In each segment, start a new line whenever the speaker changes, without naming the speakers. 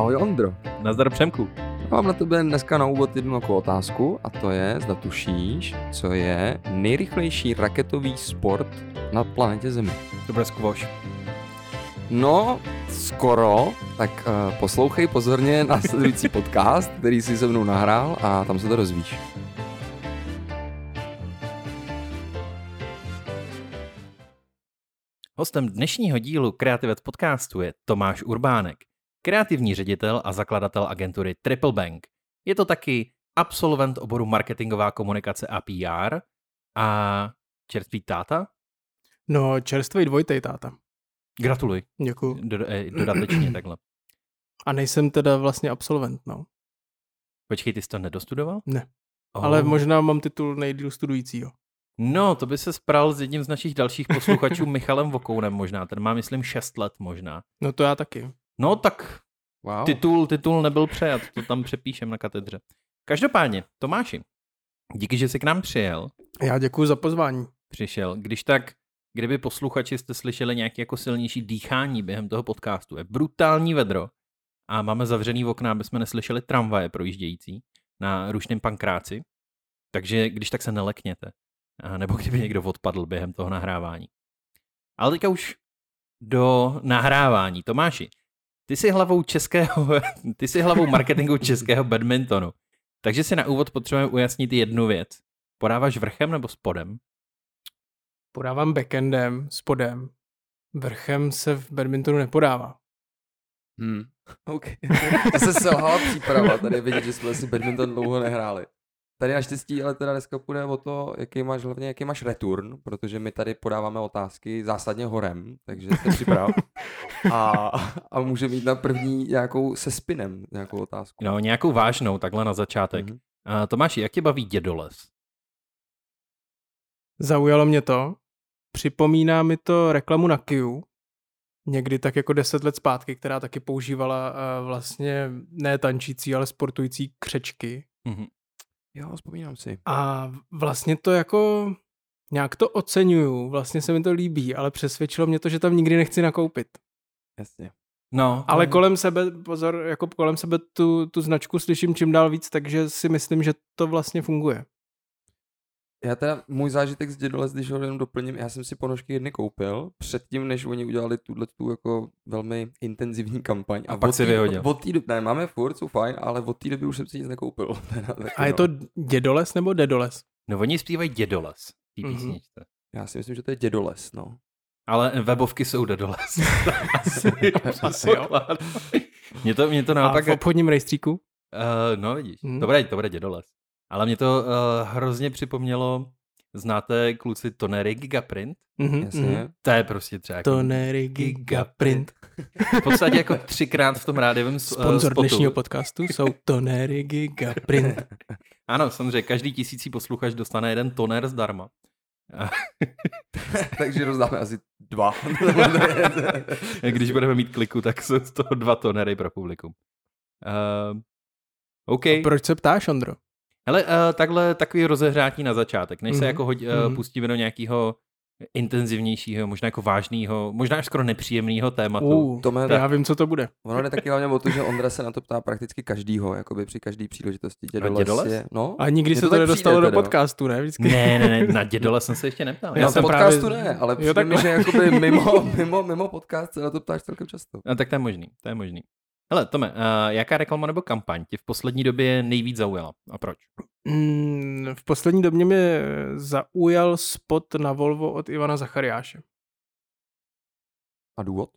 Ahoj Ondro.
Nazdar Přemku.
Mám na tebe dneska na úvod jednu jako otázku a to je, zda tušíš, co je nejrychlejší raketový sport na planetě Zemi.
Bude skvoš.
No, skoro, tak uh, poslouchej pozorně následující podcast, který si se mnou nahrál a tam se to dozvíš.
Hostem dnešního dílu Kreativec podcastu je Tomáš Urbánek, kreativní ředitel a zakladatel agentury Triple Bank. Je to taky absolvent oboru marketingová komunikace a PR a čerstvý táta?
No, čerstvý dvojtej táta.
Gratuluj.
Děkuju.
Do, eh, dodatečně takhle.
A nejsem teda vlastně absolvent, no.
Počkej, ty jsi to nedostudoval?
Ne.
Oh.
Ale možná mám titul nejdíl studujícího.
No, to by se spral s jedním z našich dalších posluchačů, Michalem Vokounem možná. Ten má, myslím, 6 let možná.
No to já taky.
No tak
Wow.
titul, titul nebyl přejat, to tam přepíšem na katedře. Každopádně, Tomáši, díky, že jsi k nám přijel.
Já děkuji za pozvání.
Přišel. Když tak, kdyby posluchači jste slyšeli nějaké jako silnější dýchání během toho podcastu, je brutální vedro a máme zavřený okna, aby jsme neslyšeli tramvaje projíždějící na rušném pankráci, takže když tak se nelekněte. A nebo kdyby někdo odpadl během toho nahrávání. Ale teďka už do nahrávání. Tomáši, ty jsi hlavou českého, ty jsi hlavou marketingu českého badmintonu. Takže si na úvod potřebujeme ujasnit jednu věc. Podáváš vrchem nebo spodem?
Podávám backendem, spodem. Vrchem se v badmintonu nepodává.
Hmm. OK. to se selhala příprava, tady je vidět, že jsme si badminton dlouho nehráli. Tady naštěstí, ale teda dneska půjde o to, jaký máš hlavně, jaký máš return, protože my tady podáváme otázky zásadně horem, takže se připrav. A, a může mít na první nějakou se spinem nějakou otázku.
No, nějakou vážnou, takhle na začátek.
Mhm.
Mm-hmm. Uh, Tomáši, jak tě baví dědoles?
Zaujalo mě to. Připomíná mi to reklamu na Kiu. Někdy tak jako deset let zpátky, která taky používala uh, vlastně ne tančící, ale sportující křečky.
Mm-hmm.
Jo, vzpomínám si.
A vlastně to jako nějak to oceňuju, vlastně se mi to líbí, ale přesvědčilo mě to, že tam nikdy nechci nakoupit.
Jasně.
No,
Ale
to-
kolem sebe, pozor, jako kolem sebe tu, tu značku slyším čím dál víc, takže si myslím, že to vlastně funguje.
Já teda, můj zážitek z Dědoles, když ho jenom doplním, já jsem si ponožky jedny koupil, předtím, než oni udělali tuhle tu jako velmi intenzivní kampaň.
A pak
od
si vyhodil.
Od té doby, ne, máme furt, jsou fajn, ale od té doby už jsem si nic nekoupil. Teda,
A je
no.
to dědoles nebo dedoles?
No, oni zpívají dědoles té
Mhm.
písničce.
Já si myslím, že to je Dědoles, no.
Ale webovky jsou dedoles. asi,
Asi jo.
Mě to, mě to
A
naopak...
v obchodním rejstříku?
Uh, no vidíš,
Hmm.
to bude, to bude dědoles. Ale mě to uh, hrozně připomnělo, znáte kluci Tonery Gigaprint?
Mhm,
Jasně.
mhm.
To je prostě třeba jako
Tonery Gigaprint.
v podstatě jako třikrát v tom rádiovém s- eh,
Sponzor
spotu.
dnešního podcastu jsou Tonery Gigaprint.
Ano, samozřejmě, každý tisící posluchač dostane jeden toner zdarma.
Takže rozdáme asi dva.
Když budeme mít kliku, tak jsou z toho dva tonery pro publikum. Uh, OK.
A proč se ptáš, Ondro?
Hele, uh, takhle takový rozehřátí na začátek, než se
Mhm,
jako hodí, uh,
mhm.
pustíme do nějakého intenzivnějšího, možná jako vážného, možná až skoro nepříjemného tématu.
Uh,
Tome,
já vím, co to bude.
ono jde taky hlavně o to, že Ondra se na to ptá prakticky každýho, jakoby při každé příležitosti. Dědoles,
Dědoles?
je, no.
A nikdy se to
tak
nedostalo do podcastu, ne? Vždycky.
Ne, ne, ne, na dědole jsem se ještě neptal.
Já
Já
Já
jsem
podcastu
právě-
ne, ale
Jo,
přijde mi, že jakoby mimo, mimo, mimo podcast se na to ptáš celkem často.
no, tak to je možný, to je možný. Hele, Tome, uh, jaká reklama nebo kampaň tě v poslední době nejvíc zaujala a proč?
Mm, v poslední době mě zaujal spot na Volvo od Ivana Zachariáše.
A důvod?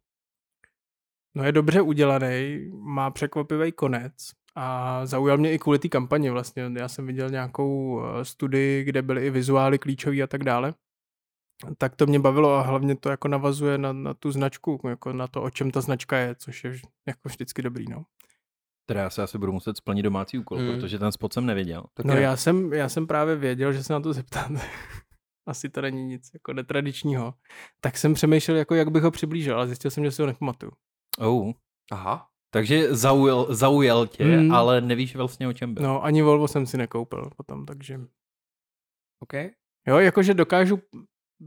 No je dobře udělaný, má překvapivý konec a zaujal mě i kvůli té kampani vlastně. Já jsem viděl nějakou eh, studii, kde byly i vizuály klíčový a tak dále. Tak to mě bavilo a hlavně to jako navazuje na, na tu značku, jako na to, o čem ta značka je, což je jako vždycky dobrý, no.
Teda já se asi budu muset splnit domácí úkol,
Hmm.
protože ten spot jsem nevěděl.
Tak
No
je-
já jsem, já jsem právě věděl, že se na to zeptáte. Asi to není nic jako netradičního. Tak jsem přemýšlel, jako jak bych ho přiblížil, ale zjistil jsem, že si ho nepamatuju.
Oh.
Aha.
Takže zaujal, zaujal tě,
Hmm.
hmm. ale nevíš vlastně o čem byl.
No, ani Volvo jsem si nekoupil potom, takže...
OK.
Jo, jakože dokážu,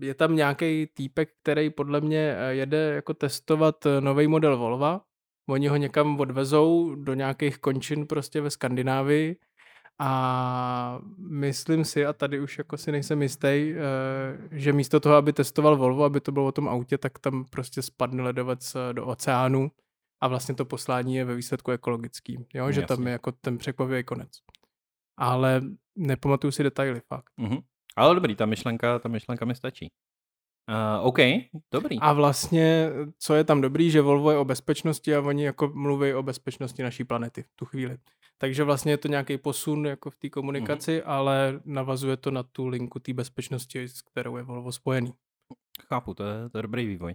je tam nějaký týpek, který podle mě eh, jede jako testovat nový model Volva oni ho někam odvezou do nějakých končin prostě ve Skandinávii a myslím si, a tady už jako si nejsem jistý, eh, že místo toho, aby testoval Volvo, aby to bylo o tom autě, tak tam prostě spadne ledovec eh, do oceánu a vlastně to poslání je ve výsledku ekologický, jo? že tam
Jasně.
je jako ten překvapivý konec. Ale nepamatuju si detaily fakt.
Mhm. Ale dobrý, ta myšlenka, ta myšlenka mi stačí. Uh, OK, dobrý.
A vlastně, co je tam dobrý, že Volvo je o bezpečnosti a oni jako mluví o bezpečnosti naší planety v tu chvíli. Takže vlastně je to nějaký posun jako v té komunikaci, mm-hmm. ale navazuje to na tu linku té bezpečnosti, s kterou je Volvo spojený.
Chápu, to je, to je dobrý vývoj.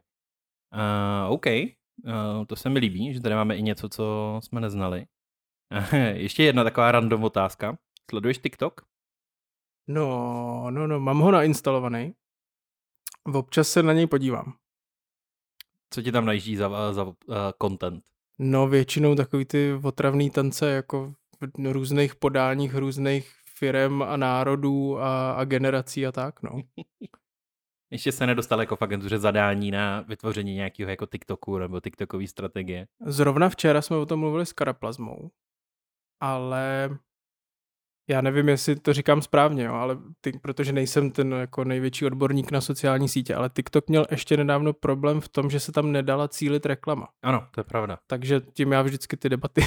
Uh, OK, uh, to se mi líbí, že tady máme i něco, co jsme neznali. Ještě jedna taková random otázka. Sleduješ TikTok?
No, no, no, mám ho nainstalovaný. Občas se na něj podívám.
Co ti tam najíždí za, za uh, content?
No, většinou takový ty otravný tance jako v různých podáních různých firem a národů a, a generací a tak, no.
Ještě se nedostal jako v agentuře zadání na vytvoření nějakého jako TikToku nebo TikTokové strategie.
Zrovna včera jsme o tom mluvili s Karaplazmou, ale já nevím, jestli to říkám správně, jo, ale ty, protože nejsem ten jako největší odborník na sociální sítě, ale TikTok měl ještě nedávno problém v tom, že se tam nedala cílit reklama.
Ano, to je pravda.
Takže tím já vždycky ty debaty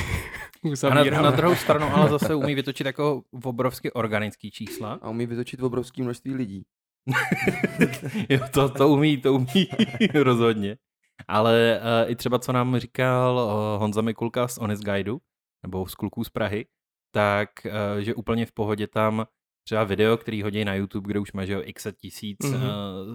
na, na druhou stranu ale zase umí vytočit jako obrovsky organický čísla.
A umí vytočit obrovské množství lidí.
jo, to, to umí, to umí rozhodně. Ale uh, i třeba, co nám říkal uh, Honza Mikulka z Honest Guideu, nebo z Kluků z Prahy, tak, uh, že úplně v pohodě tam třeba video, který hodí na YouTube, kde už má že jo, x tisíc
Mhm.
mm-hmm.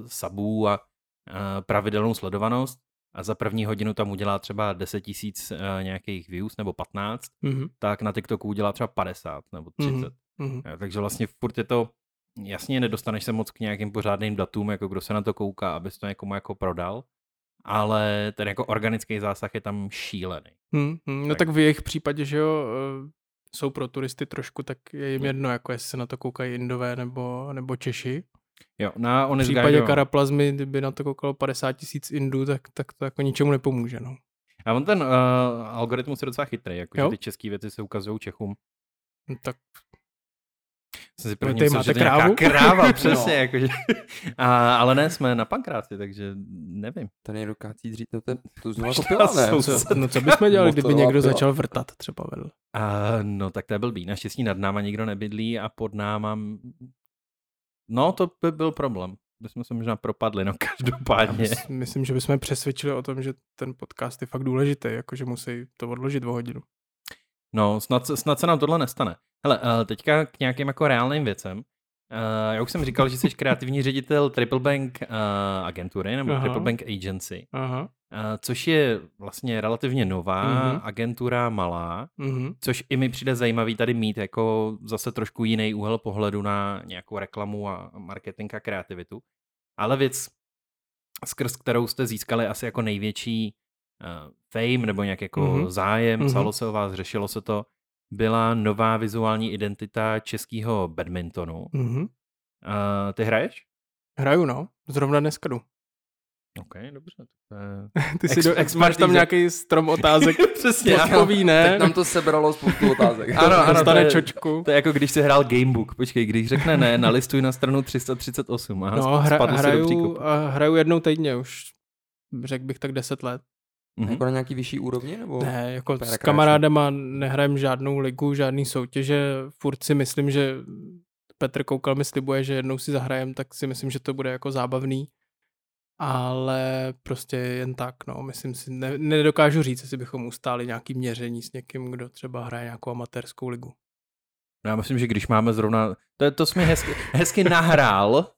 uh, subů a uh, pravidelnou sledovanost a za první hodinu tam udělá třeba 10 tisíc nějakých views nebo 15,
Mhm,
tak na TikToku udělá třeba 50 nebo 30.
Mhm. mhm.
Takže vlastně furt je to, jasně nedostaneš se moc k nějakým pořádným datům, jako kdo se na to kouká, abys to někomu jako prodal, ale ten jako organický zásah je tam šílený.
Hmm, hmm, no
Tak.
tak v jejich případě, že jo, eh, jsou pro turisty trošku, tak je jim jedno, jako jestli se na to koukají Indové nebo, nebo Češi.
Jo, na
V
Honest
případě
jo.
Karaplazmy, kdyby na to koukalo 50 tisíc Indů, tak, tak to jako ničemu nepomůže, no.
A on ten uh, algoritmus je docela chytrý, jakože
Jo?
ty české věci se ukazují Čechům.
No Tak
Jsem si
No,
první myslel,
máte
že to je nějaká
krávu?
kráva, přesně.
No.
jakože. A, ale ne, jsme na Pankráci, takže nevím.
To někdo kácí dřív, to, to, to znovu to
Možná
pila, ne?
co, no co bychom dělali, kdyby někdo
pila.
začal vrtat třeba vedle?
A, no, tak to je blbý. Naštěstí nad náma nikdo nebydlí a pod náma... No, to by byl problém. Bychom se možná propadli, no každopádně.
mys- myslím, že bychom přesvědčili o tom, že ten podcast je fakt důležitý, jakože musí to odložit o hodinu.
No, snad, snad se nám tohle nestane. Hele, eh, teďka k nějakým jako reálným věcem. Eh, Já už jsem říkal, že jsi kreativní ředitel Triple Bank eh, agentury, nebo
Aha.
Triple Bank Agency,
Aha.
což je vlastně relativně nová
Mhm.
agentura, malá,
Mhm.
což i mi přijde zajímavý tady mít jako zase trošku jiný úhel pohledu na nějakou reklamu a marketing a kreativitu. Ale věc, skrz kterou jste získali asi jako největší fame nebo nějak jako mm-hmm. zájem, mm-hmm. psalo se o vás, řešilo se to, byla nová vizuální identita českého badmintonu.
Mhm.
Uh, ty hraješ?
Hraju, no. Zrovna dneska jdu.
OK, dobře. To je...
Ty si
Ex-
do, máš tam nějaký strom otázek,
Přesně.
odpoví ne,
Teď nám to sebralo spoustu otázek.
Ano, ano, to
dostane
je-
čočku.
To je jako když jsi hrál Gamebook. Počkej, když řekne ne, nalistuj na stranu 338. Aha,
No, hra,
spadl si do
hraju, a hraju jednou týdně už. Řekl bych tak 10 let.
Mhm.
Jako na nějaký vyšší úrovni? Nebo?
Ne, jako s kamarádama nehrajem žádnou ligu, žádný soutěže. Furt si myslím, že Petr Koukal mi slibuje, že jednou si zahrajem, tak si myslím, že to bude jako zábavný. Ale prostě jen tak, no. Myslím si, ne, nedokážu říct, jestli bychom ustáli nějaký měření s někým, kdo třeba hraje nějakou amatérskou ligu.
No, já myslím, že když máme zrovna... To, to jsi mi hezky, hezky nahrál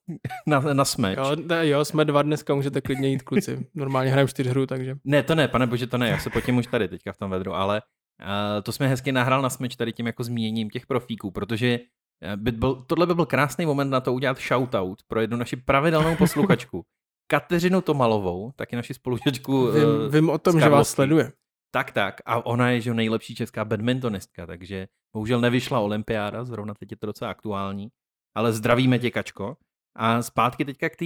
na, na smeč.
Jo, ne, jo, jsme dva dneska, můžete klidně jít kluci. Normálně hrajem čtyř hru, takže...
Ne, to ne, pane bože, to ne, já se potím už tady teďka v tom vedru, ale uh, to jsme hezky nahrál na smeč tady tím jako zmíněním těch profíků, protože eh, by byl, tohle by byl krásný moment na to udělat shoutout pro jednu naši pravidelnou posluchačku, Kateřinu Tomalovou, taky naši spolužačku.
Vím,
eh,
vím o tom, že vás sleduje.
Tak, tak. A ona je, že nejlepší česká badmintonistka, takže bohužel nevyšla olympiáda, zrovna teď je to docela aktuální. Ale zdravíme tě, Kačko. A zpátky teďka k té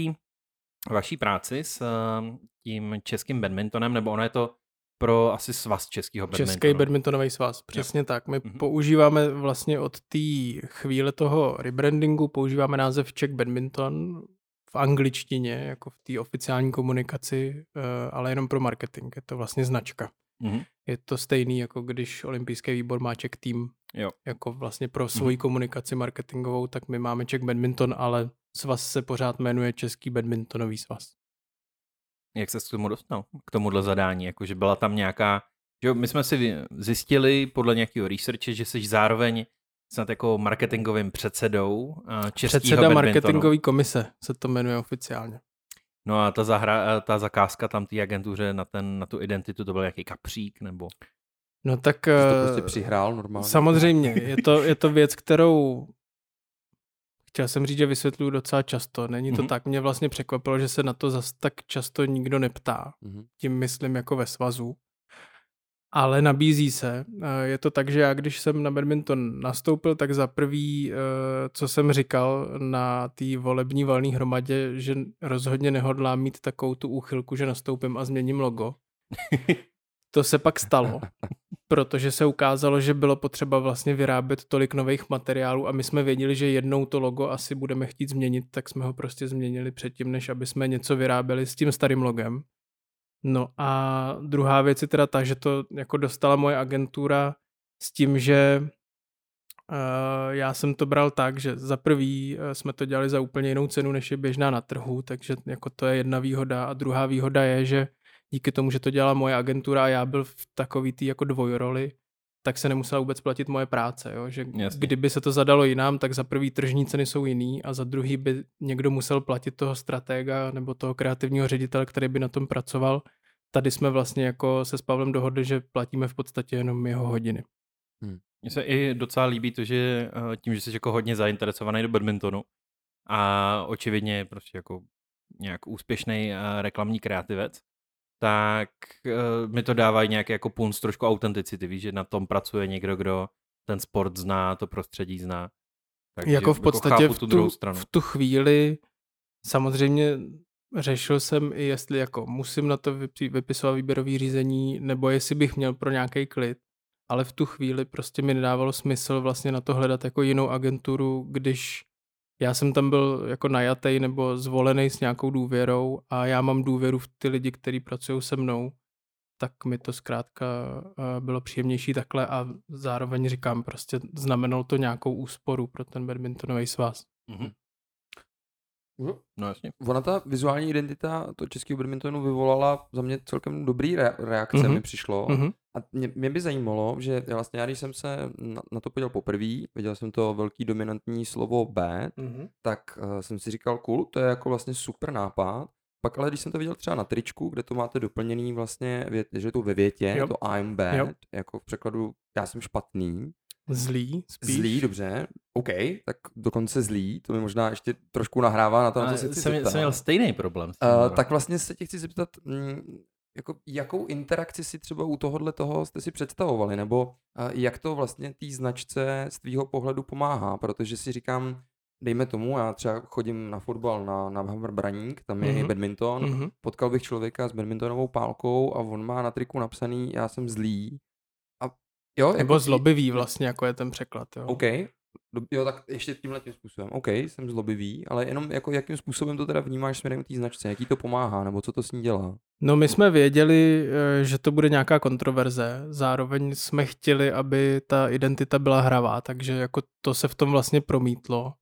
vaší práci s eh, tím českým badmintonem, nebo ono je to pro asi svaz českého badmintonu.
Český badmintonový svaz, přesně jo. tak. My
Mhm.
používáme vlastně od té chvíle toho rebrandingu, používáme název Czech Badminton v angličtině, jako v té oficiální komunikaci, eh, ale jenom pro marketing. Je to vlastně značka.
Mhm.
Je to stejný, jako když olympijský výbor má Czech tým,
Jo.
jako vlastně pro svoji komunikaci marketingovou, tak my máme Czech Badminton, ale svaz se pořád jmenuje Český badmintonový svaz.
Jak se k tomu dostal? K tomuhle zadání? Jakože byla tam nějaká... Že jo, my jsme si zjistili podle nějakého researche, že jsi zároveň snad jako marketingovým předsedou eh, českého
Předseda
badmintonu.
marketingové komise se to jmenuje oficiálně.
No a ta, zahra, ta zakázka tam té agentuře na, ten, na tu identitu, to byl nějaký kapřík nebo...
No tak
Jsi to
eh,
prostě přihrál normálně.
samozřejmě, je to, je to věc, kterou chtěl jsem říct, že vysvětluju docela často. Není to
Mhm.
tak. Mě vlastně překvapilo, že se na to zas tak často nikdo neptá.
Mhm.
Tím myslím jako ve svazu. Ale nabízí se. Eh, Je to tak, že já když jsem na badminton nastoupil, tak za prvý, eh, co jsem říkal na té volební valné hromadě, že rozhodně nehodlám mít takovou tu úchylku, že nastoupím a změním logo. To se pak stalo, protože se ukázalo, že bylo potřeba vlastně vyrábět tolik nových materiálů a my jsme věděli, že jednou to logo asi budeme chtít změnit, tak jsme ho prostě změnili předtím, než aby jsme něco vyráběli s tím starým logem. No a druhá věc je teda ta, že to jako dostala moje agentura s tím, že uh, já jsem to bral tak, že za prvý uh, jsme to dělali za úplně jinou cenu, než je běžná na trhu, takže jako to je jedna výhoda. A druhá výhoda je, že díky tomu, že to dělala moje agentura a já byl v takový tý jako dvojroli, tak se nemusela vůbec platit moje práce, jo? že
Jasně.
kdyby se to zadalo jinam, tak za prvý tržní ceny jsou jiný a za druhý by někdo musel platit toho stratega nebo toho kreativního ředitele, který by na tom pracoval. Tady jsme vlastně jako se s Pavlem dohodli, že platíme v podstatě jenom jeho hodiny.
Mně se i docela líbí to, že eh, tím, že jsi jako hodně zainteresovaný do badmintonu a očividně prostě jako nějak úspěšný reklamní kreativec, tak eh, mi to dává nějaký jako punc trošku autenticity, víš, že na tom pracuje někdo, kdo ten sport zná, to prostředí zná. Takže
jako v podstatě
chápu
v,
tu
tu,
druhou stranu.
v tu chvíli samozřejmě řešil jsem i jestli jako musím na to vypisovat výběrový řízení, nebo jestli bych měl pro nějaký klid. Ale v tu chvíli prostě mi nedávalo smysl vlastně na to hledat jako jinou agenturu, když já jsem tam byl jako najatý nebo zvolený s nějakou důvěrou a já mám důvěru v ty lidi, kteří pracují se mnou, tak mi to zkrátka eh, bylo příjemnější takhle a zároveň říkám, prostě znamenalo to nějakou úsporu pro ten badmintonový svaz.
Mhm.
Jo.
No jasně.
Ona ta vizuální identita to českého badmintonu vyvolala za mě celkem dobrý re- reakce,
Mhm.
mi přišlo.
Mhm.
A mě, mě by zajímalo, že vlastně já, když jsem se na, na to podíval poprvé, viděl jsem to velký dominantní slovo bad,
Mhm.
tak uh, jsem si říkal, cool, to je jako vlastně super nápad. Pak ale když jsem to viděl třeba na tričku, kde to máte doplněný vlastně, vět, že je to ve větě,
Jo.
to I'm bad,
Jo.
jako v překladu já jsem špatný,
Zlý, spíš.
zlý, dobře, OK, tak dokonce zlý, to mi možná ještě trošku nahrává na to, na co se chci
jsem,
zeptat.
jsem měl stejný problém. s tím,
Uh, tak vlastně se tě chci zeptat, mm, jako jakou interakci si třeba u tohohle toho jste si představovali, nebo uh, jak to vlastně té značce z tvýho pohledu pomáhá, protože si říkám, dejme tomu, já třeba chodím na fotbal na, na Hammer Braník, tam je
Mhm.
mm-hmm. badminton,
Mhm.
potkal bych člověka s badmintonovou pálkou a on má na triku napsaný, já jsem zlý. Jo,
Nebo
jako,
zlobivý vlastně, jako je ten překlad. Jo.
OK, jo, tak ještě tímhle tím způsobem. OK, jsem zlobivý, ale jenom jako jakým způsobem to teda vnímáš směrem k té značce, jaký to pomáhá, nebo co to s ní dělá?
No my jsme věděli, eh, že to bude nějaká kontroverze, zároveň jsme chtěli, aby ta identita byla hravá, takže jako to se v tom vlastně promítlo.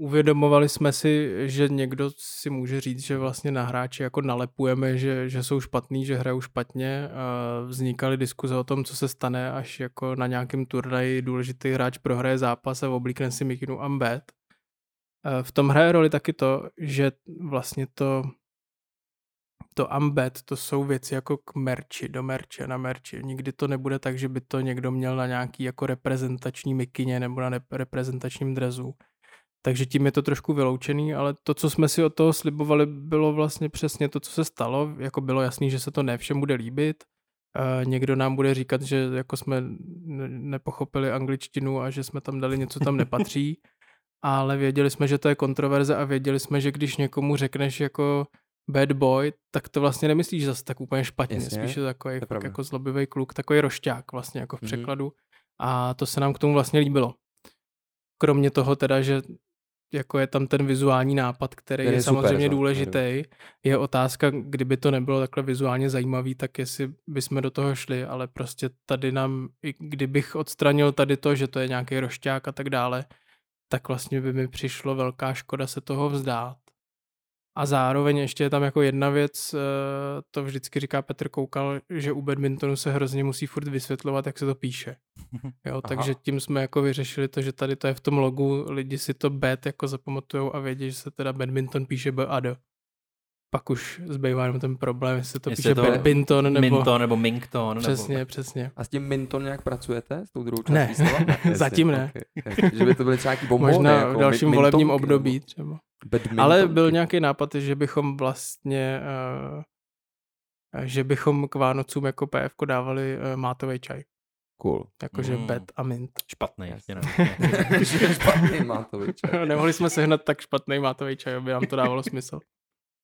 Uvědomovali jsme si, že někdo si může říct, že vlastně na hráči jako nalepujeme, že, že jsou špatný, že hrajou špatně. Vznikaly diskuze o tom, co se stane, až jako na nějakém turnaji důležitý hráč prohraje zápas a oblíkne si mikinu Ambet. V tom hraje roli taky to, že vlastně to to Ambet, to jsou věci jako k merči, do merče, na merči. Nikdy to nebude tak, že by to někdo měl na nějaký jako reprezentační mikině nebo na rep- reprezentačním drezu. Takže tím je to trošku vyloučený, ale to, co jsme si od toho slibovali, bylo vlastně přesně to, co se stalo. Jako bylo jasný, že se to ne všem bude líbit. E, někdo nám bude říkat, že jako jsme ne- nepochopili angličtinu a že jsme tam dali něco, co tam nepatří. ale věděli jsme, že to je kontroverze a věděli jsme, že když někomu řekneš jako bad boy, tak to vlastně nemyslíš zase tak úplně špatně.
Jasně,
Spíš je to takový fakt jako zlobivý kluk, takový rošťák vlastně jako v
Mhm.
překladu. A to se nám k tomu vlastně líbilo. Kromě toho teda, že jako je tam ten vizuální nápad, který,
Který
je
je super,
samozřejmě
že?
důležitý. Je otázka, kdyby to nebylo takhle vizuálně zajímavý, tak jestli bychom do toho šli, ale prostě tady nám, i kdybych odstranil tady to, že to je nějaký rošťák a tak dále, tak vlastně by mi přišlo velká škoda se toho vzdát. A zároveň ještě je tam jako jedna věc, eh, to vždycky říká Petr Koukal, že u badmintonu se hrozně musí furt vysvětlovat, jak se to píše. Jo,
Aha.
takže tím jsme jako vyřešili to, že tady to je v tom logu, lidi si to bet jako zapamatujou a vědí, že se teda badminton píše B a D. Pak už zbývá jenom ten problém, jestli se to
Jestli
píše
to
badminton nebo...
Minton nebo Mington.
Přesně,
Nebo...
přesně.
A s tím Minton nějak pracujete? S tou druhou částí
Ne,
slova?
Zatím ne.
okay. Že by to byly třeba nějaký bombony,
Možná
jako
v dalším volebním období třeba.
Nebo badmintonky.
Ale byl nějaký nápad, že bychom vlastně, uh, že bychom k Vánocům jako PF dávali uh, mátový čaj.
Cool.
Jakože
Mm.
bet a mint.
Špatný.
Jasně. Špatný má to vyčer.
Nemohli jsme sehnat tak špatný mátový čaj, aby nám to dávalo smysl.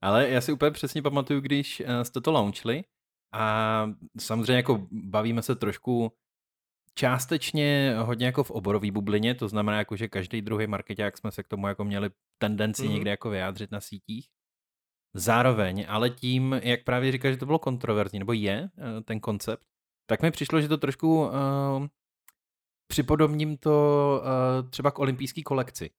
Ale já si úplně přesně pamatuju, když eh, jste to launchli a samozřejmě jako bavíme se trošku částečně hodně jako v oborové bublině, to znamená jako, že každý druhý marketák jsme se k tomu jako měli tendenci
Mhm.
někde jako vyjádřit na sítích. Zároveň, ale tím, jak právě říkáš, že to bylo kontroverzní, nebo je eh, ten koncept, tak mi přišlo, že to trošku uh, připodobním to uh, třeba k olympijské kolekci,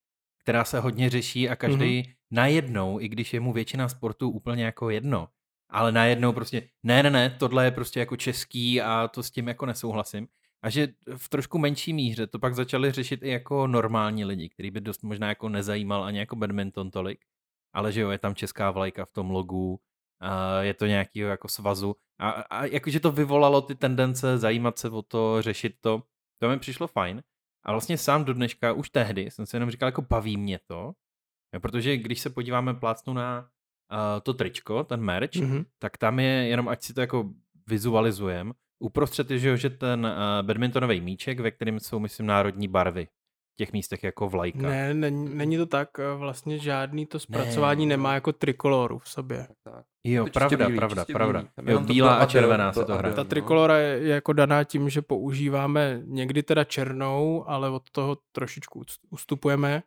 která se hodně řeší a každý mm-hmm. najednou, i když je mu většina sportů úplně jako jedno, ale najednou prostě, ne, ne, ne, tohle je prostě jako český a to s tím jako nesouhlasím. A že v trošku menší míře to pak začali řešit i jako normální lidi, který by dost možná jako nezajímal ani jako badminton tolik, ale že jo, je tam česká vlajka v tom logu, a je to nějakýho jako svazu a, a jakože to vyvolalo ty tendence zajímat se o to, řešit to, to mi přišlo fajn. A vlastně sám do dneška, už tehdy, jsem si jenom říkal, jako baví mě to, protože když se podíváme plácnu na uh, to tričko, ten merch,
Mhm.
tak tam je jenom, ať si to jako vizualizujem, uprostřed je, že, ten uh, badmintonový míček, ve kterém jsou, myslím, národní barvy. V těch místech jako vlajka.
Ne, není, není to tak. eh, Vlastně žádný to zpracování
Ne.
nemá jako trikoloru v sobě.
Tak, tak.
Jo, pravda,
bílý,
pravda, pravda.
bílý.
Jo, bílá
to
a červená
to
se to hraje.
Ta
no.
trikolora je, je jako daná tím, že používáme někdy teda černou, ale od toho trošičku ust- ustupujeme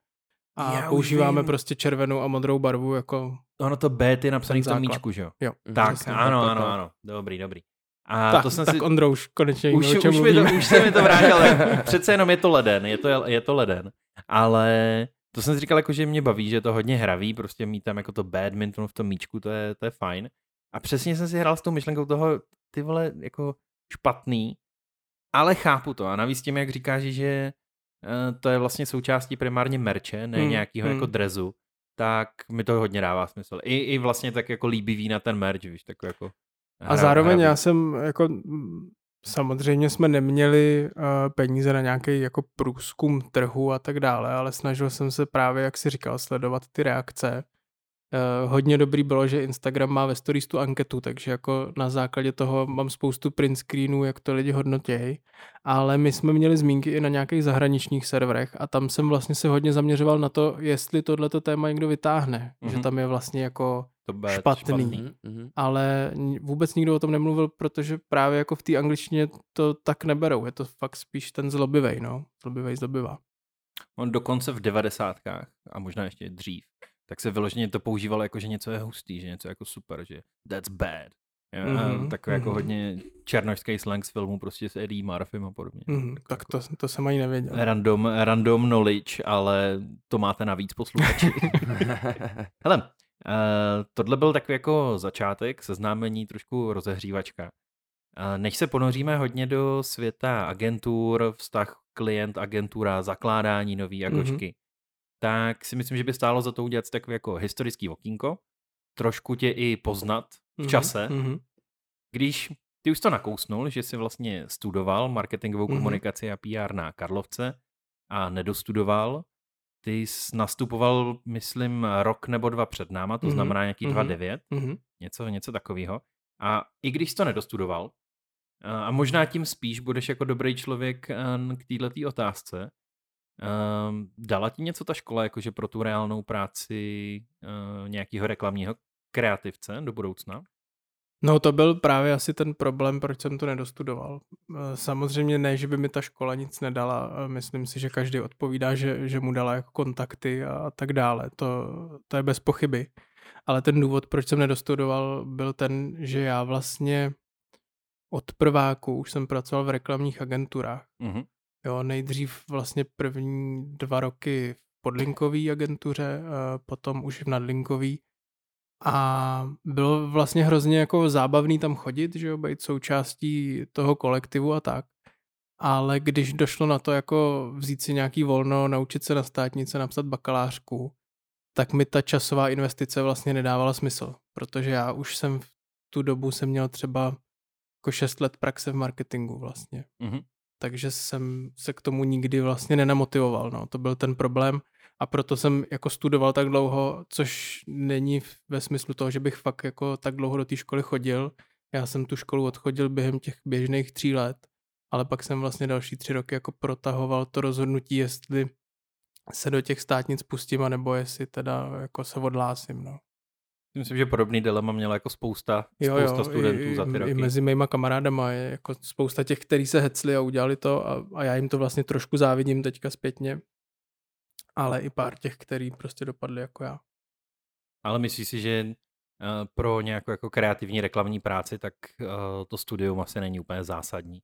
a
Já už
používáme
vím.
prostě červenou a modrou barvu jako
Ono to B je napsaný
Ten
v tom míčku, že jo?
jo.
Tak, ano,
tak,
ano,
tak.
ano. Dobrý, dobrý. A
tak,
to jsem
tak
si...
Ondro, už konečně
už, už, mi to, už se mi to vrátilo, ale přece jenom je to leden, je to, je to leden. Ale to jsem si říkal, jako, že mě baví, že je to hodně hravý, prostě mít tam jako to badminton v tom míčku, to je, to je fajn. A přesně jsem si hrál s tou myšlenkou toho, ty vole, jako špatný, ale chápu to. A navíc tím, jak říkáš, že eh, to je vlastně součástí primárně merče, ne
Hmm,
nějakého jako
hmm.
drezu, tak mi to hodně dává smysl. I, i vlastně tak jako líbivý na ten merch, víš, tak jako
A zároveň já jsem jako samozřejmě jsme neměli uh, peníze na nějaký jako průzkum trhu a tak dále, ale snažil jsem se právě, jak si říkal, sledovat ty reakce. Uh, hodně dobrý bylo, že Instagram má ve stories tu anketu, takže jako na základě toho mám spoustu print screenů, jak to lidi hodnotějí, ale my jsme měli zmínky i na nějakých zahraničních serverech a tam jsem vlastně se hodně zaměřoval na to, jestli tohleto téma někdo vytáhne, mm-hmm. že
Mhm.
tam je vlastně jako
to bude
špatný.
Mhm, mhm.
ale vůbec nikdo o tom nemluvil, protože právě jako v té angličtině to tak neberou. Je to fakt spíš ten zlobivej, no. Zlobivej zlobivá.
On dokonce v devadesátkách a možná ještě dřív, tak se vyloženě to používalo jako, že něco je hustý, že něco je jako super, že that's bad. Jo, mm-hmm,
Mhm,
takový jako
mhm.
hodně černošský slang z filmu prostě s Eddie Murphym a podobně.
Mhm, tak to, to jsem ani nevěděl.
Random, random knowledge, ale to máte navíc posluchači. Hele, uh, tohle byl takový jako začátek, seznámení, trošku rozehřívačka. Uh, než se ponoříme hodně do světa agentur, vztah klient, agentura, zakládání nový jakočky, mm-hmm. Tak si myslím, že by stálo za to udělat si takový jako historický okýnko, trošku tě i poznat v
Mhm,
čase,
mhm.
když ty už to nakousnul, že jsi vlastně studoval marketingovou
Mhm.
komunikaci a PR na Karlovce a nedostudoval, ty jsi nastupoval, myslím, rok nebo dva před náma, to
Mhm,
znamená nějaký
mhm.
2,9,
Mhm.
něco, něco takového. A i když jsi to nedostudoval, a a možná tím spíš budeš jako dobrý člověk eh, k této otázce, ehm, dala ti něco ta škola jakože pro tu reálnou práci uh, nějakého reklamního kreativce do budoucna?
No to byl právě asi ten problém, proč jsem to nedostudoval. Eh, samozřejmě ne, že by mi ta škola nic nedala. Eh, myslím si, že každý odpovídá, že, že mu dala jako kontakty a tak dále. To, to je bez pochyby. Ale ten důvod, proč jsem nedostudoval, byl ten, že já vlastně od prváku už jsem pracoval v reklamních agenturách.
Mm-hmm.
Jo, nejdřív vlastně první dva roky v podlinkové agentuře, eh, potom už v nadlinkový a bylo vlastně hrozně jako zábavný tam chodit, že jo, být součástí toho kolektivu a tak. Ale když došlo na to jako vzít si nějaký volno, naučit se na státnice, napsat bakalářku, tak mi ta časová investice vlastně nedávala smysl, protože já už jsem v tu dobu jsem měl třeba jako 6 let praxe v marketingu vlastně.
Mm-hmm.
Takže jsem se k tomu nikdy vlastně nenamotivoval, no. To byl ten problém a proto jsem jako studoval tak dlouho, což není ve smyslu toho, že bych fakt jako tak dlouho do té školy chodil. Já jsem tu školu odchodil během těch běžných tří let, ale pak jsem vlastně další tři roky jako protahoval to rozhodnutí, jestli se do těch státnic pustím, anebo jestli teda jako se odhlásím, no.
Myslím, že podobný dilema měla jako spousta,
jo,
spousta
jo,
studentů
i,
za ty roky.
I mezi mýma kamarádama je jako spousta těch, kteří se hecli a udělali to a, a já jim to vlastně trošku závidím teďka zpětně, ale i pár těch, který prostě dopadli jako já.
Ale myslíš si, že uh, pro nějakou jako kreativní reklamní práci, tak uh, to studium asi není úplně zásadní?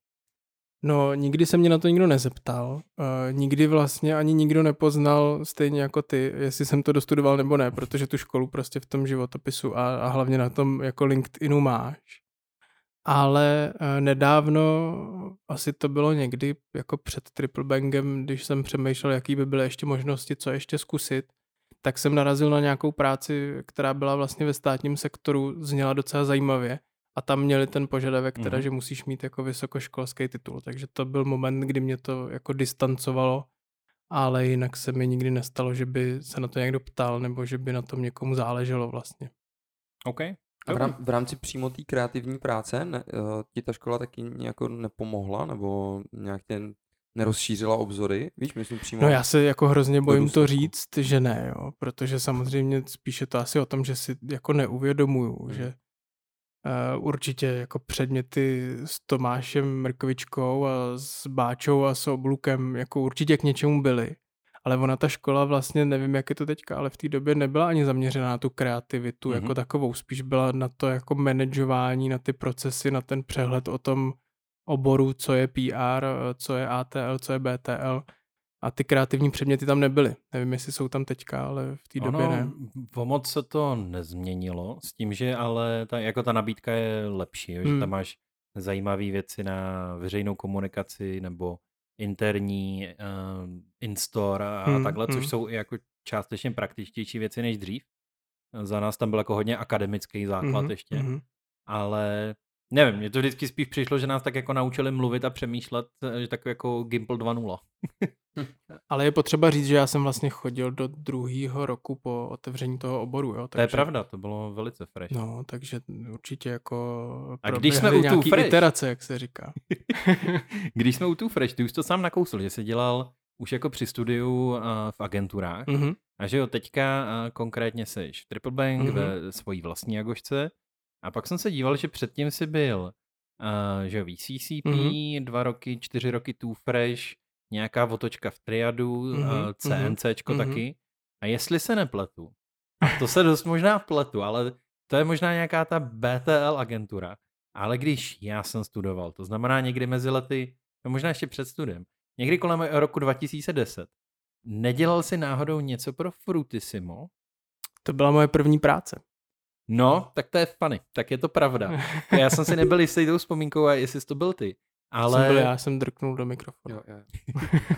No, nikdy se mě na to nikdo nezeptal. Uh, nikdy vlastně ani nikdo nepoznal, stejně jako ty, jestli jsem to dostudoval nebo ne, protože tu školu prostě v tom životopisu a, a hlavně na tom jako LinkedInu máš. Ale uh, nedávno, asi to bylo někdy jako před Triple Bangem, když jsem přemýšlel, jaký by byly ještě možnosti, co ještě zkusit, tak jsem narazil na nějakou práci, která byla vlastně ve státním sektoru, zněla docela zajímavě a tam měli ten požadavek teda, mm-hmm. že musíš mít jako vysokoškolský titul, takže to byl moment, kdy mě to jako distancovalo, ale jinak se mi nikdy nestalo, že by se na to někdo ptal, nebo že by na tom někomu záleželo vlastně.
OK.
A v, rám, v rámci přímo té kreativní práce ne, uh, ti ta škola taky nějak nepomohla, nebo nějak tě nerozšířila obzory, víš, myslím přímo.
No já se jako hrozně bojím to říct, že ne, jo, protože samozřejmě spíše to asi o tom, že si jako neuvědomuju, hmm. že Uh, určitě jako předměty s Tomášem Mrkovičkou a s Báčou a s Oblukem jako určitě k něčemu byly. Ale ona ta škola vlastně, nevím jak je to teďka, ale v té době nebyla ani zaměřená na tu kreativitu mm-hmm. jako takovou. Spíš byla na to jako manažování, na ty procesy, na ten přehled o tom oboru, co je PR, co je ATL, co je BTL a ty kreativní předměty tam nebyly. Nevím, jestli jsou tam teďka, ale v té době ne.
O moc se to nezměnilo, s tím, že ale ta, jako ta nabídka je lepší, jo? že hmm. tam máš zajímavé věci na veřejnou komunikaci nebo interní uh, in-store a, hmm, takhle, což hmm. jsou i jako částečně praktičtější věci než dřív. Za nás tam byl jako hodně akademický základ hmm, ještě, hmm. ale Nevím, mě to vždycky spíš přišlo, že nás tak jako naučili mluvit a přemýšlet, eh, že tak jako Gimple 2.0.
Ale je potřeba říct, že já jsem vlastně chodil do druhého roku po otevření toho oboru. Jo?
Takže... To je pravda, to bylo velice fresh.
No, takže určitě jako
a když jsme u tu fresh,
iterace, jak se říká.
když jsme u tu fresh, ty už to sám nakousl, že jsi dělal už jako při studiu uh, v agenturách mm-hmm. a že jo, teďka uh, konkrétně seš v Triple Bank mm-hmm. ve svojí vlastní agošce a pak jsem se díval, že předtím si byl uh, že VCCP, mm-hmm. dva roky, čtyři roky Too Fresh, nějaká otočka v Triadu, mm-hmm. uh, CNCčko mm-hmm. taky. A jestli se nepletu, a to se dost možná pletu, ale to je možná nějaká ta BTL agentura. Ale když já jsem studoval, to znamená někdy mezi lety, no možná ještě před studiem, někdy kolem roku 2010, nedělal si náhodou něco pro Frutissimo?
To byla moje první práce.
No, tak to je funny, tak je to pravda. Já jsem si nebyl jistý tou vzpomínkou, a jestli jsi to byl ty. Ale...
Jsem byl, já jsem drknul do mikrofonu. Jo, jo.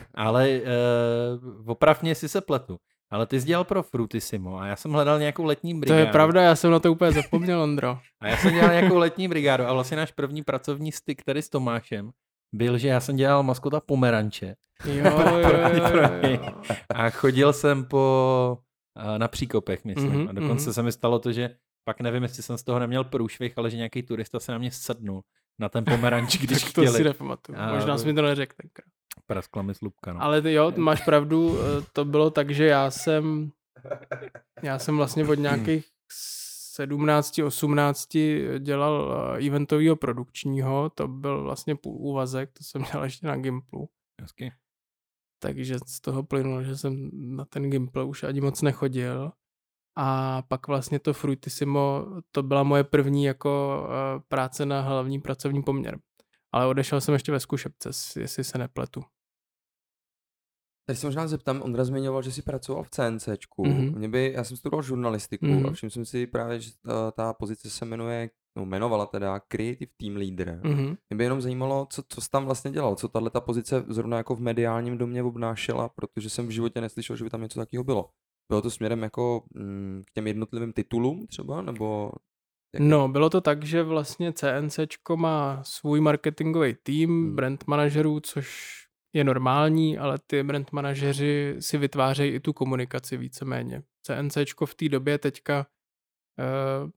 ale uh, opravně si se pletu. Ale ty jsi dělal pro Frutissimo a já jsem hledal nějakou letní brigádu.
To je pravda, já jsem na to úplně zapomněl, Ondro.
a já jsem dělal nějakou letní brigádu a vlastně náš první pracovní styk tady s Tomášem byl, že já jsem dělal maskota pomeranče.
Jo, jo, jo, jo.
A chodil jsem po eh, na příkopech, myslím. Mm-hmm, a dokonce mm-hmm. se mi stalo to, že pak nevím, jestli jsem z toho neměl průšvih, ale že nějaký turista se na mě sednul na ten pomeranč, když
tak
to chtěli.
si nepamatuju. A... Možná jsi mi to neřekl tenkrát.
Praskla mi slupka, no.
Ale ty jo, máš pravdu, eh, to bylo tak, že já jsem já jsem vlastně od nějakých 17, 18 dělal eh, eventového produkčního, to byl vlastně půl úvazek, to jsem dělal ještě na Gimplu.
Hezky.
Takže z toho plynulo, že jsem na ten Gimple už ani moc nechodil. A pak vlastně to Fruitissimo, to byla moje první jako uh, práce na hlavní pracovní poměr. Ale odešel jsem ještě ve zkušebce, jestli se nepletu.
Teď se možná zeptám, Ondra zmiňoval, že jsi pracoval v CNCčku.
Mhm.
Mě by, já jsem studoval žurnalistiku
Mhm.
a všiml jsem si právě, že ta, ta pozice se jmenuje, no jmenovala teda Creative Team Leader.
Mhm.
Mě by jenom zajímalo, co, co jsi tam vlastně dělal, co tahle ta pozice zrovna jako v mediálním domě obnášela, protože jsem v životě neslyšel, že by tam něco takového bylo. Bylo to směrem jako mm, k těm jednotlivým titulům třeba, nebo... jak-
No, bylo to tak, že vlastně CNCčko má svůj marketingový tým
Hmm.
brand manažerů, což je normální, ale ty brand manažeři si vytvářejí i tu komunikaci víceméně. CNCčko v té době teďka uh,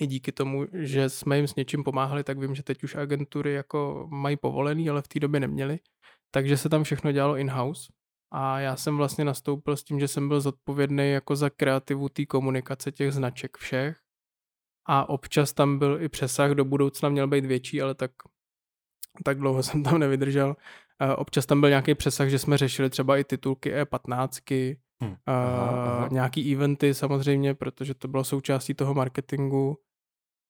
i díky tomu, že jsme jim s něčím pomáhali, tak vím, že teď už agentury jako mají povolený, ale v té době neměli. Takže se tam všechno dělalo in-house. A já jsem vlastně nastoupil s tím, že jsem byl zodpovědný jako za kreativu té komunikace těch značek všech. A občas tam byl i přesah, do budoucna měl být větší, ale tak, tak dlouho jsem tam nevydržel. A občas tam byl nějaký přesah, že jsme řešili třeba i titulky E15,
Hm.
a
Aha, aha.
nějaký eventy samozřejmě, protože to bylo součástí toho marketingu.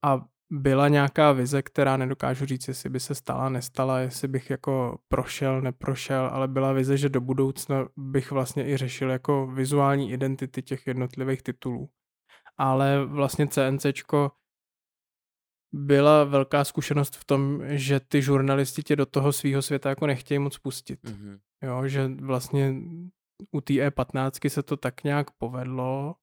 A byla nějaká vize, která nedokážu říct, jestli by se stala, nestala, jestli bych jako prošel, neprošel, ale byla vize, že do budoucna bych vlastně i řešil jako vizuální identity těch jednotlivých titulů. Ale vlastně CNCčko byla velká zkušenost v tom, že ty žurnalisti tě do toho svého světa jako nechtějí moc pustit.
Mhm.
Jo, že vlastně u té E15 se to tak nějak povedlo,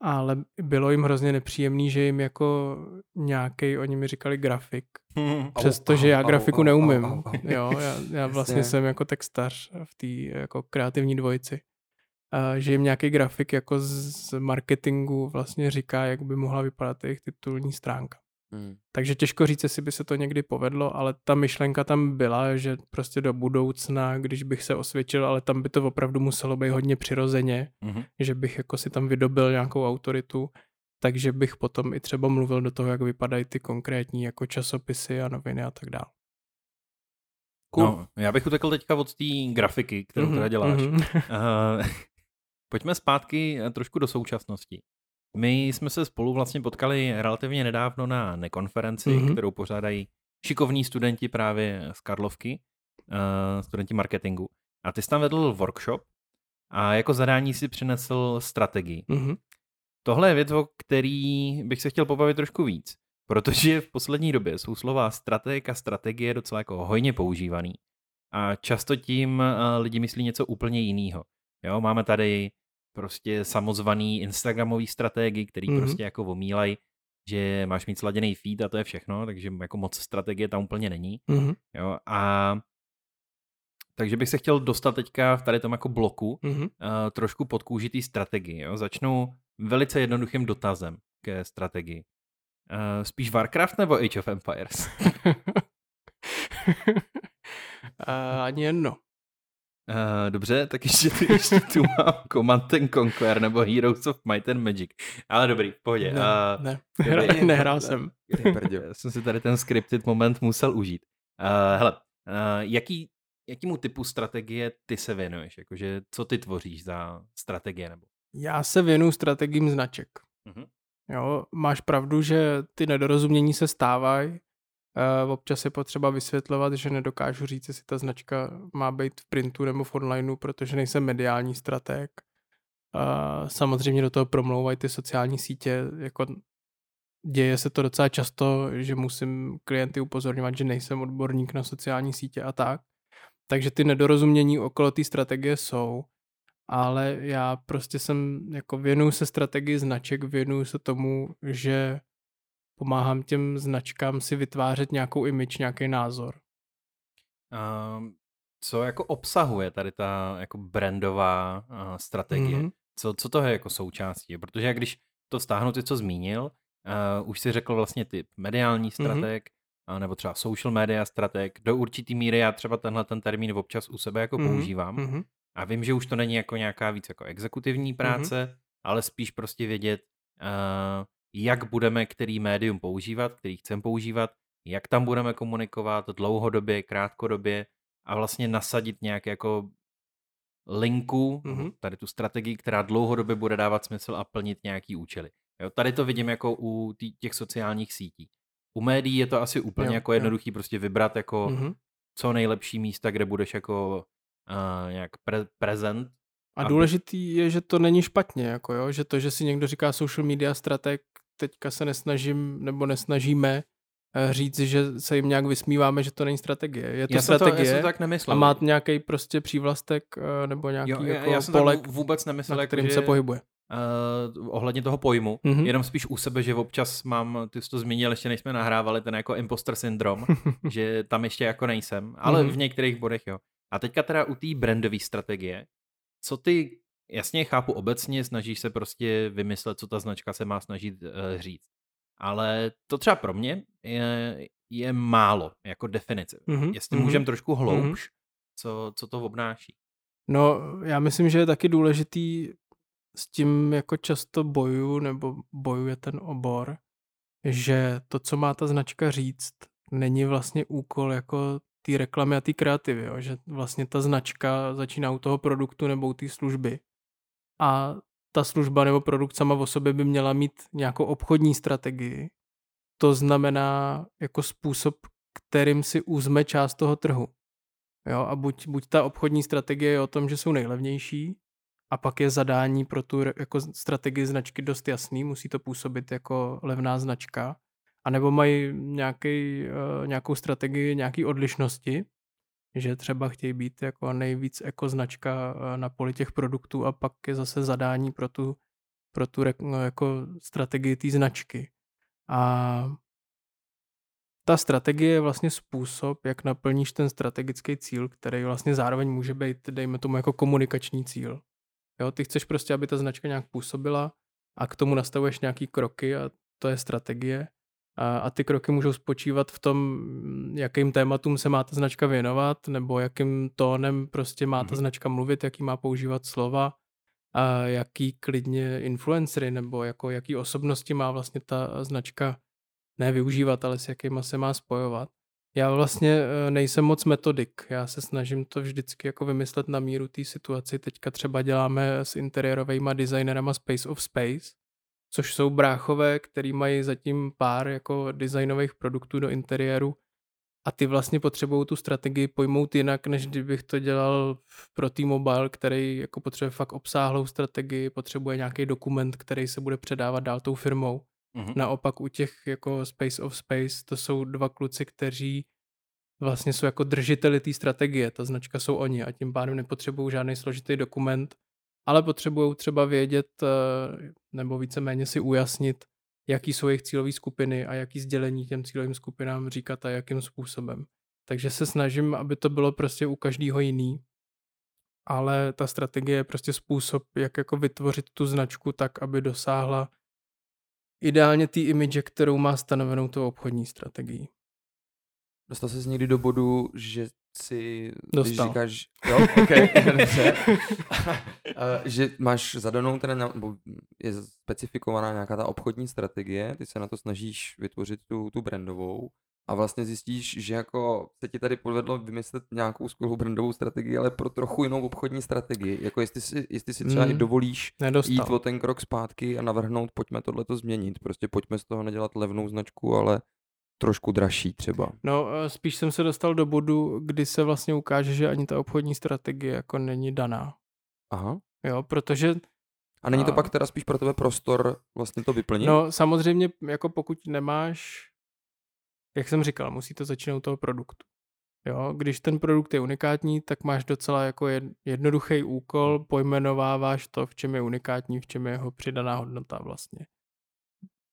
ale bylo jim hrozně nepříjemný, že jim jako nějaký, oni mi říkali grafik,
Hm.
přestože já grafiku
au, au,
neumím.
au.
Jo, já, já vlastně
Jasně.
jsem jako textař v té jako kreativní dvojici. A že jim nějaký grafik jako z marketingu vlastně říká, jak by mohla vypadat jejich titulní stránka.
Mm.
Takže těžko říct, jestli by se to někdy povedlo, ale ta myšlenka tam byla, že prostě do budoucna, když bych se osvědčil, ale tam by to opravdu muselo být hodně přirozeně,
Mhm.
že bych jako si tam vydobil nějakou autoritu, takže bych potom i třeba mluvil do toho, jak vypadají ty konkrétní jako časopisy a noviny a tak dále.
Cool.
No, já bych utekl teďka od té grafiky, kterou teda děláš.
Mhm.
Uh, pojďme zpátky trošku do současnosti. My jsme se spolu vlastně potkali relativně nedávno na nekonferenci,
Mhm.
kterou pořádají šikovní studenti právě z Karlovky, uh, studenti marketingu. A ty jsi tam vedl workshop a jako zadání si přinesl strategii.
Mhm.
Tohle je věc, o který bych se chtěl pobavit trošku víc, protože v poslední době jsou slova strateg a strategie docela jako hojně používaný. A často tím eh, lidi myslí něco úplně jiného. Jo, máme tady prostě samozvaný Instagramový strategii, který
Mhm.
mm-hmm. prostě jako omílají, že máš mít sladěný feed a to je všechno, takže jako moc strategie tam úplně není.
Mhm.
Jo, a takže bych se chtěl dostat teďka v tady tom jako bloku
Mhm.
uh, trošku pod kůži té strategii. Jo? Začnu velice jednoduchým dotazem ke strategii. Uh, spíš Warcraft nebo Age of Empires?
A ani jedno.
Uh, dobře, tak ještě tu, ještě tu mám Command and Conquer nebo Heroes of Might and Magic. Ale dobrý, v pohodě.
Ne,
Uh,
ne.
dobrý.
Nehra- nehrál jsem.
Já jsem si tady ten scripted moment musel užít. Uh, hele, uh, jaký, jakýmu typu strategie ty se věnuješ? Jakože, co ty tvoříš za strategie? Nebo?
Já se věnuju strategiím značek.
Mhm.
Jo, máš pravdu, že ty nedorozumění se stávají. Uh, občas je potřeba vysvětlovat, že nedokážu říct, jestli ta značka má být v printu nebo v onlineu, protože nejsem mediální strateg. Uh, samozřejmě do toho promlouvají ty sociální sítě, jako děje se to docela často, že musím klienty upozorňovat, že nejsem odborník na sociální sítě a tak. Takže ty nedorozumění okolo té strategie jsou, ale já prostě jsem, jako věnuju se strategii značek, věnuju se tomu, že pomáhám těm značkám si vytvářet nějakou image, nějaký názor.
Um, co jako obsahuje tady ta jako brandová uh, strategie?
Mhm.
Mm-hmm. Co, co to je jako součástí? Protože jak když to stáhnu ty, co zmínil, uh, už si řekl vlastně typ mediální strateg, mm-hmm. uh, nebo třeba social media strateg. Do určitý míry já třeba tenhle ten termín občas u sebe jako
Mhm,
mm-hmm. používám.
Mhm.
A vím, že už to není jako nějaká víc jako exekutivní práce, mm-hmm. ale spíš prostě vědět, jak budeme který médium používat, který chceme používat, jak tam budeme komunikovat dlouhodobě, krátkodobě a vlastně nasadit nějak jako linku, mm-hmm. tady tu strategii, která dlouhodobě bude dávat smysl a plnit nějaký účely. Jo, tady to vidím jako u těch sociálních sítí. U médií je to asi úplně jo, jako jednoduchý jo. prostě vybrat jako mm-hmm. co nejlepší místa, kde budeš jako uh, nějak pre- prezent.
A aby... důležitý je, že to není špatně, jako jo, že to, že si někdo říká social media strateg, teďka se nesnažím nebo nesnažíme Eh, říct, že se jim nějak vysmíváme, že to není strategie. Je to já strategie
to, já to tak nemyslel.
a má nějaký prostě přívlastek eh, nebo nějaký jo, jako já jsem polek,
vůbec nemyslel,
na kterým že, se pohybuje.
Uh, ohledně toho pojmu, mm-hmm. jenom spíš u sebe, že občas mám, ty jsi to zmínil, ještě než jsme nahrávali, ten jako imposter syndrom, že tam ještě jako nejsem, ale mm-hmm. v některých bodech jo. A teďka teda u té brandové strategie, co ty, jasně chápu obecně, snažíš se prostě vymyslet, co ta značka se má snažit uh, říct. Ale to třeba pro mě je, je málo jako definice. Mm-hmm. Jestli mm-hmm. můžeme trošku hloubš, mm-hmm. co, co to obnáší.
No, já myslím, že je taky důležitý s tím jako často boju nebo bojuje ten obor, že to, co má ta značka říct, není vlastně úkol jako té reklamy a té kreativy, jo? že vlastně ta značka začíná u toho produktu nebo u té služby. A ta služba nebo produkt sama o sobě by měla mít nějakou obchodní strategii. To znamená jako způsob, kterým si uzme část toho trhu. Jo, a buď, buď ta obchodní strategie je o tom, že jsou nejlevnější, a pak je zadání pro tu jako strategii značky dost jasný, musí to působit jako levná značka, a nebo mají nějaký, uh, nějakou strategii, nějaký odlišnosti, že třeba chtějí být jako nejvíc ekoznačka eh, na poli těch produktů a pak je zase zadání pro tu, pro tu no, jako strategii té značky. A ta strategie je vlastně způsob, jak naplníš ten strategický cíl, který vlastně zároveň může být, dejme tomu, jako komunikační cíl. Jo, ty chceš prostě, aby ta značka nějak působila a k tomu nastavuješ nějaký kroky a to je strategie. A, a ty kroky můžou spočívat v tom, jakým tématům se má ta značka věnovat, nebo jakým tónem prostě má ta mhm. značka mluvit, jaký má používat slova, a jaký klidně influencery, nebo jako jaký osobnosti má vlastně ta značka ne využívat, ale s jakýma se má spojovat. Já vlastně e, nejsem moc metodik, já se snažím to vždycky jako vymyslet na míru té situaci. Teďka třeba děláme s interiérovými designerama Space of Space, což jsou bráchové, který mají zatím pár jako designových produktů do interiéru a ty vlastně potřebují tu strategii pojmout jinak, než kdybych to dělal pro T-Mobile, který jako potřebuje fakt obsáhlou strategii, potřebuje nějaký dokument, který se bude předávat dál tou firmou. Mm-hmm. Naopak u těch jako Space of Space to jsou dva kluci, kteří vlastně jsou jako držiteli té strategie, ta značka jsou oni a tím pádem nepotřebují žádný složitý dokument, ale potřebují třeba vědět eh, nebo víceméně si ujasnit, jaký jsou jejich cílové skupiny a jaký sdělení těm cílovým skupinám říkat a jakým způsobem. Takže se snažím, aby to bylo prostě u každého jiný, ale ta strategie je prostě způsob, jak jako vytvořit tu značku tak, aby dosáhla ideálně té image, kterou má stanovenou tou obchodní strategii.
Dostal jsi někdy do bodu, že si,
Dostal.
když říkáš, jo, okay, dobře, že máš zadanou teda, nebo je specifikovaná nějaká ta obchodní strategie, ty se na to snažíš vytvořit tu, tu brandovou a vlastně zjistíš, že jako se ti tady povedlo vymyslet nějakou skvělou brandovou strategii, ale pro trochu jinou obchodní strategii. Jako jestli si, jestli si třeba mm, i dovolíš nedostal. jít o ten krok zpátky a navrhnout, pojďme tohleto změnit. Prostě pojďme z toho nedělat levnou značku, ale trošku dražší třeba.
No, eh, spíš jsem se dostal do bodu, kdy se vlastně ukáže, že ani ta obchodní strategie jako není daná.
Aha.
Jo, protože...
A není to a... pak teda spíš pro tebe prostor vlastně to vyplnit?
No, samozřejmě, jako pokud nemáš, jak jsem říkal, musí to začínat u toho produktu. Jo, když ten produkt je unikátní, tak máš docela jako jednoduchý úkol, pojmenováváš to, v čem je unikátní, v čem je jeho přidaná hodnota vlastně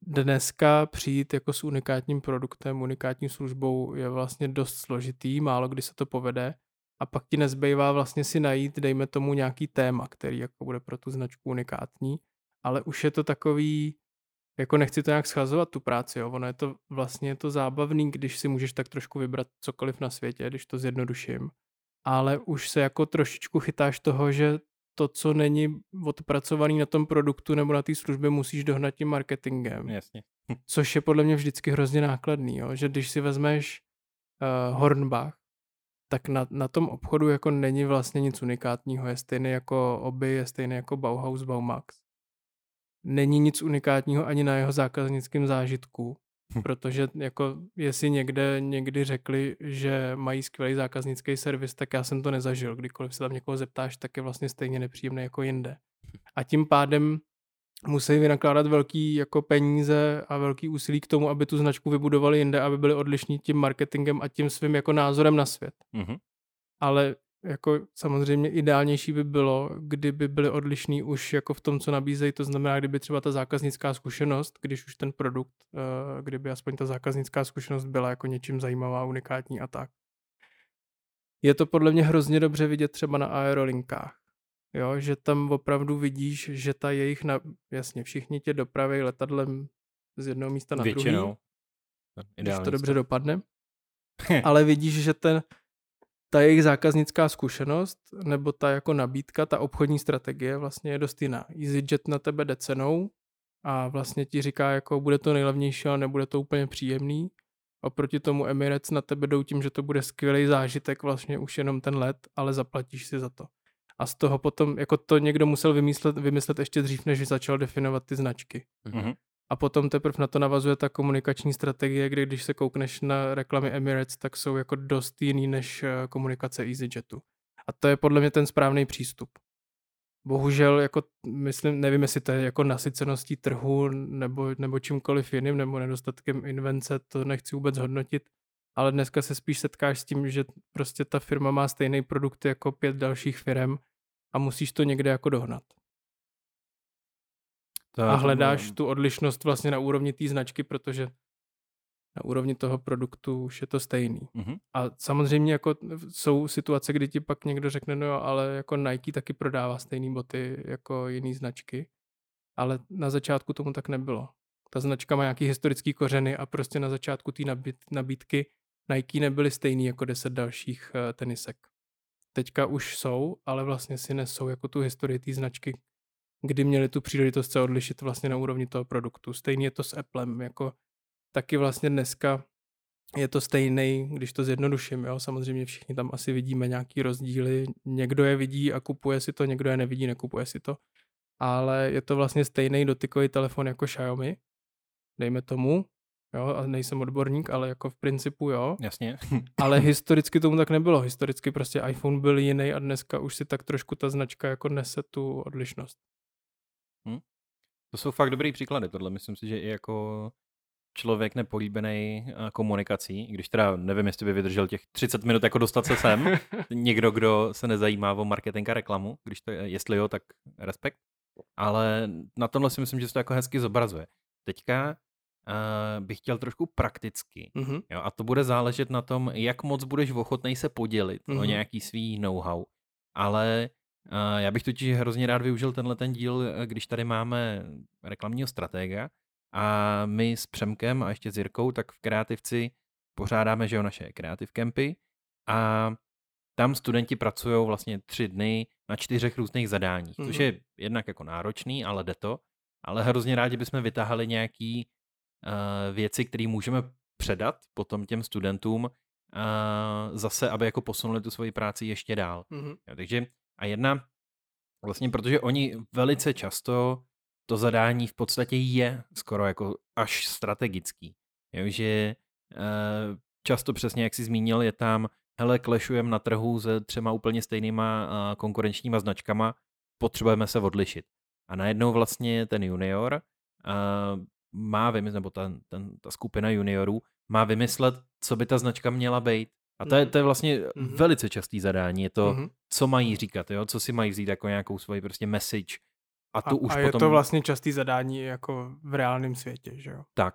dneska přijít jako s unikátním produktem, unikátní službou je vlastně dost složitý, málo kdy se to povede. A pak ti nezbývá vlastně si najít, dejme tomu nějaký téma, který jako bude pro tu značku unikátní, ale už je to takový, jako nechci to nějak schazovat tu práci, jo. ono je to vlastně je to zábavný, když si můžeš tak trošku vybrat cokoliv na světě, když to zjednoduším, ale už se jako trošičku chytáš toho, že to, co není odpracovaný na tom produktu nebo na té službě, musíš dohnat tím marketingem.
Jasně.
Což je podle mě vždycky hrozně nákladný, jo? že když si vezmeš uh, Hornbach, tak na, na tom obchodu jako není vlastně nic unikátního. Je stejný jako Oby, je stejný jako Bauhaus, Baumax. Není nic unikátního ani na jeho zákaznickém zážitku. Protože jako jestli někde někdy řekli, že mají skvělý zákaznický servis, tak já jsem to nezažil. Kdykoliv se tam někoho zeptáš, tak je vlastně stejně nepříjemný jako jinde. A tím pádem musí vynakládat velký jako peníze a velký úsilí k tomu, aby tu značku vybudovali jinde, aby byli odlišní tím marketingem a tím svým jako názorem na svět. Mm-hmm. Ale jako samozřejmě ideálnější by bylo, kdyby byli odlišní už jako v tom, co nabízejí, to znamená, kdyby třeba ta zákaznická zkušenost, když už ten produkt, uh, kdyby aspoň ta zákaznická zkušenost byla jako něčím zajímavá, unikátní a tak. Je to podle mě hrozně dobře vidět třeba na aerolinkách. Jo, že tam opravdu vidíš, že ta jejich, na, jasně, všichni tě dopraví letadlem z jednoho místa na Většinou. druhý. Když to dobře dopadne. ale vidíš, že ten, ta jejich zákaznická zkušenost, nebo ta jako nabídka, ta obchodní strategie vlastně je dost jiná. EasyJet na tebe jde cenou a vlastně ti říká, jako bude to nejlevnější, ale nebude to úplně příjemný. Oproti tomu Emirates na tebe jdou tím, že to bude skvělý zážitek vlastně už jenom ten let, ale zaplatíš si za to a z toho potom, jako to někdo musel vymyslet, vymyslet ještě dřív, než začal definovat ty značky. Mm-hmm. A potom teprve na to navazuje ta komunikační strategie, kdy když se koukneš na reklamy Emirates, tak jsou jako dost jiný než eh, komunikace EasyJetu. A to je podle mě ten správný přístup. Bohužel, jako myslím, nevím, jestli to je jako nasyceností trhu nebo, nebo čímkoliv jiným, nebo nedostatkem invence, to nechci vůbec hodnotit, ale dneska se spíš setkáš s tím, že prostě ta firma má stejný produkt jako pět dalších firm a musíš to někde jako dohnat. To a hledáš tu odlišnost vlastně na úrovni té značky, protože na úrovni toho produktu už je to stejný. Mm-hmm. A samozřejmě jako jsou situace, kdy ti pak někdo řekne, no jo, ale jako Nike taky prodává stejné boty jako jiný značky, ale na začátku tomu tak nebylo. Ta značka má nějaký historický kořeny a prostě na začátku té nabídky Nike nebyly stejný jako deset dalších uh, tenisek. Teďka už jsou, ale vlastně si nesou jako tu historii té značky, kdy měli tu příležitost se odlišit vlastně na úrovni toho produktu. Stejně je to s Applem, jako taky vlastně dneska je to stejný, když to zjednoduším, jo, samozřejmě všichni tam asi vidíme nějaký rozdíly, někdo je vidí a kupuje si to, někdo je nevidí, nekupuje si to, ale je to vlastně stejný dotykový telefon jako Xiaomi, dejme tomu, Jo, a nejsem odborník, ale jako v principu jo.
Jasně.
ale historicky tomu tak nebylo. Historicky prostě iPhone byl jiný a dneska už si tak trošku ta značka jako nese tu odlišnost.
Hm. To jsou fakt dobrý příklady. Tohle myslím si, že i jako člověk nepolíbený eh, komunikací, když teda nevím, jestli by vydržel těch 30 minut jako dostat se sem, někdo, kdo se nezajímá o marketing a reklamu, když to, jestli jo, tak respekt. Ale na tomhle si myslím, že se to jako hezky zobrazuje. Teďka uh, bych chtěl trošku prakticky. Mm-hmm. Jo, a to bude záležet na tom, jak moc budeš ochotný se podělit mm-hmm. o nějaký svý know-how. Ale já bych totiž hrozně rád využil tenhle ten díl, eh, když tady máme reklamního stratega a my s Přemkem a ještě s Jirkou, tak v Kreativci pořádáme, že jo, naše kreativ campy a tam studenti pracují vlastně tři dny na čtyřech různých zadáních, mm-hmm. což je jednak jako náročný, ale jde to. Ale hrozně rádi bychom vytáhali nějaký uh, věci, které můžeme předat potom těm studentům, uh, zase, aby jako posunuli tu svoji práci ještě dál. Mm-hmm. Jo, takže a jedna, vlastně protože oni velice často to zadání v podstatě je skoro jako až strategický. Jo, že uh, často přesně, jak jsi zmínil, je tam, hele, klešujeme na trhu se třema úplně stejnýma uh, konkurenčníma značkama, potřebujeme se odlišit. A najednou vlastně ten junior uh, má vymyslet, nebo ta, ten, ta skupina juniorů má vymyslet, co by ta značka měla být. A to je, mhm. to je vlastně mm-hmm. velice častý zadání. Je to, mm-hmm. co mají říkat, jo? co si mají vzít jako nějakou svoji prostě message.
A, tu a, už a je potom... to vlastně častý zadání jako v reálném světě, že jo?
Tak,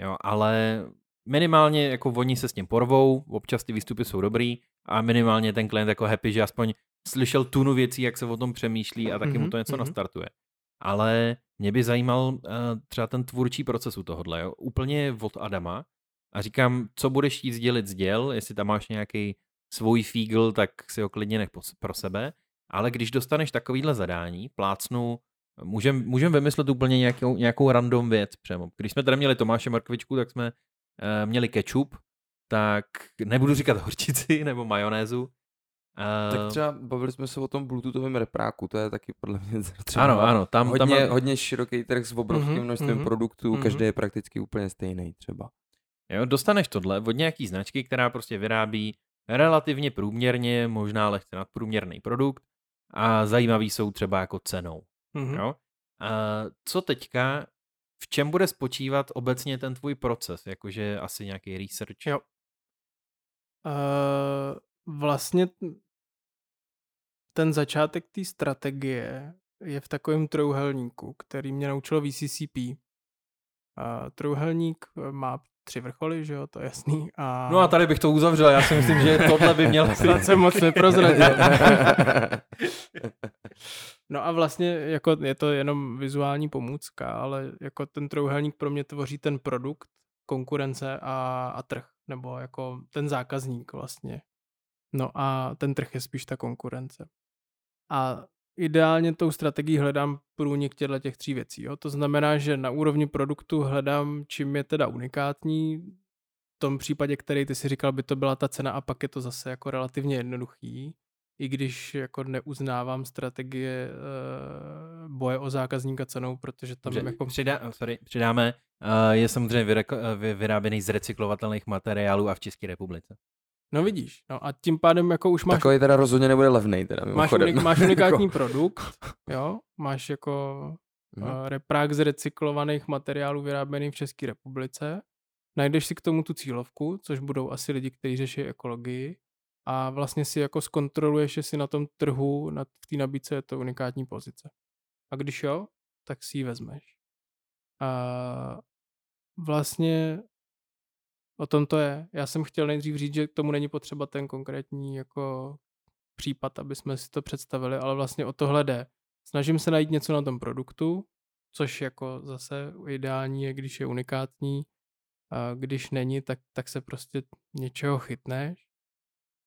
jo, ale minimálně jako oni se s tím porvou, občas ty výstupy jsou dobrý a minimálně ten klient jako happy, že aspoň slyšel tunu věcí, jak se o tom přemýšlí a taky mm-hmm. mu to něco mm-hmm. nastartuje ale mě by zajímal uh, třeba ten tvůrčí proces u tohohle, jo? úplně od Adama a říkám, co budeš chtít sdělit, sděl, jestli tam máš nějaký svůj fígl, tak si ho klidně nech pro sebe, Ale když dostaneš takovýhle zadání, plácnu, můžem, můžem vymyslet úplně nějakou, nějakou random věc přemo. Když jsme tady měli Tomáše Markovičku, tak jsme uh, měli ketchup, tak nebudu říkat horčici nebo majonézu.
Uh, tak třeba bavili jsme se o tom bluetoothovém repráku, to je taky podle mě třeba
ano, ano, tam,
hodně,
tam...
hodně široký trh s obrovským mm-hmm, množstvím mm-hmm, produktů, mm-hmm. každý je prakticky úplně stejný třeba.
Jo, dostaneš tohle od nějaký značky, která prostě vyrábí relativně průměrně, možná lehce nadprůměrný produkt a zajímavý jsou třeba jako cenou. Mm-hmm. Jo? A co teďka, v čem bude spočívat obecně ten tvůj proces, jakože asi nějaký research?
Jo. Uh, vlastně ten začátek té strategie je v takovém trouhelníku, který mě naučilo VCCP. Uh, trouhelník má tři vrcholy, že jo, to je jasný. A...
No a tady bych to uzavřel, já si myslím, že tohle by mělo
Snad se moc neprozradil. no a vlastně jako je to jenom vizuální pomůcka, ale jako ten trouhelník pro mě tvoří ten produkt, konkurence a, a trh, nebo jako ten zákazník vlastně. No a ten trh je spíš ta konkurence. A ideálně tou strategií hledám průnik těchto těch tří věcí. Jo? To znamená, že na úrovni produktu hledám, čím je teda unikátní, v tom případě, který ty si říkal, by to byla ta cena a pak je to zase jako relativně jednoduchý, i když jako neuznávám strategie uh, boje o zákazníka cenou, protože tam
Dobře,
jako...
Přidá, sorry, přidáme, uh, je samozřejmě vyráběný z recyklovatelných materiálů a v České republice.
No vidíš, no a tím pádem jako už máš...
Takový teda rozhodně nebude levný teda.
Máš, unik, máš unikátní produkt, jo, máš jako uh, reprák z recyklovaných materiálů vyráběný v České republice, najdeš si k tomu tu cílovku, což budou asi lidi, kteří řeší ekologii a vlastně si jako zkontroluješ, jestli na tom trhu, na, v té nabídce je to unikátní pozice. A když jo, tak si ji vezmeš. A vlastně O tom to je. Já jsem chtěl nejdřív říct, že k tomu není potřeba ten konkrétní jako případ, aby jsme si to představili, ale vlastně o tohle jde. Snažím se najít něco na tom produktu, což jako zase ideální je, když je unikátní. A když není, tak, tak se prostě něčeho chytneš.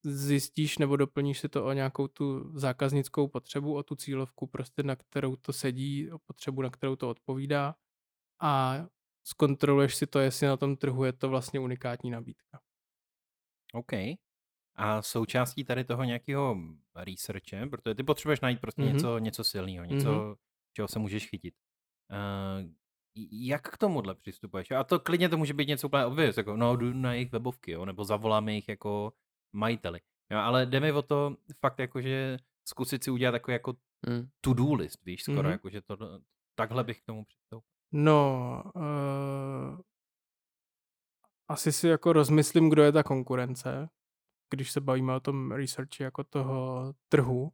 Zjistíš nebo doplníš si to o nějakou tu zákaznickou potřebu, o tu cílovku, prostě na kterou to sedí, o potřebu, na kterou to odpovídá. A zkontroluješ si to, jestli na tom trhu je to vlastně unikátní nabídka.
OK. A součástí tady toho nějakého researche, protože ty potřebuješ najít prostě mm-hmm. něco, něco silného, něco, mm-hmm. čeho se můžeš chytit. Uh, jak k tomuhle přistupuješ? A to klidně to může být něco úplně obvious, jako no jdu na jejich webovky, jo, nebo zavoláme jich jako majiteli. Jo, ale jde mi o to fakt jako, že zkusit si udělat takový jako mm. to-do list, víš, skoro, mm-hmm. jako, že to, takhle bych k tomu přistoupil.
No, uh, asi si jako rozmyslím, kdo je ta konkurence, když se bavíme o tom researchi jako toho trhu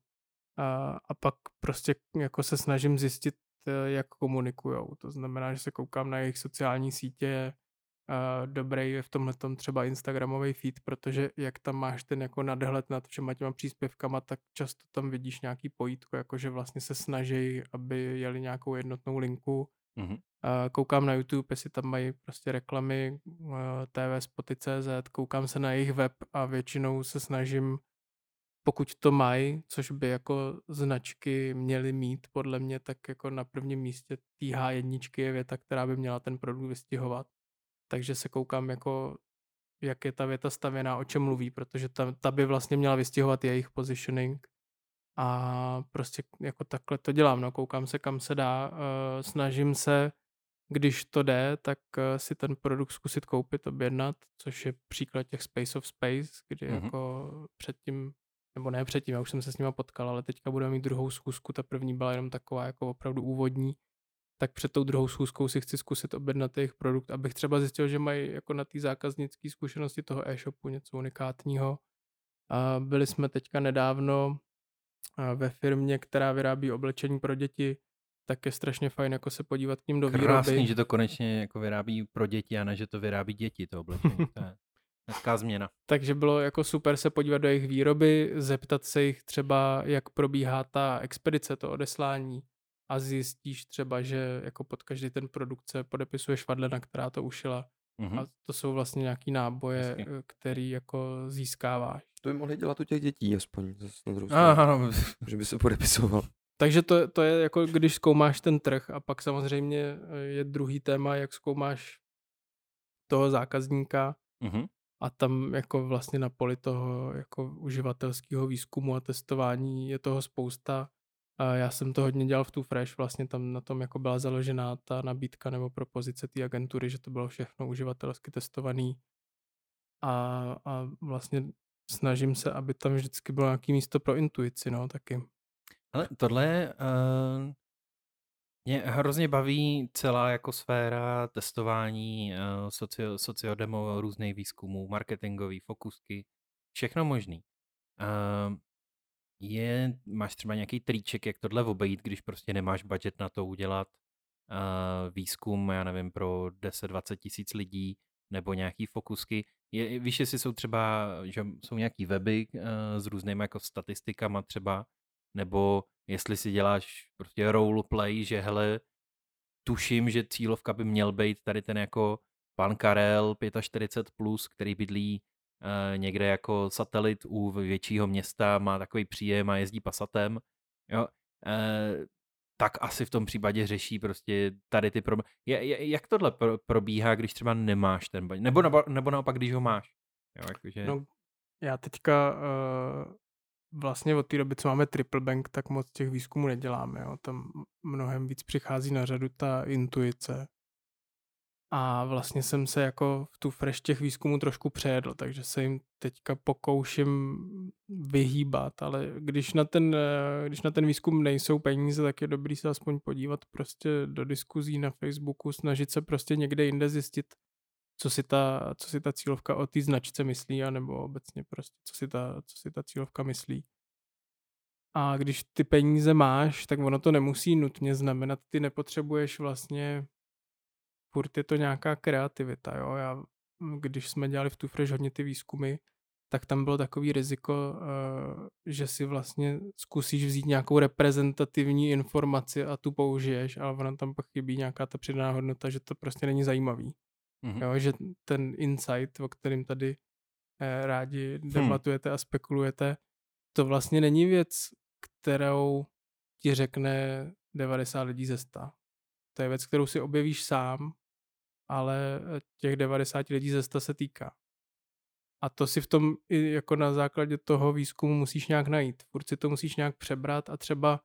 a, a pak prostě jako se snažím zjistit, eh, jak komunikujou. To znamená, že se koukám na jejich sociální sítě, uh, dobrý je v tomhle třeba Instagramový feed, protože jak tam máš ten jako nadhled nad všema těma příspěvkama, tak často tam vidíš nějaký pojítko, jakože vlastně se snaží, aby jeli nějakou jednotnou linku Mm-hmm. Koukám na YouTube, jestli tam mají prostě reklamy, TV spoty.cz, koukám se na jejich web a většinou se snažím, pokud to mají, což by jako značky měly mít podle mě, tak jako na prvním místě TH jedničky je věta, která by měla ten produkt vystihovat. Takže se koukám jako jak je ta věta stavěná, o čem mluví, protože ta, ta by vlastně měla vystihovat jejich positioning a prostě jako takhle to dělám, no, koukám se, kam se dá, uh, snažím se, když to jde, tak uh, si ten produkt zkusit koupit, objednat, což je příklad těch Space of Space, kdy mm-hmm. jako předtím, nebo ne předtím, já už jsem se s nima potkal, ale teďka budeme mít druhou schůzku, ta první byla jenom taková jako opravdu úvodní, tak před tou druhou schůzkou si chci zkusit objednat jejich produkt, abych třeba zjistil, že mají jako na té zákaznické zkušenosti toho e-shopu něco unikátního. A byli jsme teďka nedávno ve firmě, která vyrábí oblečení pro děti, tak je strašně fajn jako se podívat k ním do výroby.
Krásný, že to konečně jako vyrábí pro děti a ne, že to vyrábí děti, to oblečení. To je hezká změna.
Takže bylo jako super se podívat do jejich výroby, zeptat se jich třeba, jak probíhá ta expedice, to odeslání a zjistíš třeba, že jako pod každý ten produkt se podepisuje švadlena, která to ušila
Mhm.
A to jsou vlastně nějaký náboje,
Jasně.
eh, který jako získáváš.
To by mohli dělat u těch dětí aspoň. Zase na druhou stranu,
Aha, no,
že by se podepisoval.
Takže to, to je jako, když zkoumáš ten trh a pak samozřejmě eh, je druhý téma, jak zkoumáš toho zákazníka
mhm.
a tam jako vlastně na poli toho jako uživatelského výzkumu a testování je toho spousta. Já jsem to hodně dělal v tu Fresh, vlastně tam na tom jako byla založená ta nabídka nebo propozice té agentury, že to bylo všechno uživatelsky testovaný a, a vlastně snažím se, aby tam vždycky bylo nějaké místo pro intuici, no, taky.
Ale tohle uh, mě hrozně baví celá jako sféra testování, uh, socio, sociodemo, různých výzkumů, marketingový, fokusky, všechno možný. Uh, je, máš třeba nějaký triček, jak tohle obejít, když prostě nemáš budget na to udělat uh, výzkum, já nevím, pro 10-20 tisíc lidí, nebo nějaký fokusky. Je, víš, jestli jsou třeba, že jsou nějaký weby uh, s různými jako statistikama třeba, nebo jestli si děláš prostě roleplay, že hele, tuším, že cílovka by měl být tady ten jako pan Karel 45+, plus, který bydlí někde jako satelit u většího města, má takový příjem a jezdí pasatem, jo, uh, tak asi v tom případě řeší prostě tady ty problémy. Jak tohle pro, probíhá, když třeba nemáš ten budget? Nebo, nebo, naopak, když ho máš? Jo, jakože...
No, já teďka uh, vlastně od té doby, co máme triple bank, tak moc těch výzkumů neděláme. Jo. Tam mnohem víc přichází na řadu ta intuice. A vlastně jsem se jako v tu fresh těch výzkumů trošku přejedl, takže se jim teďka pokouším vyhýbat, ale když na ten, eh, když na ten výzkum nejsou peníze, tak je dobrý se aspoň podívat prostě do diskuzí na Facebooku, snažit se prostě někde jinde zjistit, co si ta, co si ta cílovka o té značce myslí, anebo obecně prostě, co si, ta, co si ta cílovka myslí. A když ty peníze máš, tak ono to nemusí nutně znamenat, ty nepotřebuješ vlastně, furt je to nějaká kreativita, jo. Já, když jsme dělali v Tufresh hodně ty výzkumy, tak tam bylo takový riziko, uh, že si vlastně zkusíš vzít nějakou reprezentativní informaci a tu použiješ, ale ona tam pak chybí nějaká ta přidaná hodnota, že to prostě není zajímavý. Mm-hmm. Jo, že ten insight, o kterým tady eh, rádi debatujete hmm. a spekulujete, to vlastně není věc, kterou ti řekne 90 lidí ze 100. To je věc, kterou si objevíš sám, ale těch 90 lidí ze 100 se týká. A to si v tom i jako na základě toho výzkumu musíš nějak najít. Furt si to musíš nějak přebrat a třeba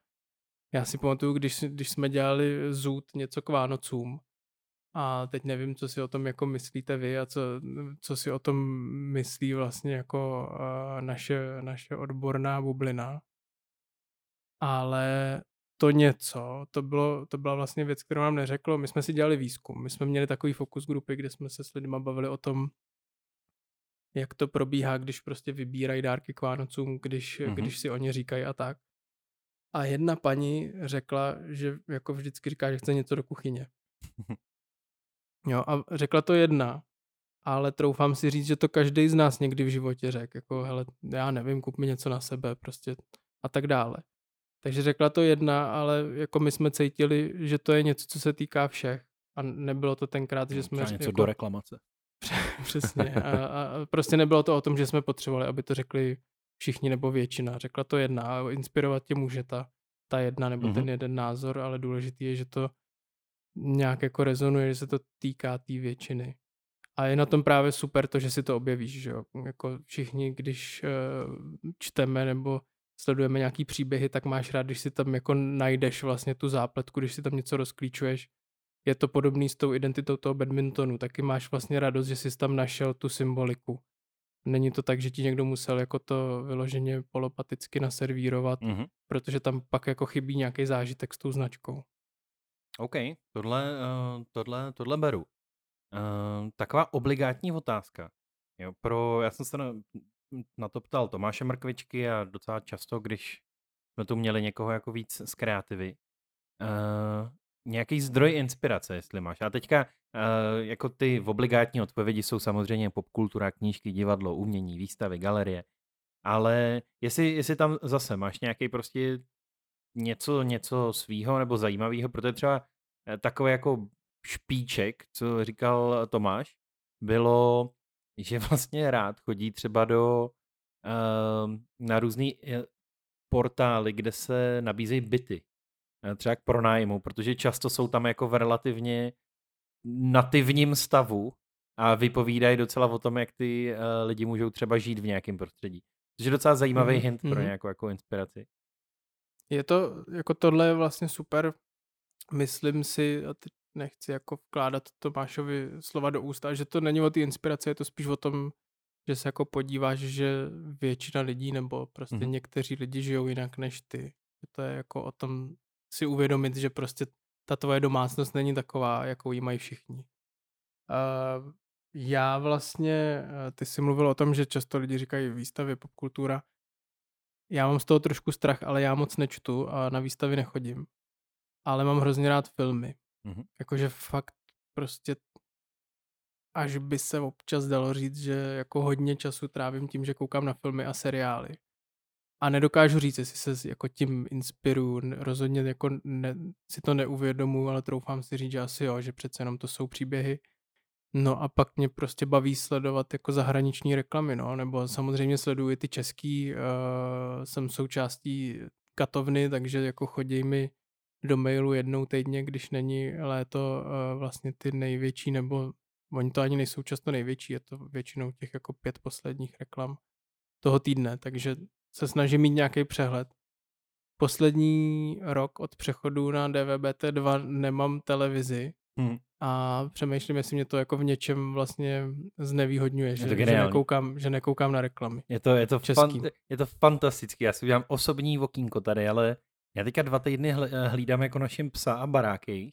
já si pamatuju, když, když jsme dělali zůd něco k Vánocům, a teď nevím, co si o tom jako myslíte vy a co, co si o tom myslí vlastně jako uh, naše, naše odborná bublina. Ale to něco, to, bylo, to byla vlastně věc, kterou nám neřeklo. My jsme si dělali výzkum. My jsme měli takový fokus grupy, kde jsme se s lidmi bavili o tom, jak to probíhá, když prostě vybírají dárky k Vánocům, když, mm-hmm. když si oni říkají a tak. A jedna paní řekla, že jako vždycky říká, že chce něco do kuchyně. Jo, a řekla to jedna, ale troufám si říct, že to každý z nás někdy v životě řekl, jako hele, já nevím, kup mi něco na sebe, prostě a tak dále. Takže řekla to jedna, ale jako my jsme cítili, že to je něco, co se týká všech. A nebylo to tenkrát, že jsme...
Třeba něco
jako,
do reklamace.
Přesně. A, a prostě nebylo to o tom, že jsme potřebovali, aby to řekli všichni nebo většina. Řekla to jedna a inspirovat tě může ta, ta jedna nebo mm-hmm. ten jeden názor, ale důležitý je, že to nějak jako rezonuje, že se to týká té tý většiny. A je na tom právě super to, že si to objevíš, že jo. Jako všichni, když uh, čteme nebo sledujeme nějaký příběhy, tak máš rád, když si tam jako najdeš vlastně tu zápletku, když si tam něco rozklíčuješ. Je to podobný s tou identitou toho badmintonu. Taky máš vlastně radost, že jsi tam našel tu symboliku. Není to tak, že ti někdo musel jako to vyloženě polopaticky naservírovat, mm-hmm. protože tam pak jako chybí nějaký zážitek s tou značkou.
OK, tohle, uh, tohle, tohle beru. Uh, taková obligátní otázka. Jo, pro, já jsem se na, na to ptal Tomáše Mrkvičky a docela často, když jsme tu měli někoho jako víc z kreativy. Uh, nějaký zdroj inspirace, jestli máš. A teďka uh, jako ty obligátní odpovědi jsou samozřejmě popkultura, knížky, divadlo, umění, výstavy, galerie. Ale jestli, jestli tam zase máš nějaký prostě něco, něco svýho nebo zajímavého, protože třeba takový jako špíček, co říkal Tomáš, bylo, že vlastně rád chodí třeba do uh, na různý eh, portály, kde se nabízejí byty. Eh, třeba k pronájmu, protože často jsou tam jako v relativně nativním stavu a vypovídají docela o tom, jak ty uh, lidi můžou třeba žít v nějakém prostředí. Což je docela zajímavý mm-hmm. hint pro mhm. nějakou jako inspiraci.
Je to, jako tohle je vlastně super, myslím si, a teď nechci jako vkládat Tomášovi slova do ústa, že to není o té inspiraci, je to spíš o tom, že se jako podíváš, že většina lidí nebo prostě mm-hmm. někteří lidi žijou jinak než ty. To je jako o tom si uvědomit, že prostě ta tvoje domácnost není taková, jakou ji mají všichni. Uh, já vlastně, uh, ty jsi mluvil o tom, že často lidi říkají výstavy, popkultura. Já mám z toho trošku strach, ale já moc nečtu a na výstavy nechodím. Ale mám hrozně rád filmy. Mm-hmm. Jakože fakt prostě až by se občas dalo říct, že jako hodně času trávím tím, že koukám na filmy a seriály. A nedokážu říct, jestli se jako tím inspiruju, rozhodně jako ne, si to neuvědomuji, ale troufám si říct, že asi jo, že přece jenom to jsou příběhy. No a pak mě prostě baví sledovat jako zahraniční reklamy, no, nebo samozřejmě sleduji ty český, uh, jsem součástí katovny, takže jako chodí mi do mailu jednou týdně, když není léto uh, vlastně ty největší, nebo oni to ani nejsou často největší, je to většinou těch jako pět posledních reklam toho týdne, takže se snažím mít nějaký přehled. Poslední rok od přechodu na DVB-T2 nemám televizi hmm. a přemýšlím, jestli mě to jako v něčem vlastně znevýhodňuje, že, že, nekoukám, že nekoukám na reklamy.
Je to, je to, fan, je to fantastický, já si udělám osobní okýnko tady, ale já teďka dva týdny hlídám jako našim psa a baráky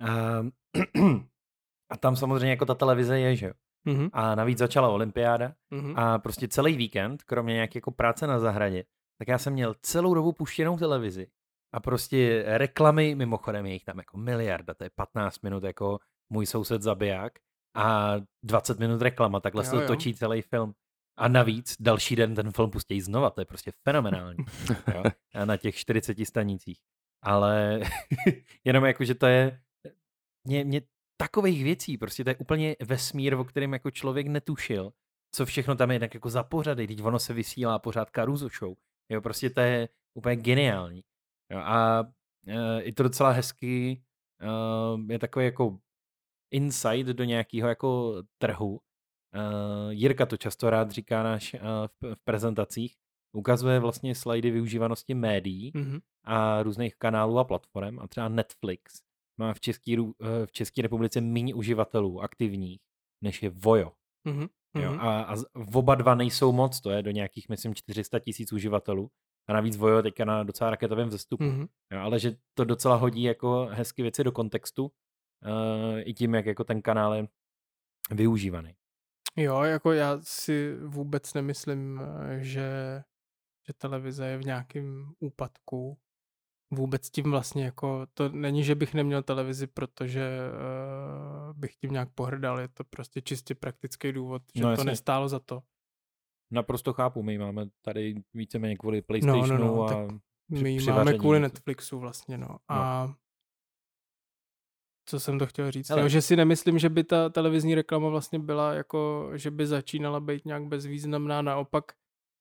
a, a tam samozřejmě jako ta televize je, že jo. Mm-hmm. A navíc začala olympiáda mm-hmm. a prostě celý víkend, kromě nějaké jako práce na zahradě, tak já jsem měl celou dobu puštěnou televizi a prostě reklamy, mimochodem je jich tam jako miliarda, to je 15 minut jako můj soused zabiják a 20 minut reklama, takhle jo, se to točí celý film. A navíc další den ten film pustí znova, to je prostě fenomenální. jo? A na těch 40 stanicích. Ale jenom jako, že to je, mě, mě takových věcí, prostě to je úplně vesmír, o kterém jako člověk netušil, co všechno tam je tak jako za pořady, teď ono se vysílá pořád Caruso Show, jo, prostě to je úplně geniální. Jo, a e, je to docela hezký, e, je takový jako insight do nějakého jako trhu. E, Jirka to často rád říká náš, e, v, v prezentacích, ukazuje vlastně slajdy využívanosti médií mm-hmm. a různých kanálů a platform a třeba Netflix má v České, eh, v České republice méně uživatelů aktivních, než je Vojo. Mm-hmm. Jo, mhm. a, a oba dva nejsou moc, to je do nějakých, myslím, 400 tisíc uživatelů. A navíc Vojo teďka na docela raketovém vzestupu. Mm-hmm. Jo, ale že to docela hodí jako hezky věci do kontextu, uh, i tím, jak jako ten kanál je využívaný.
Jo, jako já si vůbec nemyslím, eh, že, že televize je v nějakém úpadku vůbec tím vlastně jako, to není, že bych neměl televizi, protože uh, bych tím nějak pohrdal, je to prostě čistě praktický důvod, že no, to nestálo za to.
Naprosto chápu, my máme tady víceméně kvůli PlayStationu no, no, no, a
my máme kvůli Netflixu vlastně, no. A no. Co jsem to chtěl říct? Jo, že si nemyslím, že by ta televizní reklama vlastně byla jako, že by začínala být nějak bezvýznamná, naopak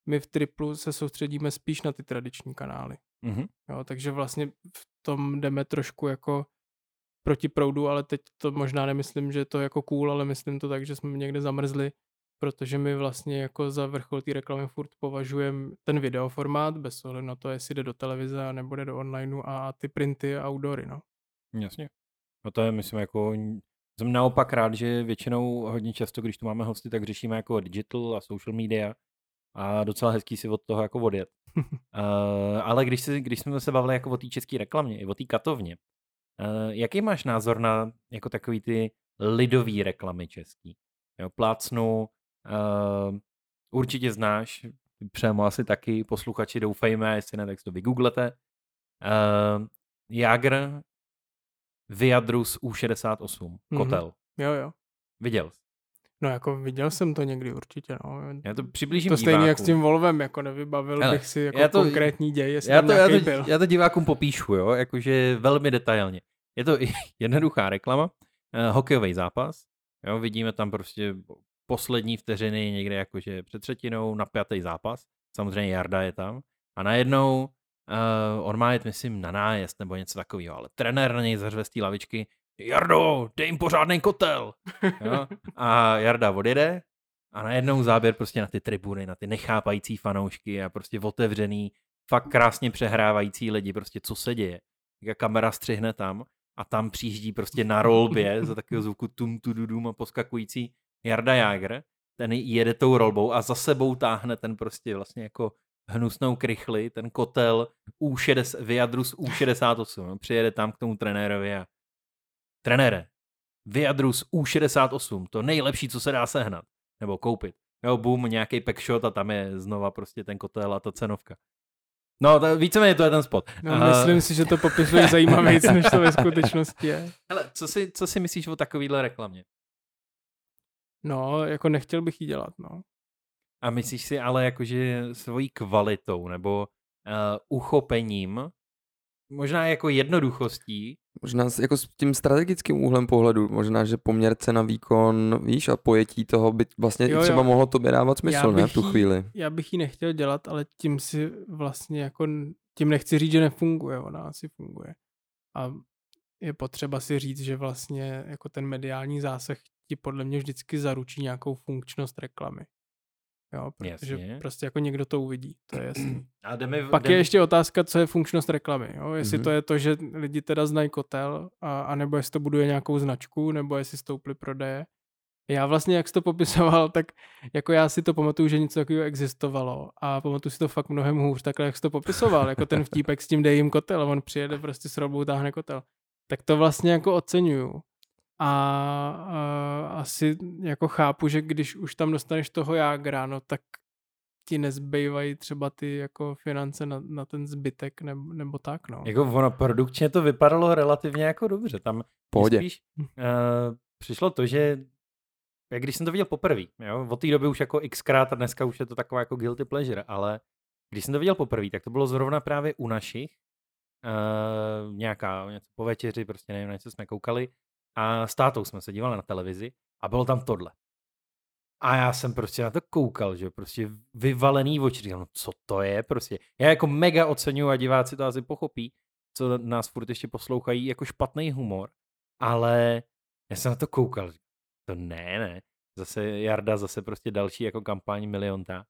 my v Triplu se soustředíme spíš na ty tradiční kanály. Mm-hmm. Jo, takže vlastně v tom jdeme trošku jako proti proudu, ale teď to možná nemyslím, že to je jako cool, ale myslím to tak, že jsme někde zamrzli, protože my vlastně jako za vrchol té reklamy furt považujeme ten videoformát, bez ohledu na to, jestli jde do televize a nebo jde do onlineu a ty printy a outdoory, no.
Jasně. No to je, myslím, jako jsem naopak rád, že většinou hodně často, když tu máme hosty, tak řešíme jako digital a social media, a docela hezký si od toho jako odjet. uh, ale když, si, když jsme se bavili jako o té české reklamě, i o té katovně, uh, jaký máš názor na jako takový ty lidový reklamy český? Jo, plácnu, uh, určitě znáš, přemo asi taky, posluchači doufejme, jestli ne, tak si to vygooglete. Uh, Jagr Viadrus U68, mm-hmm. kotel.
Jo, jo.
Viděl jsi?
No jako viděl jsem to někdy určitě, no.
Já to přiblížím
To stejně jak s tím Volvem, jako nevybavil Hele, bych si jako já to, konkrétní děj, jestli já to, já
to,
byl.
já to divákům popíšu, jo, jakože velmi detailně. Je to jednoduchá reklama, uh, hokejový zápas, Jo, vidíme tam prostě poslední vteřiny někde jakože před třetinou, napjatý zápas. Samozřejmě Jarda je tam. A najednou uh, on má jet, myslím, na nájezd nebo něco takového, ale trenér na něj zařve z té lavičky, Jardo, dej jim pořádný kotel. Jo? A Jarda odjede a najednou záběr prostě na ty tribuny, na ty nechápající fanoušky a prostě otevřený, fakt krásně přehrávající lidi, prostě co se děje. Jak kamera střihne tam a tam přijíždí prostě na rolbě za takového zvuku tum tu dum a poskakující Jarda Jager, ten jede tou rolbou a za sebou táhne ten prostě vlastně jako hnusnou krychli, ten kotel U60, Viadrus U68, no, přijede tam k tomu trenérovi a trenére, Viadrus U68, to nejlepší, co se dá sehnat, nebo koupit. Jo, boom, nějaký packshot a tam je znova prostě ten kotel a ta cenovka. No, to, víceméně to je ten spot.
No, uh, myslím si, že to popisuje zajímavějc, než to ve skutečnosti je.
Hele, co si, co si myslíš o takovýhle reklamě?
No, jako nechtěl bych ji dělat, no.
A myslíš si ale jakože svojí kvalitou nebo uh, uchopením, možná jako jednoduchostí.
Možná jako s tím strategickým úhlem pohledu, možná, že poměr cena výkon, víš, a pojetí toho by vlastně jo, třeba jo. mohlo tobě dávat smysl, ne, v tu chvíli.
Jí, já bych ji nechtěl dělat, ale tím si vlastně jako, tím nechci říct, že nefunguje, ona asi funguje. A je potřeba si říct, že vlastně jako ten mediální zásah ti podle mě vždycky zaručí nějakou funkčnost reklamy. Jo, protože Jasně. prostě jako někdo to uvidí, to je jasný. A jdeme, Pak jdeme... je ještě otázka, co je funkčnost reklamy. Jo? Jestli mm-hmm. to je to, že lidi teda znají kotel, a, a nebo jestli to buduje nějakou značku, nebo jestli stouply prodeje. Já vlastně, jak jsi to popisoval, tak jako já si to pamatuju, že něco takového existovalo a pamatuju si to fakt mnohem hůř, takhle jak jsi to popisoval, jako ten vtípek s tím dej jim kotel a on přijede prostě s robou, táhne kotel. Tak to vlastně jako oceňuju. A, a asi jako chápu, že když už tam dostaneš toho jágra, no tak ti nezbývají třeba ty jako finance na, na ten zbytek nebo, nebo tak, no.
Jako ono produkčně to vypadalo relativně jako dobře. Tam
Pohodě. spíš
uh, přišlo to, že jak když jsem to viděl poprvé, jo, od té doby už jako xkrát a dneska už je to taková jako guilty pleasure, ale když jsem to viděl poprvé, tak to bylo zrovna právě u našich, uh, nějaká něco po večeři, prostě nevím, na něco jsme koukali a s tátou jsme se dívali na televizi a bylo tam tohle. A já jsem prostě na to koukal, že prostě vyvalený oči, říkám, no co to je prostě. Já jako mega oceňuji a diváci to asi pochopí, co nás furt ještě poslouchají, jako špatný humor, ale já jsem na to koukal, to ne, ne, zase Jarda, zase prostě další jako kampaň milionta.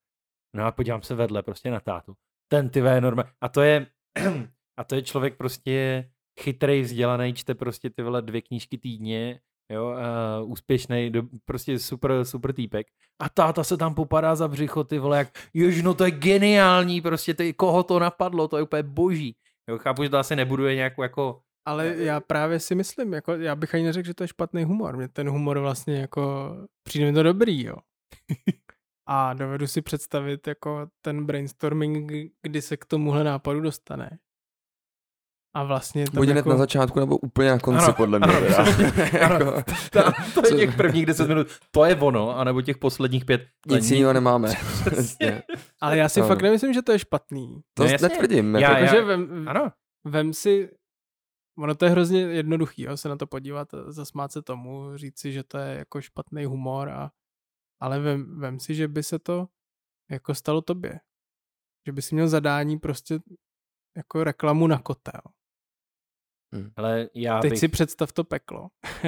No a podívám se vedle prostě na tátu. Ten ty normálně. A to je, a to je člověk prostě chytrý, vzdělaný, čte prostě ty vole dvě knížky týdně, jo, uh, úspěšný, prostě super, super týpek. A táta se tam popadá za břicho, ty vole, jak, jež, no to je geniální, prostě ty, koho to napadlo, to je úplně boží. Jo, chápu, že to asi nebuduje nějakou jako
ale já právě si myslím, jako já bych ani neřekl, že to je špatný humor. Mě ten humor vlastně jako přijde mi to dobrý, jo. A dovedu si představit jako ten brainstorming, kdy se k tomuhle nápadu dostane. A vlastně
to Buď jako... na začátku nebo úplně na konci, ano, podle mě. Ano,
ano, jako, to je těch prvních 10 minut, to je ono, anebo těch posledních pět.
Nic jiného nemáme.
Ale já si ano. fakt nemyslím, že to je špatný.
To no, netvrdím.
Já, jako, já, že vem, ano. vem si, ono to je hrozně jednoduchý, jo, se na to podívat, zasmát se tomu, říct si, že to je jako špatný humor, a, ale vem, vem si, že by se to jako stalo tobě. Že by si měl zadání prostě jako reklamu na kotel.
Hmm. Ale já
Teď
bych...
si představ to peklo.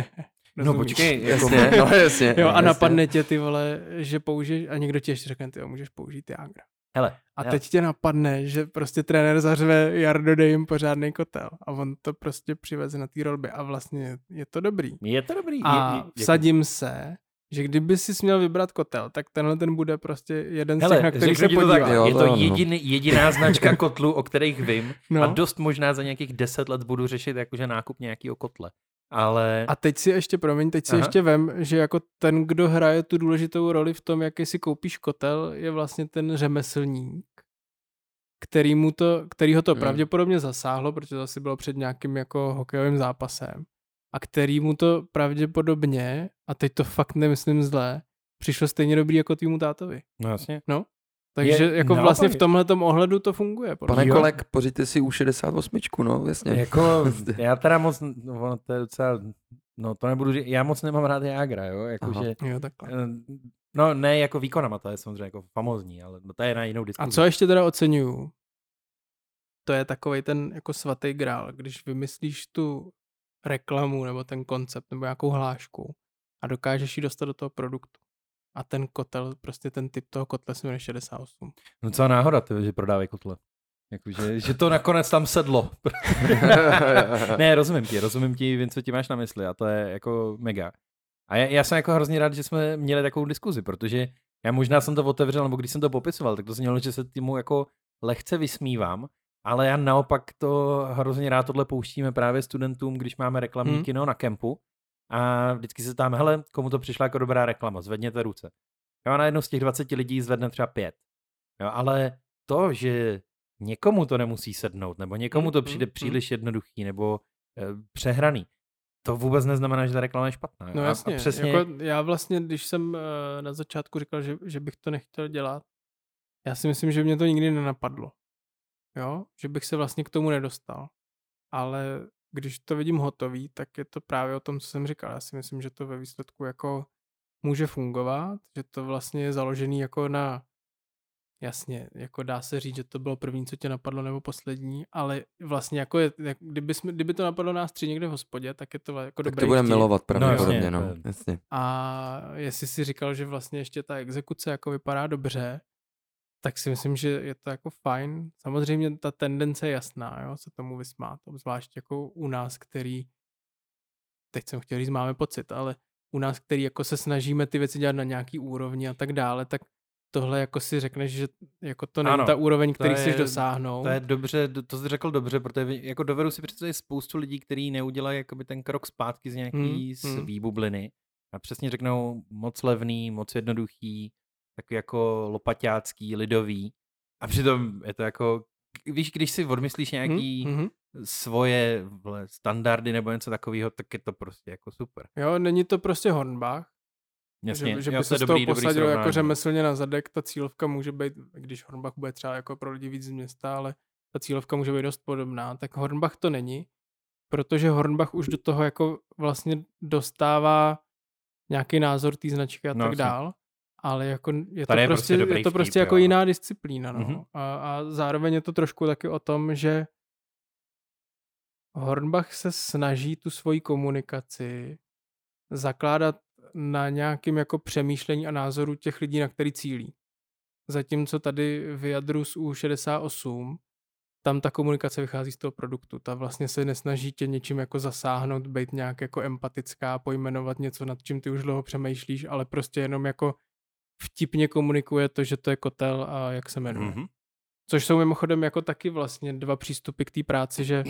no počkej,
jako jasně, no jasně.
Jo, a jasně. napadne tě ty vole, že použiješ, a někdo ti ještě řekne, ty jo, můžeš použít Jagra.
Hele,
a teď tě napadne, že prostě trenér zařve Jardo, dej jim pořádný kotel a on to prostě přiveze na té rolbě a vlastně je to dobrý.
Je to dobrý.
A je, je, vsadím se, že kdyby si měl vybrat kotel, tak tenhle ten bude prostě jeden Hele, z těch, na kterých se podívá. Tak,
jo, je to jedin, jediná značka kotlu, o kterých vím no. a dost možná za nějakých deset let budu řešit jakože nákup nějakého kotle. Ale...
A teď si ještě, promiň, teď si Aha. ještě vem, že jako ten, kdo hraje tu důležitou roli v tom, jaký si koupíš kotel, je vlastně ten řemeslník, který, mu to, který ho to hmm. pravděpodobně zasáhlo, protože to asi bylo před nějakým jako hokejovým zápasem a který mu to pravděpodobně, a teď to fakt nemyslím zlé, přišlo stejně dobrý jako týmu tátovi.
No jasně.
No, takže je, jako no, vlastně v tomhle ohledu to funguje.
Pane jo. kolek, pořiďte si u 68, no, jasně.
Jako, já teda moc, no, to je docela No to nebudu říct, já moc nemám rád Jagra, jo, jakože,
Jo, takhle.
eh, no ne jako výkonama, to je samozřejmě jako famózní, ale no, to je na jinou
A
diskuzi.
co ještě teda oceňuju, to je takový ten jako svatý grál, když vymyslíš tu reklamu nebo ten koncept nebo nějakou hlášku a dokážeš ji dostat do toho produktu. A ten kotel, prostě ten typ toho kotle se jmenuje 68.
No co náhoda, ty, že prodávají kotle. Jakože, že to nakonec tam sedlo. ne, rozumím ti, rozumím ti, vím, co ti máš na mysli a to je jako mega. A já, já jsem jako hrozně rád, že jsme měli takovou diskuzi, protože já možná jsem to otevřel, nebo když jsem to popisoval, tak to znělo, že se týmu jako lehce vysmívám, ale já naopak to hrozně rád tohle pouštíme právě studentům, když máme reklamní
Hmm.
kino na kempu a vždycky se tam, hele, komu to přišla jako dobrá reklama, zvedněte ruce. Jo, a na jednu z těch 20 lidí zvedne třeba pět. Jo, ale to, že někomu to nemusí sednout, nebo někomu to
Mm,
přijde
mm, mm.
příliš jednoduchý, nebo e, přehraný, to vůbec neznamená, že ta reklama je špatná. jo.
No
A-
jasně,
A přesně,
jako já vlastně, když jsem eh, na začátku říkal, že, že bych to nechtěl dělat, já si myslím, že mě to nikdy nenapadlo. Jo, že bych se vlastně k tomu nedostal. Ale když to vidím hotový, tak je to právě o tom, co jsem říkal. Já si myslím, že to ve výsledku jako může fungovat, že to vlastně je založený jako na Jasně, jako dá se říct, že to bylo první, co tě napadlo, nebo poslední, ale vlastně jako je, jak, kdyby, jsme, kdyby to napadlo nás tři někde v hospodě, tak je to jako
tak
dobrý
to bude
vtip.
milovat pravděpodobně,
jasně,
no.
to je-
Jasně.
A jestli si říkal, že vlastně ještě ta exekuce jako vypadá dobře, tak si myslím, že je to jako fajn. Samozřejmě ta tendence je jasná, jo, se tomu vysmát, obzvlášť jako u nás, který, teď jsem chtěl říct, máme pocit, ale u nás, který jako se snažíme ty věci dělat na nějaký úrovni a tak dále, tak tohle jako si řekneš, že jako to není
Ano,
ta úroveň, který chceš dosáhnout.
to je dobře, to- jsi řekl dobře, protože jako dovedu si představit spoustu lidí, kteří neudělají jakoby ten krok zpátky z nějaký
Hmm,
z
hmm.
výbubliny a přesně řeknou moc levný, moc jednoduchý, takový jako lopaťácký, lidový a přitom je to jako, víš, když si odmyslíš nějaký
Mhm, mhm.
svoje vle, standardy nebo něco takového, tak je to prostě jako super.
Jo, není to prostě Hornbach,
Jasně,
že, že
jo,
by
to
se z toho
dobrý, dobrý
posadil jako
srovnání.
řemeslně na zadek, ta cílovka může být, když Hornbach bude třeba jako pro lidi víc z města, ale ta cílovka může být dost podobná, tak Hornbach to není, protože Hornbach už do toho jako vlastně dostává nějaký názor té značky a
No,
tak
jasně.
dál, ale jako je to
Tady je
prostě,
prostě
je to
vtip,
prostě
jo.
jako jiná disciplína, no.
Mhm.
A, a zároveň je to trošku taky o tom, že Hornbach se snaží tu svoji komunikaci zakládat na nějakým jako přemýšlení a názoru těch lidí, na který cílí. Zatímco tady v jadru z U68, tam ta komunikace vychází z toho produktu. Ta vlastně se nesnaží tě něčím jako zasáhnout, být nějak jako empatická, pojmenovat něco, nad čím ty už dlouho přemýšlíš, ale prostě jenom jako vtipně komunikuje to, že to je kotel a jak se jmenuje.
Mhm.
Což jsou mimochodem jako taky vlastně dva přístupy k té práci, že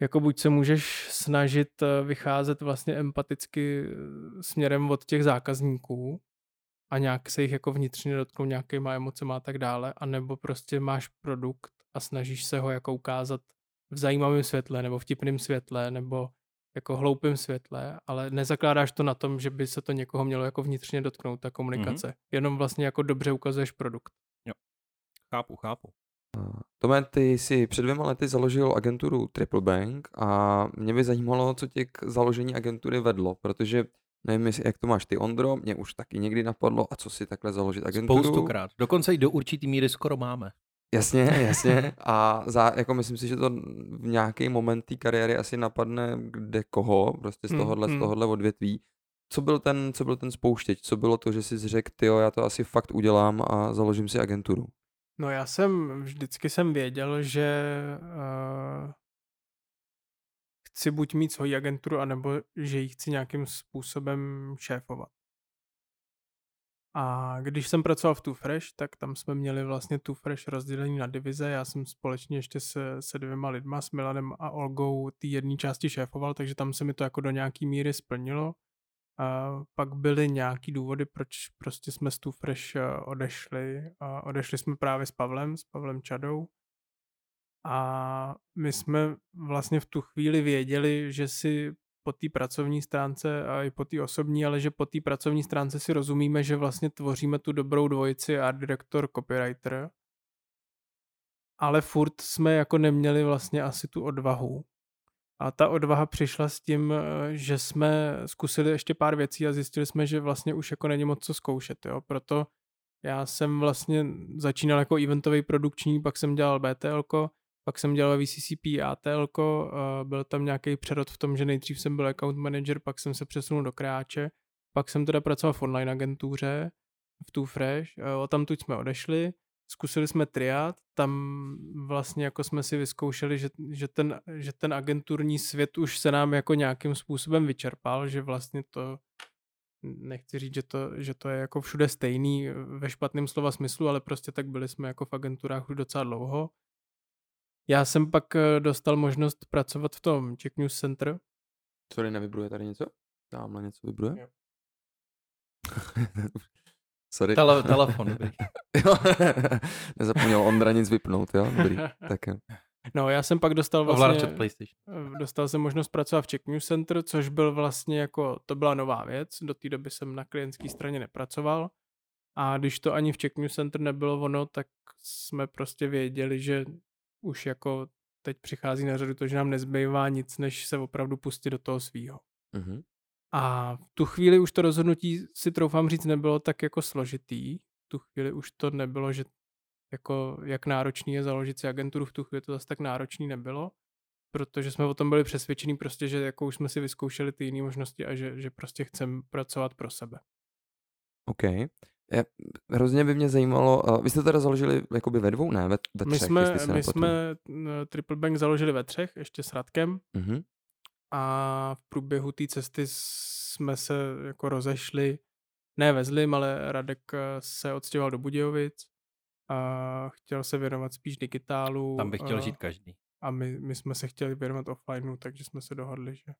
jako buď se můžeš snažit eh, vycházet vlastně empaticky eh, směrem od těch zákazníků a nějak se jich jako vnitřně dotknout nějakýma emocema a tak dále, anebo prostě máš produkt a snažíš se ho jako ukázat v zajímavém světle nebo vtipném světle nebo jako hloupém světle, ale nezakládáš to na tom, že by se to někoho mělo jako vnitřně dotknout, ta komunikace. Mm-hmm. Jenom vlastně jako dobře ukazuješ produkt.
Chápu, chápu.
Tome, ty si před dvěma lety založil agenturu Triple Bank a mě by zajímalo, co tě k založení agentury vedlo, protože nevím, jestli- jak to máš ty, Ondro, mě už taky někdy napadlo, a co si takhle založit agenturu.
Spoustukrát. Dokonce i do určitý míry skoro máme.
Jasně, jasně. A za, jako myslím si, že to v nějaký moment té kariéry asi napadne kde koho, prostě z
Hmm,
tohohle, z
hmm.
tohohle odvětví. Co byl ten, co byl ten spouštěč? Co bylo to, že jsi řekl, tyjo, já to asi fakt udělám a založím si agenturu?
No já jsem, vždycky jsem věděl, že uh, chci buď mít svoji agenturu, anebo že ji chci nějakým způsobem šéfovat. A když jsem pracoval v Too Fresh, tak tam jsme měli vlastně Too Fresh rozdělení na divize. Já jsem společně ještě se, se dvěma lidma, s Milanem a Olgou, ty jedné části šéfoval, takže tam se mi to jako do nějaký míry splnilo. A pak byly nějaký důvody, proč prostě jsme z Too Fresh eh, odešli. A odešli jsme právě s Pavlem, s Pavlem Čadou. A my jsme vlastně v tu chvíli věděli, že si po té pracovní stránce a i po té osobní, ale že po té pracovní stránce si rozumíme, že vlastně tvoříme tu dobrou dvojici art director, copywriter. Ale furt jsme jako neměli vlastně asi tu odvahu A ta odvaha přišla s tím, eh, že jsme zkusili ještě pár věcí a zjistili jsme, že vlastně už jako není moc co zkoušet, jo. Proto já jsem vlastně začínal jako eventový produkční, pak jsem dělal BTL, pak jsem dělal VCCP ATL, byl tam nějaký přerod v tom, že nejdřív jsem byl account manager, pak jsem se přesunul do Kráče, pak jsem teda pracoval v online agentuře, v Too Fresh, o tam tu jsme odešli, zkusili jsme triad, tam vlastně jako jsme si vyzkoušeli, že, že, ten, že ten agenturní svět už se nám jako nějakým způsobem vyčerpal, že vlastně to, nechci říct, že to, že to je jako všude stejný ve špatném slova smyslu, ale prostě tak byli jsme jako v agenturách už docela dlouho. Já jsem pak eh, dostal možnost pracovat v tom Czech News Center.
Sorry, nevybruje tady něco? Tamhle něco vybruje? Jo. Sorry.
Tele, telefon.
Nezapomněl Ondra nic vypnout, jo? Dobrý. Tak jo.
No, já jsem pak dostal vlastně, eh, dostal jsem možnost pracovat v Czech News Center, což byl vlastně jako, to byla nová věc, do té doby jsem na klientské straně nepracoval a když to ani v Czech News Center nebylo ono, tak jsme prostě věděli, že už jako teď přichází na řadu to, že nám nezbývá nic, než se opravdu pustit do toho svýho. Mm-hmm. A v tu chvíli už to rozhodnutí si troufám říct nebylo tak jako složitý. V tu chvíli už to nebylo, že jako jak náročný je založit si agenturu, v tu chvíli to zase tak náročný nebylo, protože jsme o tom byli přesvědčení prostě, že jako už jsme si vyzkoušeli ty jiné možnosti a že, že prostě chceme pracovat pro sebe.
OK. Je, hrozně by mě zajímalo, uh, vy jste teda založili jakoby ve dvou, ne? Ve, ve
my
třech,
jsme, my jsme Triple Bank založili ve třech, ještě s Radkem.
Uh-huh.
A v průběhu té cesty jsme se jako rozešli, ne ve zlým, ale Radek eh, se odstěhoval do Budějovic a chtěl se věnovat spíš digitálu.
Tam by chtěl a, žít každý.
A my, my jsme se chtěli věnovat offlineu, takže jsme se dohodli, že,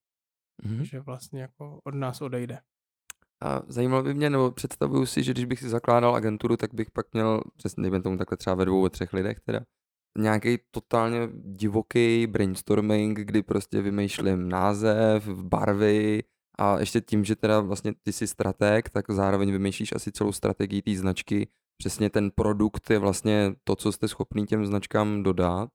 mm-hmm. že vlastně jako od nás odejde.
A zajímalo by mě, nebo představuju si, že když bych si zakládal agenturu, tak bych pak měl, přesně dejme tomu takhle třeba ve dvou, třech lidech teda, nějaký totálně divoký brainstorming, kdy prostě vymýšlím název, barvy a ještě tím, že teda vlastně ty jsi strateg, tak zároveň vymýšlíš asi celou strategii té značky. Přesně ten produkt je vlastně to, co jste schopný těm značkám dodat.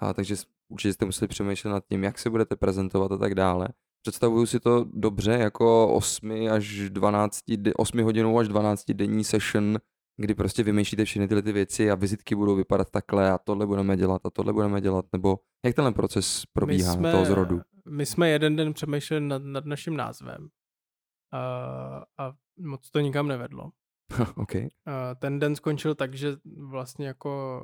A takže určitě jste museli přemýšlet nad tím, jak se budete prezentovat a tak dále. Představuju si to dobře jako 8 až 12, 8 hodinou až 12 denní session, kdy prostě vymýšlíte všechny tyhle ty věci a vizitky budou vypadat takhle a tohle budeme dělat a tohle budeme dělat, nebo jak tenhle proces probíhá jsme, toho zrodu?
My jsme jeden den přemýšleli nad, nad naším názvem a, a moc to nikam nevedlo.
okay.
a ten den skončil tak, že vlastně jako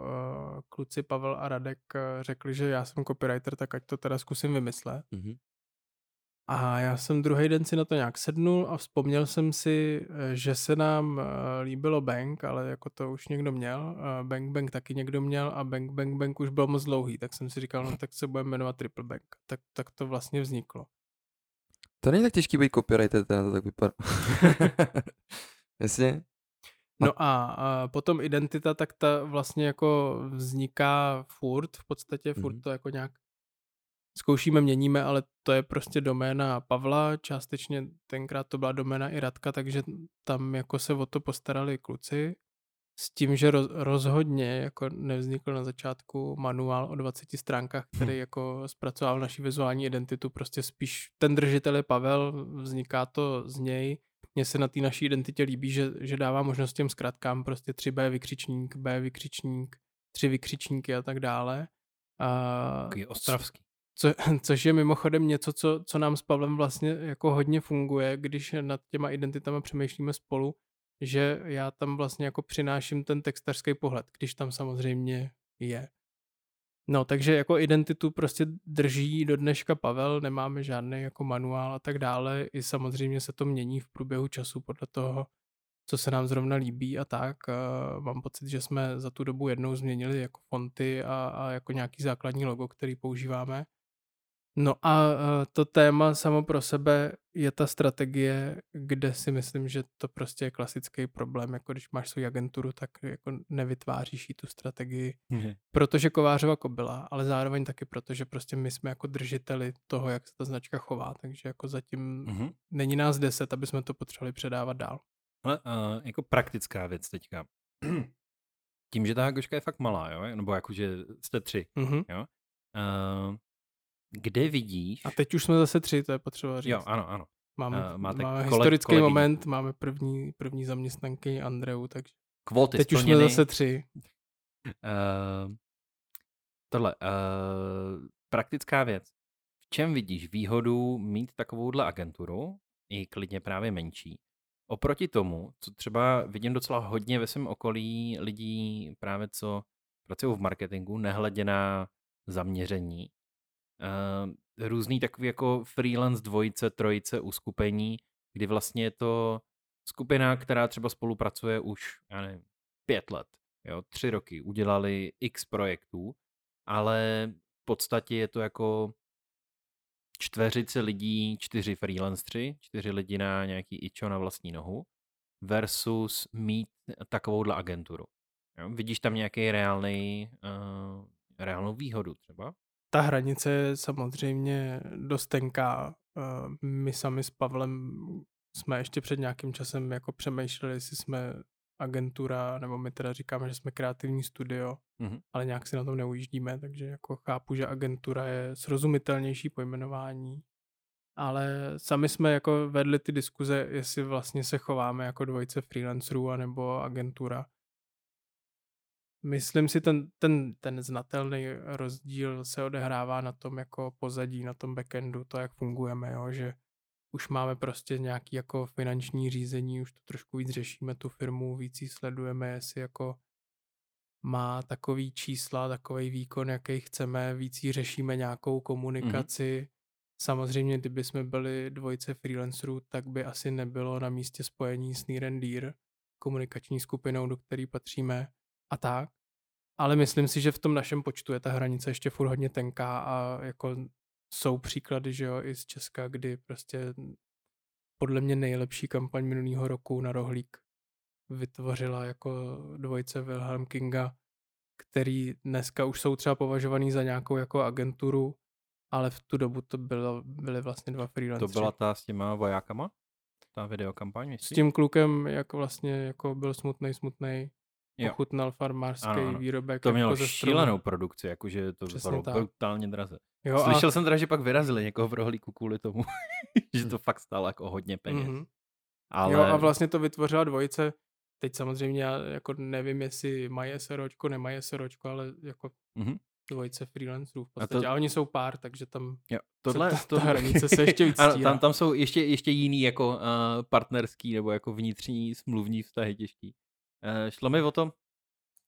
kluci Pavel a Radek řekli, že já jsem copywriter, tak ať to teda zkusím vymyslet. Mm-hmm. A já jsem druhý den si na to nějak sednul a vzpomněl jsem si, eh, že se nám eh, líbilo Bank, ale jako to už někdo měl. Bank Bank taky někdo měl a Bank Bank Bank už byl moc dlouhý, tak jsem si říkal, no tak se budeme jmenovat Triple Bank. Tak, tak to vlastně vzniklo.
To není tak těžký být copywriter, teda to tak vypadá. Jasně.
No a, a potom identita, tak ta vlastně jako vzniká furt, v podstatě furt mm-hmm. to jako nějak zkoušíme, měníme, ale to je prostě doména Pavla, částečně tenkrát to byla doména i Radka, takže tam jako se o to postarali kluci. S tím, že roz, rozhodně jako nevznikl na začátku manuál o 20 stránkách, který hm. jako zpracoval naši vizuální identitu, prostě spíš ten držitel je Pavel, vzniká to z něj. Mně se na té naší identitě líbí, že, že dává možnost těm zkratkám prostě 3B vykřičník, B vykřičník, tři vykřičníky a tak dále.
A, Takový ostravský.
Co, což je mimochodem něco, co, co nám s Pavlem vlastně jako hodně funguje, když nad těma identitama přemýšlíme spolu, že já tam vlastně jako přináším ten textařský pohled, když tam samozřejmě je. No, takže jako identitu prostě drží do dneška Pavel, nemáme žádný jako manuál a tak dále. I samozřejmě se to mění v průběhu času podle toho, co se nám zrovna líbí a tak. Mám pocit, že jsme za tu dobu jednou změnili jako fonty a, a jako nějaký základní logo, který používáme. No a to téma samo pro sebe je ta strategie, kde si myslím, že to prostě je klasický problém, jako když máš svou agenturu, tak jako nevytváříš jí tu strategii, mm. protože Kovářova kobila, ale zároveň taky proto, že prostě my jsme jako držiteli toho, jak se ta značka chová, takže jako zatím mm-hmm. není nás deset, aby jsme to potřebovali předávat dál.
Ale uh, jako praktická věc teďka. Tím, že ta hagoška je fakt malá, jo? nebo jako, že jste tři, mm-hmm. jo? Uh, Kde vidíš?
A teď už jsme zase tři, to je potřeba říct.
Jo, ano, ano.
Máme,
Eh, máte
máme
kole-
historický
kolegyni.
moment, máme první, první zaměstnanky Andreu, takže
Kvóty
teď už jsme
splněny.
zase tři.
Uh, tohle, uh, praktická věc. V čem vidíš výhodu mít takovouhle agenturu, i klidně právě menší, oproti tomu, co třeba vidím docela hodně ve svém okolí lidí právě co pracují v marketingu, nehledě na zaměření. Uh, různý takový jako freelance dvojice, trojice uskupení, kdy vlastně je to skupina, která třeba spolupracuje už, já nevím, pět let, jo, tři roky, udělali x projektů, ale v podstatě je to jako čtveřice lidí, čtyři freelancři, čtyři lidi na nějaký ičo na vlastní nohu, versus mít takovouhle agenturu. Jo? Vidíš tam nějaký reálný, uh, reálnou výhodu třeba?
Ta hranice je samozřejmě dost tenká. Eh, My sami s Pavlem jsme ještě před nějakým časem jako přemýšleli, jestli jsme agentura, nebo my teda říkáme, že jsme kreativní studio,
Mhm.
ale nějak si na tom neujíždíme, takže jako chápu, že agentura je srozumitelnější pojmenování, ale sami jsme jako vedli ty diskuze, jestli vlastně se chováme jako dvojice freelancerů anebo agentura. Myslím si, ten, ten, ten znatelný rozdíl se odehrává na tom jako pozadí, na tom backendu, to, jak fungujeme, jo? že už máme prostě nějaký jako finanční řízení, už to trošku víc řešíme tu firmu, víc ji sledujeme, jestli jako má takový čísla, takový výkon, jaký chceme, víc řešíme nějakou komunikaci. Mm-hmm. Samozřejmě, kdyby jsme byli dvojice freelancerů, tak by asi nebylo na místě spojení s Near and komunikační skupinou, do které patříme a tak. Ale myslím si, že v tom našem počtu je ta hranice ještě furt hodně tenká a jako jsou příklady, že jo, i z Česka, kdy prostě podle mě nejlepší kampaň minulého roku na rohlík vytvořila jako dvojice Wilhelm Kinga, který dneska už jsou třeba považovaný za nějakou jako agenturu, ale v tu dobu to bylo, byly vlastně dva
To
freelanceri.
byla ta s těma vojákama? Ta videokampaň,
S
myslíš?
tím klukem, jak vlastně jako byl smutnej, smutnej. Ochutnal farmářský
Ano, ano.
výrobek.
To mělo
jako ze stromu.
šílenou produkci, jakože to
Přesně
bylo
tak.
brutálně draze.
Jo,
Slyšel jsem teda, že pak vyrazili někoho v rohlíku kvůli tomu, že to fakt stálo jako hodně peněz.
Mhm.
Ale
Jo, a vlastně to vytvořila dvojice. Teď samozřejmě já jako nevím, jestli mají SROčko, nemají SROčko, ale jako
Mhm.
dvojice freelancerů v
A
podstatě.
to-
A, oni jsou pár, takže tam
Jo, tohle,
ta- ta hranice se ještě víc
ano, tam, tam jsou ještě, ještě jiný jako uh, partnerský nebo jako vnitřní smluvní vztahy těžký. Uh, šlo mi o to,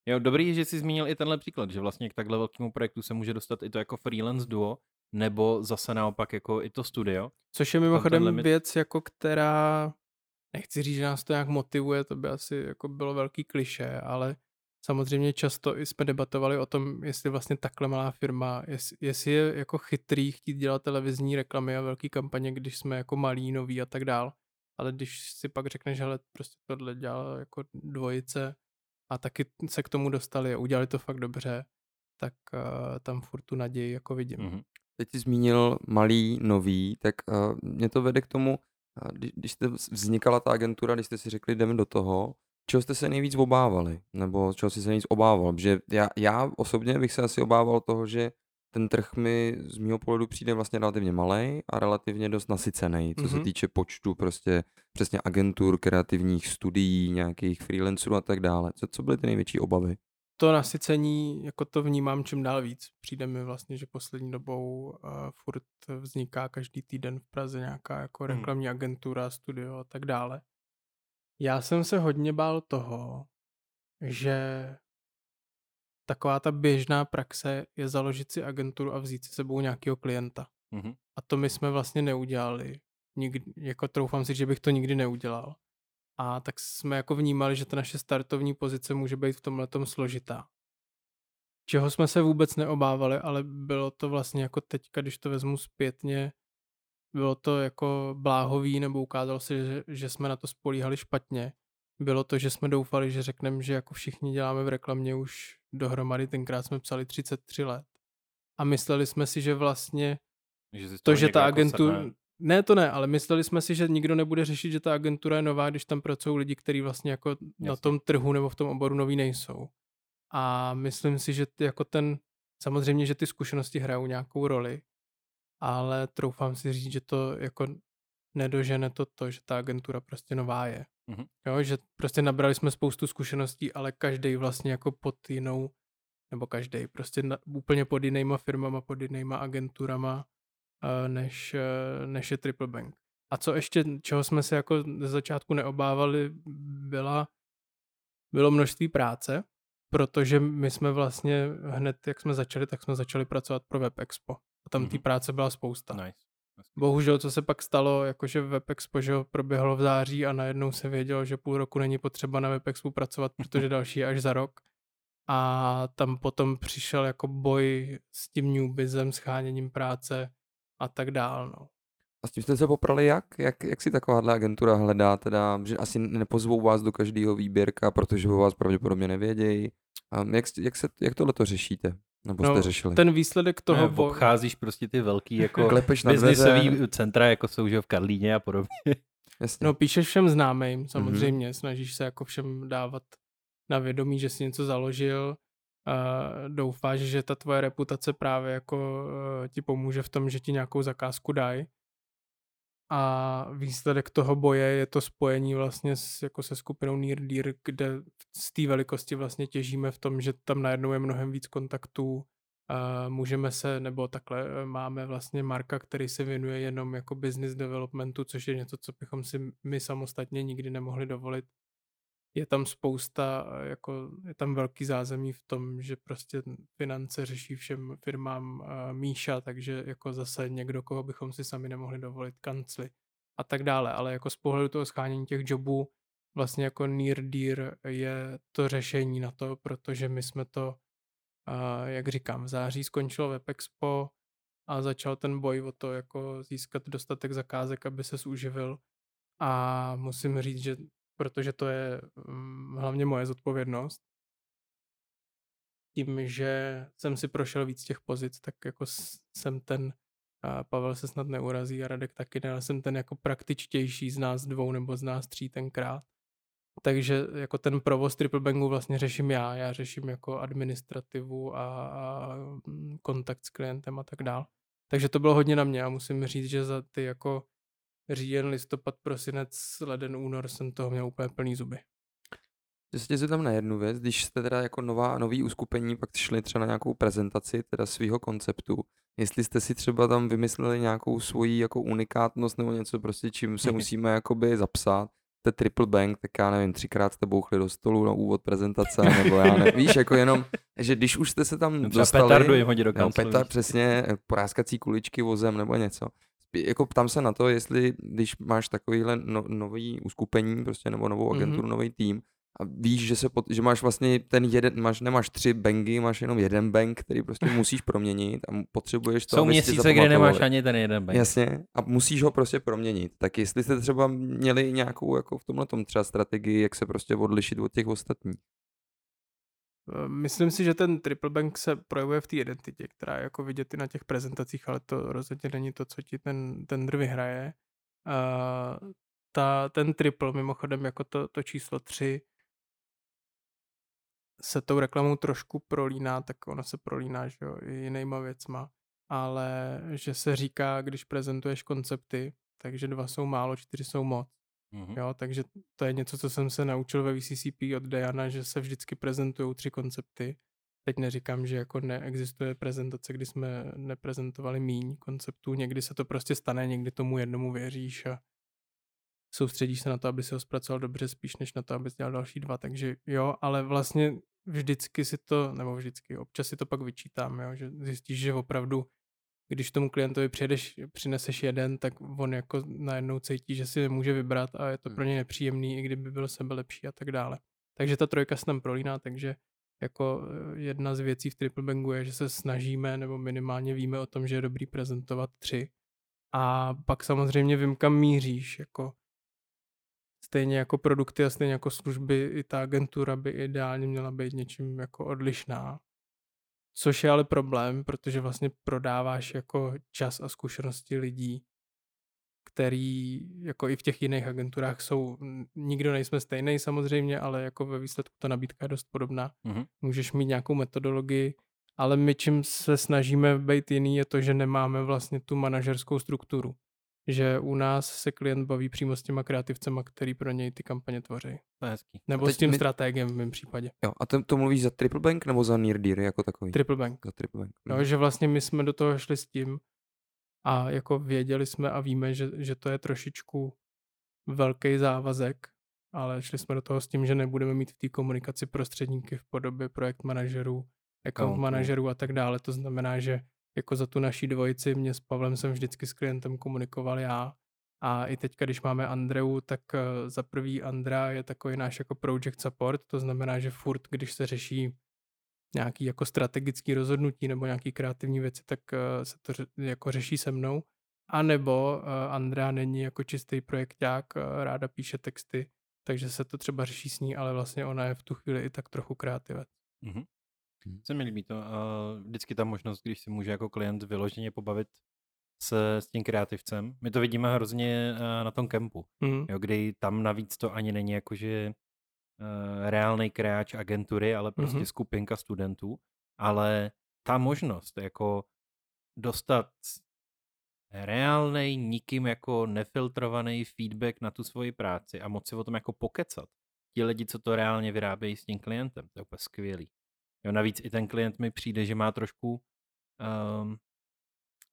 jo, dobrý, že jsi zmínil i tenhle příklad, že vlastně k takhle velkému projektu se může dostat i to jako freelance duo, nebo zase naopak jako i to studio.
Což je mimochodem
limit-
věc, jako která, nechci říct, že nás to nějak motivuje, to by asi jako bylo velký kliše, ale samozřejmě často i jsme debatovali o tom, jestli vlastně takhle malá firma, jestli, jestli je jako chytrý chtít dělat televizní reklamy a velký kampaně, když jsme jako malí, noví a tak dál. Ale když si pak řekneš, že prostě tohle dělala jako dvojice a taky se k tomu dostali a udělali to fakt dobře, tak uh, tam furt tu naději jako vidím.
Mhm.
Teď jsi zmínil malý, nový, tak uh, mě to vede k tomu, uh, když, když jste vznikala ta agentura, když jste si řekli, jdeme do toho, čeho jste se nejvíc obávali, nebo čeho jsi se nejvíc obával, protože já, já osobně bych se asi obával toho, že ten trh mi z mého pohledu přijde vlastně relativně malý a relativně dost nasycený, co se
Mhm.
týče počtu prostě přesně agentur, kreativních studií, nějakých freelancerů a tak dále. Co, co byly ty největší obavy?
to nasycení, jako to vnímám čím dál víc. Přijde mi vlastně, že poslední dobou uh, furt vzniká každý týden v Praze nějaká jako
Hmm.
reklamní agentura, studio a tak dále. Já jsem se hodně bál toho, že taková ta běžná praxe je založit si agenturu a vzít si sebou nějakého klienta.
Mhm.
A to my jsme vlastně neudělali. Nikdy, jako troufám si, že bych to nikdy neudělal. A tak jsme jako vnímali, že ta naše startovní pozice může být v tomhle složitá. Čeho jsme se vůbec neobávali, ale bylo to vlastně jako teďka, když to vezmu zpětně, bylo to jako bláhový, nebo ukázalo se, že, že jsme na to spolíhali špatně. Bylo to, že jsme doufali, že řekneme, že jako všichni děláme v reklamě už dohromady, tenkrát jsme psali 33 let. A mysleli jsme si, že vlastně
Že
to, že ta
jako
agentura... Ne, to ne, ale mysleli jsme si, že nikdo nebude řešit, že ta agentura je nová, když tam pracují lidi, kteří vlastně jako na
Jasně.
tom trhu nebo v tom oboru noví nejsou. A myslím si, že ty, jako ten, samozřejmě, že ty zkušenosti hrajou nějakou roli, ale troufám si říct, že to jako nedožene to to, že ta agentura prostě nová je.
Mhm.
Jo, že prostě nabrali jsme spoustu zkušeností, ale každý vlastně jako pod jinou, nebo každý prostě na, úplně pod jinýma firmama, pod jinýma agenturama, uh, než, uh, než je Triple Bank. A co ještě, čeho jsme se jako ze začátku neobávali, byla, bylo množství práce, protože my jsme vlastně hned, jak jsme začali, tak jsme začali pracovat pro Web Expo. A tam té
Mhm.
práce byla spousta.
Nice.
Bohužel, co se pak stalo, jakože Web Expo že proběhlo v září a najednou se vědělo, že půl roku není potřeba na Web Expo pracovat, protože další je až za rok. A tam potom přišel jako boj s tím newbizem, scháněním práce a tak dál. No.
A s tím jste se poprali jak? Jak, jak si takováhle agentura hledá teda, že asi nepozvou vás do každého výběrka, protože o vás pravděpodobně nevědějí. Um, jak, jak, se, jak tohle to řešíte? Nebo jste
No,
řešili?
Ten výsledek toho...
Ne, obcházíš prostě ty velký jako
Klepeš na
biznisový centra, jako jsou že v Karlíně a podobně.
jasně.
No píšeš všem známým,
Mhm.
samozřejmě, mm-hmm. snažíš se jako všem dávat na vědomí, že jsi něco založil, a doufáš, že ta tvoje reputace právě jako uh, ti pomůže v tom, že ti nějakou zakázku dají. A výsledek toho boje je to spojení vlastně s, jako se skupinou Near Deer, kde z té velikosti vlastně těžíme v tom, že tam najednou je mnohem víc kontaktů, můžeme se, nebo takhle eh, máme vlastně Marka, který se věnuje jenom jako business developmentu, což je něco, co bychom si my samostatně nikdy nemohli dovolit. Je tam spousta, jako je tam velký zázemí v tom, že prostě finance řeší všem firmám uh, Míša, takže jako zase někdo, koho bychom si sami nemohli dovolit, kancly a tak dále. Ale jako z pohledu toho schánění těch jobů vlastně jako Near Deer je to řešení na to, protože my jsme to a jak říkám, v září skončilo Web Expo a začal ten boj o to, jako získat dostatek zakázek, aby se zúživil. A musím říct, že protože to je um, hlavně moje zodpovědnost, tím, že jsem si prošel víc těch pozic, tak jako jsem ten, a Pavel se snad neurazí a Radek taky ne, ale jsem ten jako praktičtější z nás dvou nebo z nás tří tenkrát. Takže jako ten provoz Triple Banku vlastně řeším já. Já řeším jako administrativu a, a mm, kontakt s klientem a tak dál. Takže to bylo hodně na mě a musím říct, že za ty jako říjen, listopad, prosinec, leden, únor jsem toho měl úplně plný zuby.
Že se tě zeptám na jednu věc, když jste teda jako nová, nový uskupení pak šli třeba na nějakou prezentaci teda svého konceptu, jestli jste si třeba tam vymysleli nějakou svoji jako unikátnost nebo něco prostě, čím se musíme jakoby zapsat, te triple bank, tak já nevím, třikrát jste bouchli do stolu na úvod prezentace, nebo já ne, víš, jako jenom, že když už jste se tam
Třeba
dostali,
petardu jim hodit do
no,
kanclu,
petar,
víš.
přesně, poráskací kuličky vozem nebo něco. Jako ptám se na to, jestli když máš takovýhle no, nový uskupení, prostě nebo novou
Mhm.
agenturu, mm-hmm. nový tým, a víš, že, se pot, že máš vlastně ten jeden, máš, nemáš tři bangy, máš jenom jeden bank, který prostě musíš proměnit a potřebuješ to,
Jsou měsíce, kde nemáš ani ten jeden bank.
Jasně, a musíš ho prostě proměnit. Tak jestli jste třeba měli nějakou jako v tomhle třeba strategii, jak se prostě odlišit od těch ostatních.
Myslím si, že ten triple bank se projevuje v té identitě, která je jako vidět i na těch prezentacích, ale to rozhodně není to, co ti ten tender vyhraje. Uh, ta, ten triple, mimochodem jako to, to číslo 3, se tou reklamou trošku prolíná, tak ono se prolíná, že jo, i jinýma věcma, ale že se říká, když prezentuješ koncepty, takže dva jsou málo, čtyři jsou moc.
Mhm.
Jo, takže to je něco, co jsem se naučil ve VCCP od Diana, že se vždycky prezentují tři koncepty. Teď neříkám, že jako neexistuje prezentace, kdy jsme neprezentovali míň konceptů. Někdy se to prostě stane, někdy tomu jednomu věříš a soustředíš se na to, aby se ho zpracoval dobře, spíš než na to, aby dělal další dva. Takže jo, ale vlastně vždycky si to, nebo vždycky, občas si to pak vyčítám, jo, že zjistíš, že opravdu když tomu klientovi přijedeš, přineseš jeden, tak on jako najednou cítí, že si nemůže vybrat a je to pro něj nepříjemný, i kdyby byl sebe lepší a tak dále. Takže ta trojka se tam prolíná, takže jako eh, jedna z věcí v Triple Bangu je, že se snažíme, nebo minimálně víme o tom, že je dobrý prezentovat tři. A pak samozřejmě vím, kam míříš, jako stejně jako produkty a stejně jako služby, i ta agentura by ideálně měla být něčím jako odlišná. Což je ale problém, protože vlastně prodáváš jako čas a zkušenosti lidí, který jako i v těch jiných agenturách jsou, nikdo nejsme stejný samozřejmě, ale jako ve výsledku ta nabídka je dost podobná.
Mhm.
Můžeš mít nějakou metodologii ale my čím se snažíme být jiný je to, že nemáme vlastně tu manažerskou strukturu. Že u nás se klient baví přímo s těma kreativcema, který pro něj ty kampaně tvoří.
To je hezký.
Nebo s tím
my-
strategem v mém případě.
Jo, a to, to mluvíš za Triple Bank nebo za Near Deer jako takový?
Triple Bank.
za Triple Bank.
No, že vlastně my jsme do toho šli s tím a jako věděli jsme a víme, že, že to je trošičku velký závazek, ale šli jsme do toho s tím, že nebudeme mít v té komunikaci prostředníky v podobě projekt manažerů, account
Accountů.
manažerů a tak dále. To znamená, že jako za tu naší dvojici, mě s Pavlem jsem vždycky s klientem komunikoval já. A i teďka, když máme Andreu, tak eh, za prvý Andra je takový náš jako project support, to znamená, že furt, když se řeší nějaký jako strategický rozhodnutí nebo nějaký kreativní věci, tak eh, se to jako řeší se mnou. A nebo uh, Andrea není jako čistý projekták, ráda píše texty, takže se to třeba řeší s ní, ale vlastně ona je v tu chvíli i tak trochu kreativec.
Mhm.
Mhm.
Se mi líbí to. A vždycky ta možnost, když si může jako klient vyloženě pobavit se s tím kreativcem. My to vidíme hrozně eh, na tom kempu,
Mm.
jo, kdy tam navíc to ani není jakože uh, reálný kreáč agentury, ale prostě
Mhm.
skupinka studentů. Ale ta možnost jako dostat reálný, nikým jako nefiltrovaný feedback na tu svoji práci a moci o tom jako pokecat. Ti lidi, co to reálně vyrábějí s tím klientem, to je úplně skvělý. Jo, navíc i ten klient mi přijde, že má trošku, um,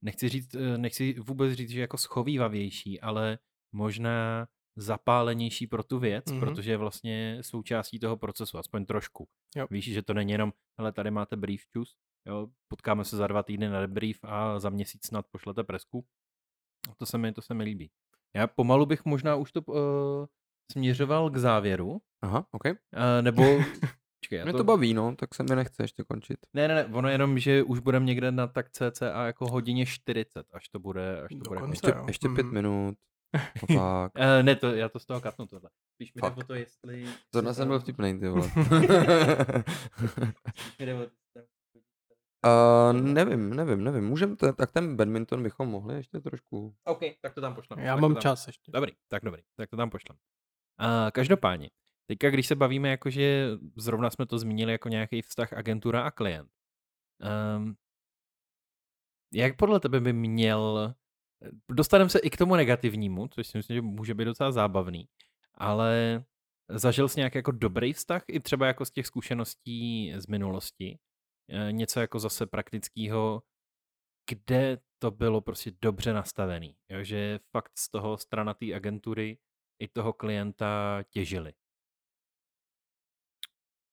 nechci, říct, eh, nechci vůbec říct, že jako schovývavější, ale možná zapálenější pro tu věc,
Mhm.
mm-hmm. protože je vlastně součástí toho procesu, aspoň trošku.
Jo.
Víš, že to není jenom, hele, tady máte brief čus, jo, potkáme se za dva týdny na debrief a za měsíc snad pošlete presku. To se mi, to se mi líbí. Já pomalu bych možná už to uh, směřoval k závěru,
Aha, OK.
uh, nebo... Počkej, já
Mě to baví, no, tak se mi nechce ještě končit.
Ne, ne, ne, ono jenom, že už budeme někde na tak cca jako hodině 40, až to bude, až to bude
Dokonce.
končit.
Ještě,
jo.
ještě pět
Mhm.
minut. A pak.
Uh, ne, to, já to z toho katnu tohle. Spíš mi jde o to, jestli...
Zrovna
jestli
jsem
to-
byl vtipnej, ty vole.
spíš mi jde o-
Uh, nevím, nevím, nevím. Můžeme, to, tak ten badminton bychom mohli ještě trošku.
OK, tak to tam pošlem.
Já
tak
mám
to tam...
čas ještě.
Dobrý, tak dobrý, tak to tam pošlem. Uh, každopádně, teďka když se bavíme, jakože zrovna jsme to zmínili jako nějaký vztah agentura a klient. Um, jak podle tebe by měl, dostaneme se i k tomu negativnímu, což si myslím, že může být docela zábavný, ale zažil jsi nějaký jako dobrý vztah i třeba jako z těch zkušeností z minulosti? Eh, Něco jako zase praktického, kde to bylo prostě dobře nastavený, jo? že fakt z toho strana té agentury i toho klienta těžili.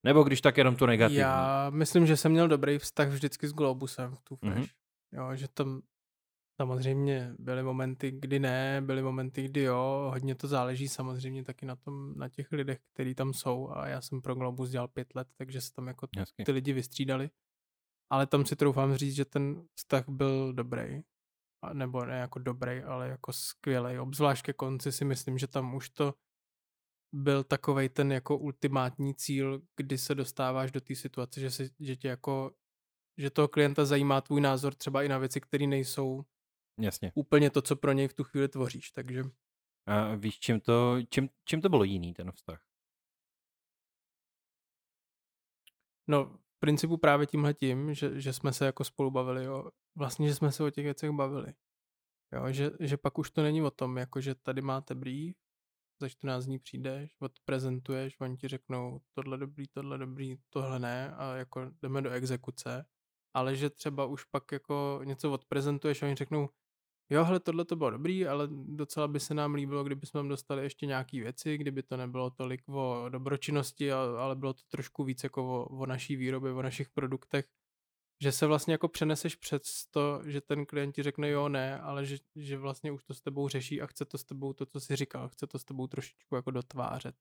Nebo když tak jenom to negativní.
Já myslím, že jsem měl dobrý vztah vždycky s Globusem v tu
Mhm.
Flash. Jo, že tam samozřejmě byly momenty, kdy ne, byly momenty, kdy jo, hodně to záleží samozřejmě taky na tom, na těch lidech, kteří tam jsou a já jsem pro Globus dělal pět let, takže se tam jako
Hezky.
ty lidi vystřídali. Ale tam si troufám říct, že ten vztah byl dobrý. A nebo ne jako dobrý, ale jako skvělý. Obzvlášť ke konci si myslím, že tam už to byl takovej ten jako ultimátní cíl, kdy se dostáváš do té situace, že, si, že tě jako že toho klienta zajímá tvůj názor třeba i na věci, které nejsou
Jasně.
úplně to, co pro něj v tu chvíli tvoříš. Takže
A víš, čím to, čím, čím to bylo jiný, ten vztah?
no, v principu právě tímhle tím, že, že jsme se jako spolu bavili, jo. Vlastně, že jsme se o těch věcech bavili. Jo, že, že pak už to není o tom, jako že tady máte brief, za 14 dní přijdeš, odprezentuješ, oni ti řeknou tohle dobrý, tohle dobrý, tohle ne a jako jdeme do exekuce, ale že třeba už pak jako něco odprezentuješ a oni řeknou, jo, hele, tohle to bylo dobrý, ale docela by se nám líbilo, kdyby jsme dostali ještě nějaký věci, kdyby to nebylo tolik o dobročinnosti, ale bylo to trošku víc jako o, o naší výrobě, o našich produktech, že se vlastně jako přeneseš před to, že ten klient ti řekne jo, ne, ale že, že vlastně už to s tebou řeší a chce to s tebou, to, co jsi říkal, chce to s tebou trošičku jako dotvářet.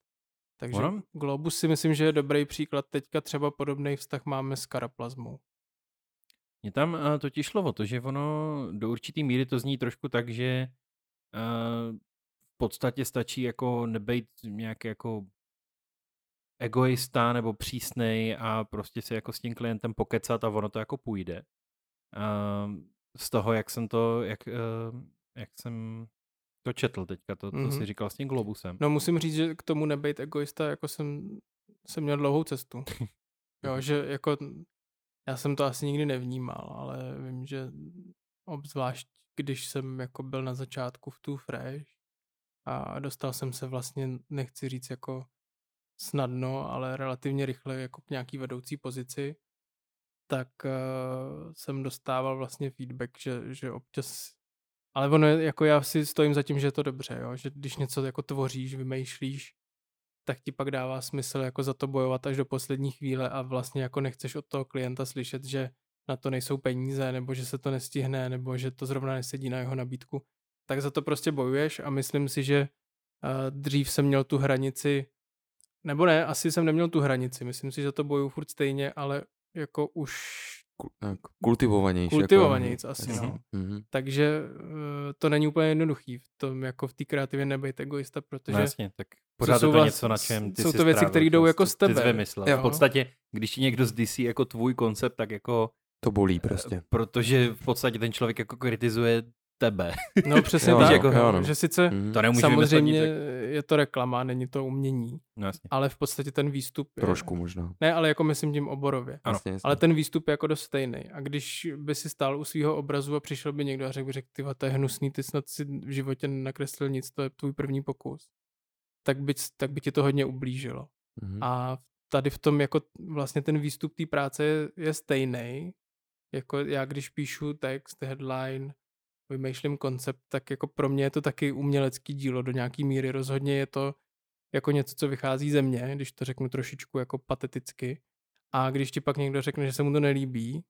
Takže
Ono-
Globus si myslím, že je dobrý příklad. Teďka třeba podobný vztah máme s Karaplazmou.
Mně tam uh, totiž šlo o to, že ono do určitý míry to zní trošku tak, že uh, v podstatě stačí jako nebejt nějak jako egoista nebo přísnej a prostě si jako s tím klientem pokecat a ono to jako půjde. Uh, z toho, jak jsem to, jak, uh, jak jsem to četl teďka, to, to
Mhm.
si říkal s tím Globusem.
No musím říct, že k tomu nebejt egoista, jako jsem, jsem měl dlouhou cestu. Jo, že jako, Já jsem to asi nikdy nevnímal, ale vím, že obzvlášť, když jsem jako byl na začátku v tu Fresh a dostal jsem se vlastně, nechci říct jako snadno, ale relativně rychle jako k nějaký vedoucí pozici, tak uh, jsem dostával vlastně feedback, že, že občas ale ono je, jako já si stojím za tím, že je to dobře, jo? že když něco jako tvoříš, vymýšlíš, tak ti pak dává smysl jako za to bojovat až do poslední chvíle a vlastně jako nechceš od toho klienta slyšet, že na to nejsou peníze, nebo že se to nestihne, nebo že to zrovna nesedí na jeho nabídku, tak za to prostě bojuješ a myslím si, že uh, dřív jsem měl tu hranici, nebo ne, asi jsem neměl tu hranici, myslím si, že to bojuju furt stejně, ale jako už
kultivovanější.
Kultivovanější jako, asi, no.
Mm-hmm.
Takže uh, to není úplně jednoduchý v tom, jako v té kreativě nebejt egoista, protože...
No jasně, tak pořád to vlast... něco, na čem ty
Jsou to věci, které jdou jako z tebe.
Ty vymyslel. V podstatě, když ti někdo zdisí jako tvůj koncept, tak jako...
To bolí prostě.
Protože v podstatě ten člověk jako kritizuje tebe.
No přesně
Jo,
tak,
jako-
jo,
no.
že sice
Mhm.
To
samozřejmě
nic,
je to reklama, není to umění,
No jasně.
ale v podstatě ten výstup je...
Trošku možná.
Ne, ale jako myslím tím oborově.
Ano.
Jasně, jasně.
Ale ten výstup je jako dost stejný. A když by si stál u svého obrazu a přišel by někdo a řekl by, řekl, ty to je hnusný, ty snad si v životě nakreslil nic, to je tvůj první pokus, tak by, tak by ti to hodně ublížilo.
Mhm.
A tady v tom jako vlastně ten výstup té práce je, je stejný. Jako já když píšu text, headline, vymýšlím koncept, tak jako pro mě je to taky umělecký dílo do nějaký míry. Rozhodně je to jako něco, co vychází ze mě, když to řeknu trošičku jako pateticky. A když ti pak někdo řekne, že se mu to nelíbí,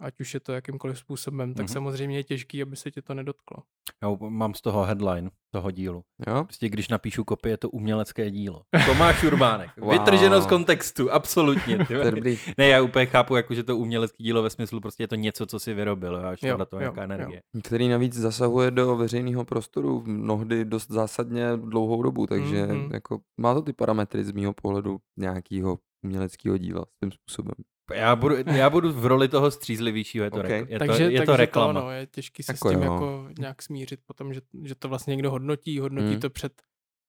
ať už je to jakýmkoliv způsobem, tak
Mhm.
samozřejmě je těžký, aby se tě to nedotklo.
Já mám z toho headline, toho dílu.
Jo?
Prostě když napíšu kopii, je to umělecké dílo. Tomáš Urbánek.
Wow.
Vytrženo z kontextu, absolutně. Ne, já úplně chápu, jako, že to umělecké dílo ve smyslu prostě je to něco, co si vyrobil, jo, až
Jo,
na to
jo,
nějaká
jo.
energie.
Který navíc zasahuje do veřejného prostoru mnohdy dost zásadně dlouhou dobu, takže
Mhm.
jako má to ty parametry z mýho pohledu nějakého uměleckého díla svým způsobem.
Já budu, já budu v roli toho střízlivějšího, je to,
Ok.
okay. je
takže
to, je
takže
to reklama.
To, no, je těžký se
Jako
s tím
jo.
jako nějak smířit potom, že, že to vlastně někdo hodnotí, hodnotí
Mm.
to před,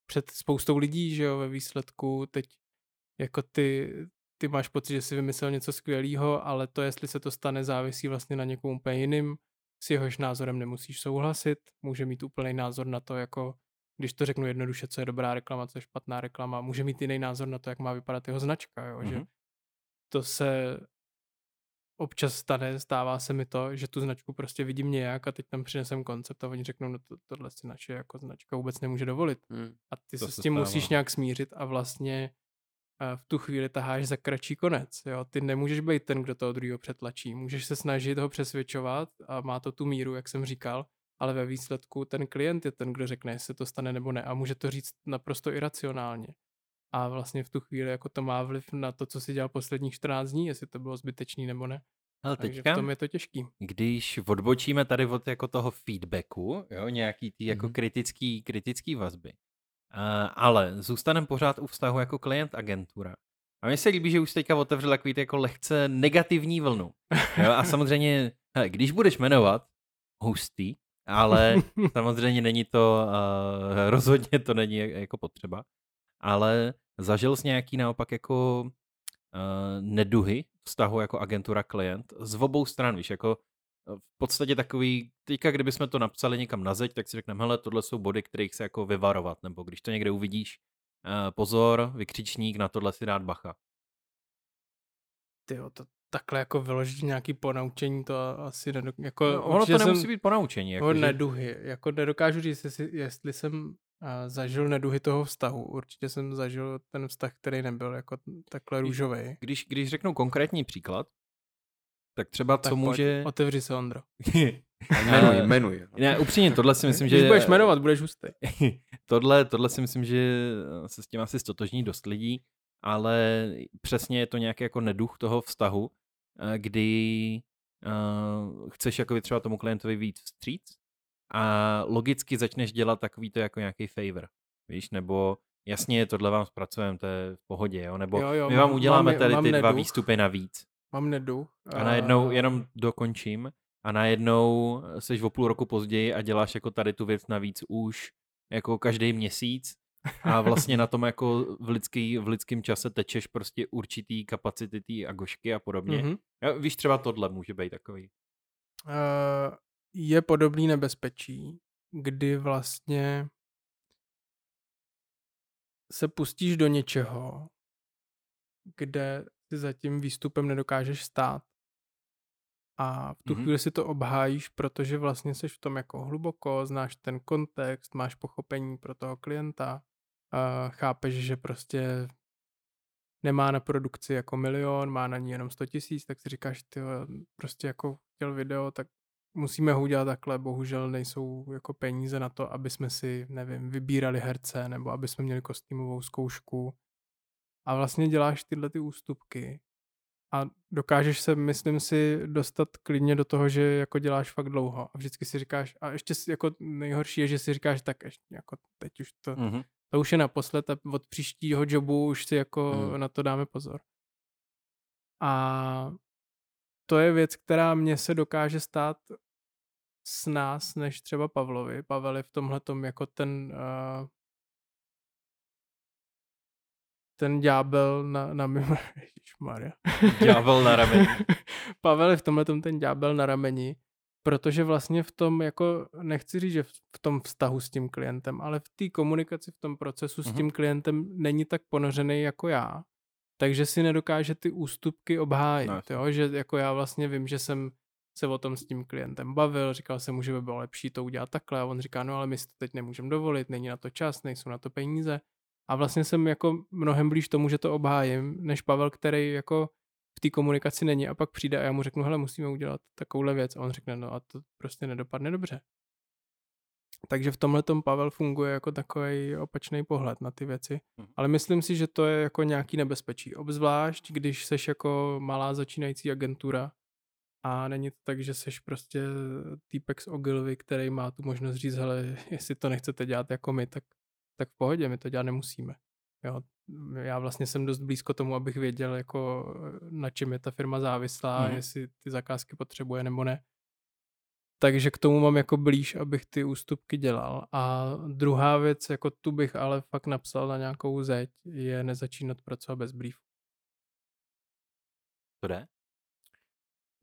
před spoustou lidí, že jo, ve výsledku teď jako ty, ty máš pocit, že jsi vymyslel něco skvělého, ale to, jestli se to stane, závisí vlastně na někom úplně jiným. S jehož názorem nemusíš souhlasit, může mít úplný názor na to, jako když to řeknu jednoduše, co je dobrá reklama, co je špatná reklama, může mít jiný názor na to, jak má vypadat jeho značka, jo, že
Mhm.
To se občas stane, stává se mi to, že tu značku prostě vidím nějak a teď tam přinesem koncept a oni řeknou, no to, tohle si naše jako značka vůbec nemůže dovolit. A ty
To
se s
se
tím
stává.
musíš nějak smířit a vlastně eh, v tu chvíli taháš za kratší konec. Jo? Ty nemůžeš být ten, kdo toho druhého přetlačí. Můžeš se snažit ho přesvědčovat a má to tu míru, jak jsem říkal, ale ve výsledku ten klient je ten, kdo řekne, jestli se to stane nebo ne a může to říct naprosto iracionálně. A vlastně v tu chvíli jako to má vliv na to, co si dělal posledních 14 dní, jestli to bylo zbytečný nebo ne.
Ale
Takže
teďka,
v tom je to těžký.
když odbočíme tady od jako toho feedbacku, jo, nějaký ty jako
Mhm.
kritický, kritický vazby, uh, ale zůstaneme pořád u vztahu jako klient agentura. A mně se líbí, že už teďka otevřel takový jako lehce negativní vlnu. Jo, a samozřejmě, hele, když budeš jmenovat, hustý, ale samozřejmě není to, uh, rozhodně to není jako potřeba, ale zažil jsi nějaký naopak jako uh, neduhy vztahu jako agentura klient z obou stran, víš, jako eh, v podstatě takový, teďka kdybychom to napsali někam na zeď, tak si řekneme, hele, tohle jsou body, kterých se jako vyvarovat, nebo když to někde uvidíš, uh, pozor, vykřičník, na tohle si dát bacha.
Tyjo, to takhle jako vyložit nějaký ponaučení, to asi nedok... jako
No, ono to nemusí
jsem...
být ponaučení.
Jako
Jako, že,
neduhy. Jako nedokážu říct, jestli, jestli jsem uh, zažil neduhy toho vztahu. Určitě jsem zažil ten vztah, který nebyl jako takhle růžový.
když, když řeknu konkrétní příklad, tak třeba
Tak
co
pojď,
může...
Otevři se, Ondro.
Jmenuj,
Eh,
jmenuj.
Ne, upřímně, tohle si myslím,
Když
že...
budeš jmenovat, budeš hustý.
tohle, tohle si myslím, že se s tím asi stotožní dost lidí, ale přesně je to nějaký jako neduch toho vztahu, eh, kdy uh, chceš jako třeba tomu klientovi víc vstříc a logicky začneš dělat takový to jako nějaký favor, víš, nebo jasně, tohle vám zpracujeme, to je v pohodě, jo, nebo
Jo, jo,
my vám
mám-
uděláme
mám-
tady
mám
ty dva
neduch.
výstupy navíc.
Mám neduch.
A najednou, jenom dokončím, a najednou seš o půl roku později a děláš jako tady tu věc navíc už jako každý měsíc A vlastně na tom jako v, lidský, v lidském čase tečeš prostě určitý kapacity té agošky a podobně.
Mhm.
Mm-hmm. Víš, třeba tohle může být takový.
Eh, je podobný nebezpečí, kdy vlastně se pustíš do něčeho, kde si za tím výstupem nedokážeš stát. A v tu
Mhm.
chvíli si to obhájíš, protože vlastně jsi v tom jako hluboko, znáš ten kontext, máš pochopení pro toho klienta, a chápeš, že prostě nemá na produkci jako milion, má na ní jenom 100 tisíc, tak si říkáš, ty prostě jako chtěl video, tak musíme ho udělat takhle, bohužel nejsou jako peníze na to, aby jsme si, nevím, vybírali herce, nebo aby jsme měli kostýmovou zkoušku. A vlastně děláš tyhle ty ústupky a dokážeš se, myslím si, dostat klidně do toho, že jako děláš fakt dlouho a vždycky si říkáš, a ještě si jako nejhorší je, že si říkáš, tak ještě jako teď už to,
Mm-hmm.
to už je naposled a od příštího jobu už si jako
Hmm.
na to dáme pozor. A to je věc, která mně se dokáže stát s nás, než třeba Pavlovi. Pavel je v tomhle jako ten uh, ten ďábel na, na mimo... Ježišmarja.
Ďábel na rameni.
Pavel je v tomhle ten ďábel na rameni, protože vlastně v tom, jako nechci říct, že v v tom vztahu s tím klientem, ale v té komunikaci, v tom procesu s
Mhm.
tím klientem není tak ponořený jako já. Takže si nedokáže ty ústupky obhájit,
jasně.
jo? že jako já vlastně vím, že jsem se o tom s tím klientem bavil, říkal jsem mu, že by bylo lepší to udělat takhle a on říká, no ale my si to teď nemůžeme dovolit, není na to čas, nejsou na to peníze. A vlastně jsem jako mnohem blíž tomu, že to obhájím, než Pavel, který jako v té komunikaci není a pak přijde a já mu řeknu, hele, musíme udělat takovouhle věc. A on řekne, no a to prostě nedopadne dobře. Takže v tomhle tom Pavel funguje jako takový opačný pohled na ty věci.
Mhm.
Ale myslím si, že to je jako nějaký nebezpečí. Obzvlášť, když seš jako malá začínající agentura a není to tak, že seš prostě týpek z Ogilvy, který má tu možnost říct, hele, jestli to nechcete dělat jako my, tak, tak v pohodě, my to dělat nemusíme. Jo, já vlastně jsem dost blízko tomu, abych věděl, jako na čem je ta firma závislá,
Mhm.
jestli ty zakázky potřebuje nebo ne. Takže k tomu mám jako blíž, abych ty ústupky dělal. A druhá věc, jako tu bych ale fakt napsal na nějakou zeď, je nezačínat pracovat bez briefu.
To jde?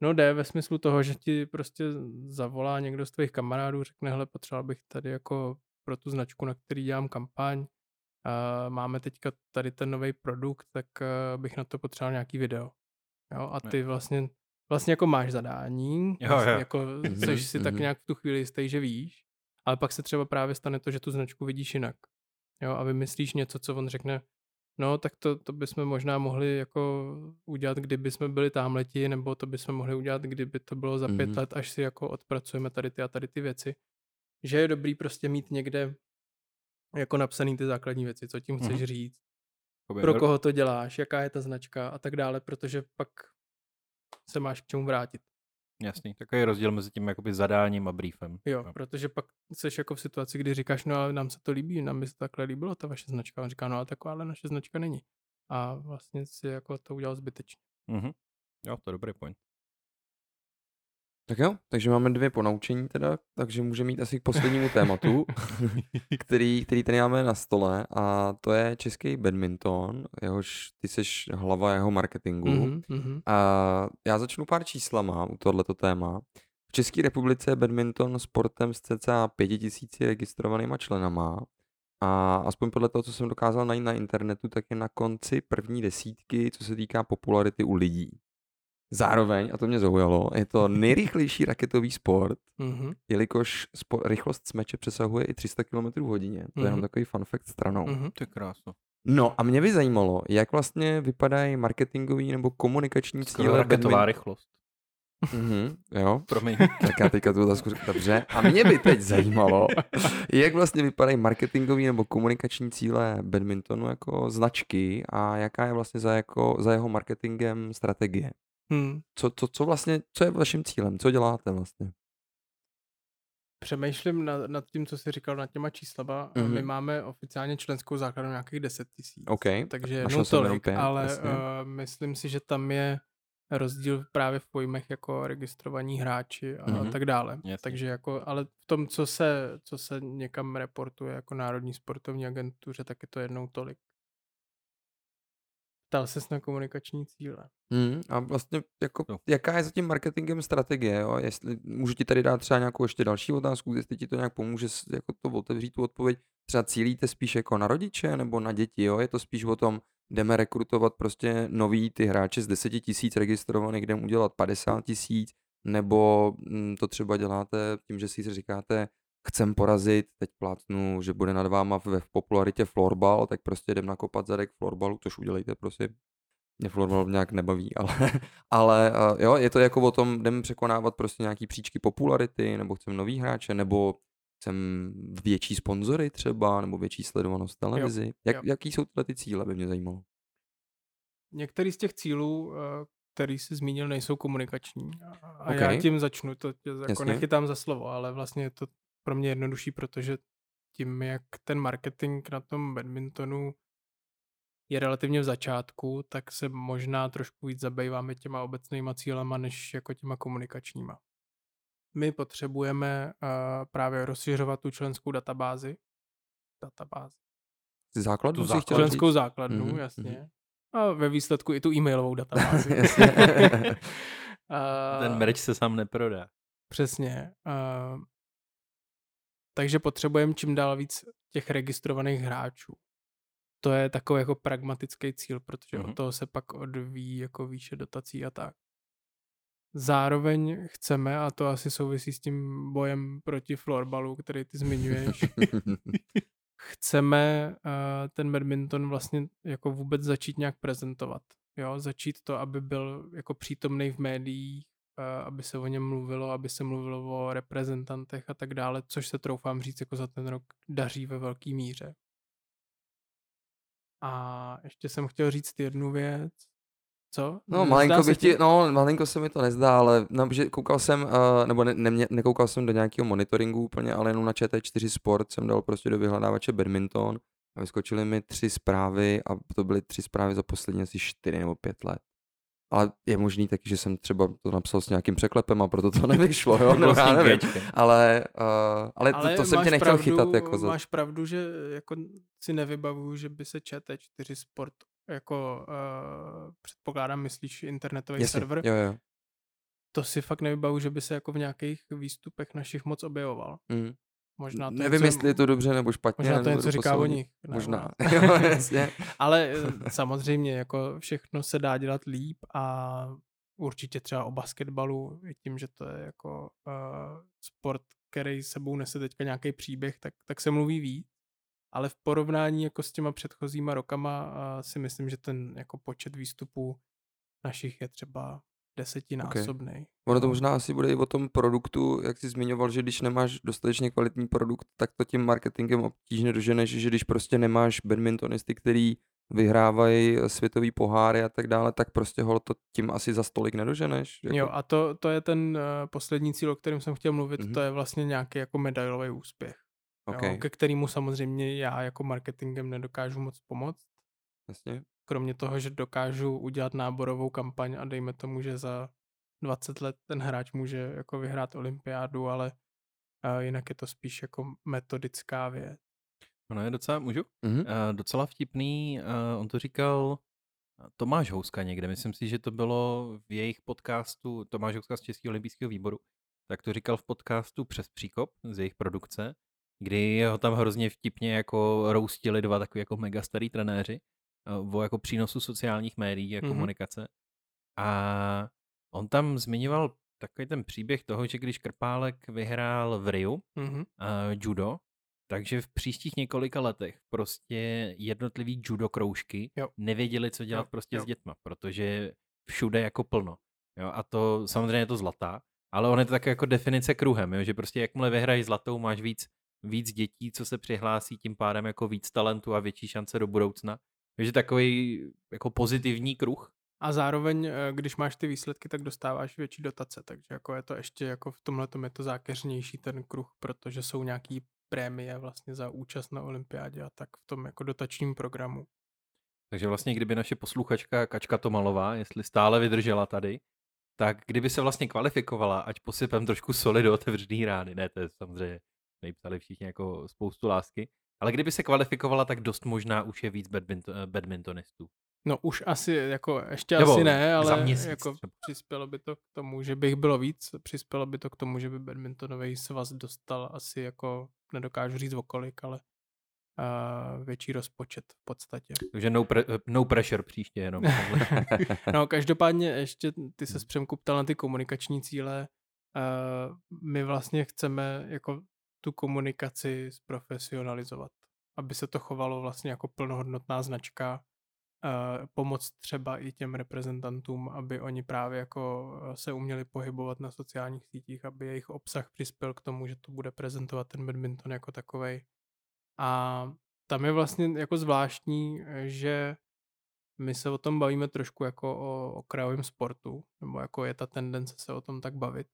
No jde ve smyslu toho, že ti prostě zavolá někdo z tvých kamarádů, řekne, hele, potřeboval bych tady jako pro tu značku, na který dělám kampaň, a máme teďka tady ten nový produkt, tak eh, bych na to potřeboval nějaký video. Jo, a ty vlastně, vlastně jako máš zadání,
Jo,
vlastně
jo.
jako
Mhm,
jsi si tak
mhm.
nějak v tu chvíli jistý, že víš, ale pak se třeba právě stane to, že tu značku vidíš jinak. Jo, a vymyslíš něco, co on řekne, no tak to, to bychom možná mohli jako udělat, kdyby jsme byli tamhleti, nebo to bychom mohli udělat, kdyby to bylo za pět
Mhm.
let, až si jako odpracujeme tady ty a tady ty věci. Že je dobrý prostě mít někde jako napsaný ty základní věci, co tím chceš
Mhm.
říct, pro
ro-
koho to děláš, jaká je ta značka a tak dále, protože pak se máš k čemu vrátit.
Jasný, takový rozdíl mezi tím jakoby zadáním a briefem.
Jo, protože pak jsi jako v situaci, kdy říkáš, no ale nám se to líbí, nám by se takhle líbilo ta vaše značka. On říká, no ale takováhle naše značka není. A vlastně si jako to udělal zbytečně.
Mhm. Jo, to je dobrý point.
Tak jo, takže máme dvě ponaučení teda, takže můžeme jít asi k poslednímu tématu, který, který tady máme na stole a to je český badminton, jehož ty seš hlava jeho marketingu.
Mhm, mhm.
A já začnu pár číslama u tohoto téma. V České republice je badminton sportem s cca 5000 registrovanýma členama a aspoň podle toho, co jsem dokázal najít na internetu, tak je na konci první desítky, co se týká popularity u lidí. Zároveň, a to mě zaujalo, je to nejrychlejší raketový sport,
Mhm,
jelikož spo- rychlost smeče přesahuje i 300 km hodině. To je jenom
Mhm.
takový fun fact stranou.
mhm.
To je krásno.
No a mě by zajímalo, jak vlastně vypadají marketingový nebo komunikační
Skoro
cíle
raketová
badmin-
rychlost.
Mhm, jo,
Promiň.
tak já teďka tu otázku dobře. A mě by teď zajímalo, jak vlastně vypadají marketingový nebo komunikační cíle badmintonu jako značky a jaká je vlastně za, jako, za jeho marketingem strategie.
Hmm.
Co, co, co vlastně, co je vaším cílem? Co děláte vlastně?
Přemýšlím nad, nad tím, co jsi říkal nad těma číslama. Mm-hmm. My
Mhm.
máme oficiálně členskou základnu nějakých 10 tisíc.
OK,
Takže
našel jenom
tolik, ale
jasně.
uh, myslím si, že tam je rozdíl právě v pojmech jako registrovaní hráči a
Mhm.
tak dále.
Jasně.
Takže jako, ale v tom, co se, co se někam reportuje jako Národní sportovní agentuře, tak je to jednou tolik. Ptal ses na komunikační cíle.
Hmm, a vlastně jako,
No.
jaká je za tím marketingem strategie, jo? Jestli, můžu ti tady dát třeba nějakou ještě další otázku, jestli ti to nějak pomůže jako to otevřít tu odpověď. Třeba cílíte spíš jako na rodiče nebo na děti, jo? Je to spíš o tom, jdeme rekrutovat prostě nový ty hráče z 10 tisíc registrovaných, jdeme udělat 50 tisíc, nebo mm, to třeba děláte tím, že si říkáte, chcem porazit, teď plátnu, že bude nad váma ve v popularitě florbal, tak prostě jdem nakopat zadek florbalu, což udělejte prosím. Mě florbal nějak nebaví, ale, ale uh, jo, je to jako o tom, jdeme překonávat prostě nějaký příčky popularity, nebo chcem nový hráče, nebo chcem větší sponzory třeba, nebo větší sledovanost televizi. Jak,
jo.
Jaký jsou tyhle ty cíle, by mě zajímalo.
Některý z těch cílů, eh, který jsi zmínil, nejsou komunikační. A, a já tím začnu, to tě jako
Jasně.
nechytám za slovo, ale vlastně je to pro mě jednodušší, protože tím, jak ten marketing na tom badmintonu je relativně v začátku, tak se možná trošku víc zabýváme těma obecnýma cílema, než jako těma komunikačníma. My potřebujeme uh, právě rozšiřovat tu členskou databázi. Databázi.
Základnu
Tu základnu.
říct?
Členskou základnu,
Mhm,
jasně. A ve výsledku i tu e-mailovou databázi. A-
Ten merch se sám neprodá.
Přesně. Uh, takže potřebujeme čím dál víc těch registrovaných hráčů. To je takový jako pragmatický cíl, protože
Mhm.
od toho se pak odvíjí jako výše dotací a tak. Zároveň chceme, a to asi souvisí s tím bojem proti florbalu, který ty zmiňuješ, chceme uh, ten badminton vlastně jako vůbec začít nějak prezentovat. Jo, začít to, aby byl jako přítomný v médiích, aby se o něm mluvilo, aby se mluvilo o reprezentantech a tak dále, což se troufám říct jako za ten rok daří ve velké míře. A ještě jsem chtěl říct jednu věc. Co?
No,
Nezdá
malinko
se
bych
ti?
ti, no, malinko se mi to nezdá, ale no, že koukal jsem, uh, nebo ne, ne, nekoukal jsem do nějakého monitoringu úplně, ale jenom na ČT4 Sport jsem dal prostě do vyhledávače badminton a vyskočily mi tři zprávy a to byly tři zprávy za poslední asi čtyři nebo pět let. Ale je možný taky, že jsem třeba to napsal s nějakým překlepem a proto to nevyšlo, jo? No, já nevím. Ale, uh, ale, to, to jsem tě nechtěl chytat jako za...
Máš pravdu, že jako si nevybavuju, že by se ČT4 Sport jako uh, předpokládám, myslíš internetový
Jasně,
server,
jo, jo.
to si fakt nevybavuju, že by se jako v nějakých výstupech našich moc objevoval.
Mm.
Možná to
Nevím,
něco,
jestli je to dobře nebo špatně.
možná to něco říká o nich. ne,
Možná. jo, jasně.
Ale eh, samozřejmě jako všechno se dá dělat líp a určitě třeba o basketbalu, i tím, že to je jako uh, sport, který sebou nese teďka nějaký příběh, tak, tak se mluví víc. Ale v porovnání jako s těma předchozíma rokama uh, si myslím, že ten jako počet výstupů našich je třeba desetinásobný.
Ono to
No.
možná asi bude i o tom produktu, jak jsi zmiňoval, že když nemáš dostatečně kvalitní produkt, tak to tím marketingem obtížně doženeš, že když prostě nemáš badmintonisty, který vyhrávají světový poháry a tak dále, tak prostě ho to tím asi za stolik nedoženeš. Jako,
Jo, a to, to je ten uh, poslední cíl, o kterém jsem chtěl mluvit,
Mhm.
to je vlastně nějaký jako medailový úspěch.
okay,
Jo, ke kterému samozřejmě já jako marketingem nedokážu moc pomoct.
jasně.
Kromě toho, že dokážu udělat náborovou kampaň a dejme tomu, že za 20 let ten hráč může jako vyhrát olympiádu, ale uh, jinak je to spíš jako metodická věc.
Ono je docela, můžu?
Mhm.
Uh, docela vtipný, uh, on to říkal eh, Tomáš Houska někde, myslím si, že to bylo v jejich podcastu, Tomáš Houska z Českého olympijského výboru, tak to říkal v podcastu Přes příkop z jejich produkce, kdy ho tam hrozně vtipně jako roustili dva takový jako mega starý trenéři o jako přínosu sociálních médií a
Mhm.
komunikace. A on tam zmiňoval takový ten příběh toho, že když Krpálek vyhrál v Riu,
Mhm.
uh, judo, takže v příštích několika letech prostě jednotlivý judo kroužky
Jo.
nevěděli, co dělat
Jo,
prostě
jo.
s dětma, protože všude jako plno. Jo, a to samozřejmě je to zlatá, ale on je to také jako definice kruhem, jo, že prostě jakmile vyhrají zlatou, máš víc, víc dětí, co se přihlásí, tím pádem jako víc talentu a větší šance do budoucna. Takže takový jako pozitivní kruh.
A zároveň, eh, když máš ty výsledky, tak dostáváš větší dotace, takže jako je to ještě jako v tomhle je to zákeřnější ten kruh, protože jsou nějaký prémie vlastně za účast na olympiádě a tak v tom jako dotačním programu.
Takže vlastně, kdyby naše posluchačka Kačka Tomalová, jestli stále vydržela tady, tak kdyby se vlastně kvalifikovala, ať posypem trošku soli do otevřený rány, ne, to je samozřejmě, nejpsali všichni jako spoustu lásky, ale kdyby se kvalifikovala, tak dost možná už je víc badminton, badmintonistů.
No už asi, jako ještě
Nebo
asi ne, ale
měsíc
jako
třeba.
přispělo by to k tomu, že bych bylo víc, přispělo by to k tomu, že by badmintonový svaz dostal asi jako, nedokážu říct okolik, ale uh, větší rozpočet v podstatě.
Takže no, pre, no pressure příště jenom.
no každopádně ještě ty se Přemku ptal na ty komunikační cíle. Uh, my vlastně chceme jako tu komunikaci zprofesionalizovat, aby se to chovalo vlastně jako plnohodnotná značka, uh, pomoct třeba i těm reprezentantům, aby oni právě jako eh, se uměli pohybovat na sociálních sítích, aby jejich obsah přispěl k tomu, že to bude prezentovat ten badminton jako takovej. A tam je vlastně jako zvláštní, eh, že my se o tom bavíme trošku jako o okrajovém sportu, nebo jako je ta tendence se o tom tak bavit,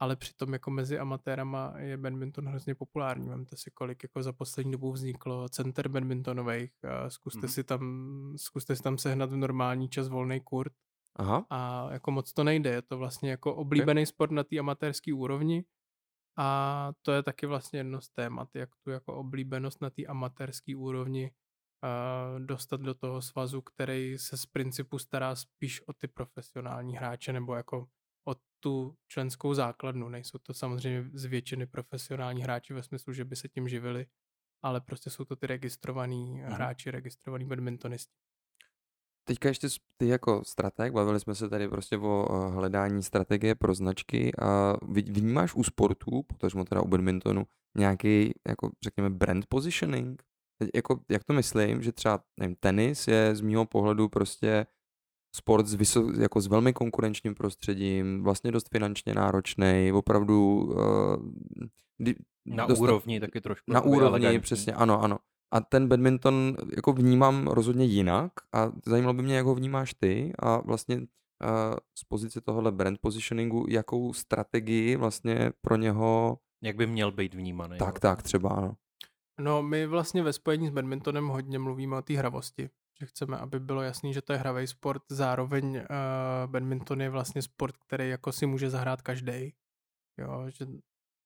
ale přitom jako mezi amatérama je badminton hrozně populární. Vemte si, kolik jako za poslední dobu vzniklo center badmintonových, zkuste,
Mhm.
si tam, zkuste si tam sehnat v normální čas volný kurt.
Aha,
a jako moc to nejde, je to vlastně jako oblíbený sport na té amatérské úrovni. A to je taky vlastně jedno z témat, jak tu jako oblíbenost na té amatérské úrovni uh, dostat do toho svazu, který se z principu stará spíš o ty profesionální hráče nebo jako o tu členskou základnu. Nejsou to samozřejmě z většiny profesionální hráči ve smyslu, že by se tím živili, ale prostě jsou to ty registrovaní
Mhm.
hráči, registrovaní badmintonisti.
teďka ještě ty jako strateg, bavili jsme se tady prostě o hledání strategie pro značky a vnímáš u sportu, potažmo teda u badmintonu, nějaký, jako řekněme, brand positioning? Teď Jako, jak to myslím, že třeba, nevím, tenis je z mýho pohledu prostě sport s, vyso- jako s velmi konkurenčním prostředím, vlastně dost finančně náročný, opravdu uh,
Na
dostat-
úrovni taky trošku.
na úrovni,
elegantní.
přesně, ano, ano. A ten badminton jako vnímám rozhodně jinak a zajímalo by mě, jak ho vnímáš ty a vlastně uh, z pozice tohohle brand positioningu, jakou strategii vlastně pro něho,
Jak by měl být vnímaný.
tak,
vlastně.
tak třeba, ano.
No, my vlastně ve spojení s badmintonem hodně mluvíme o té hravosti. Že chceme, aby bylo jasný, že to je hravý sport. Zároveň uh, badminton je vlastně sport, který jako si může zahrát každý. Jo, že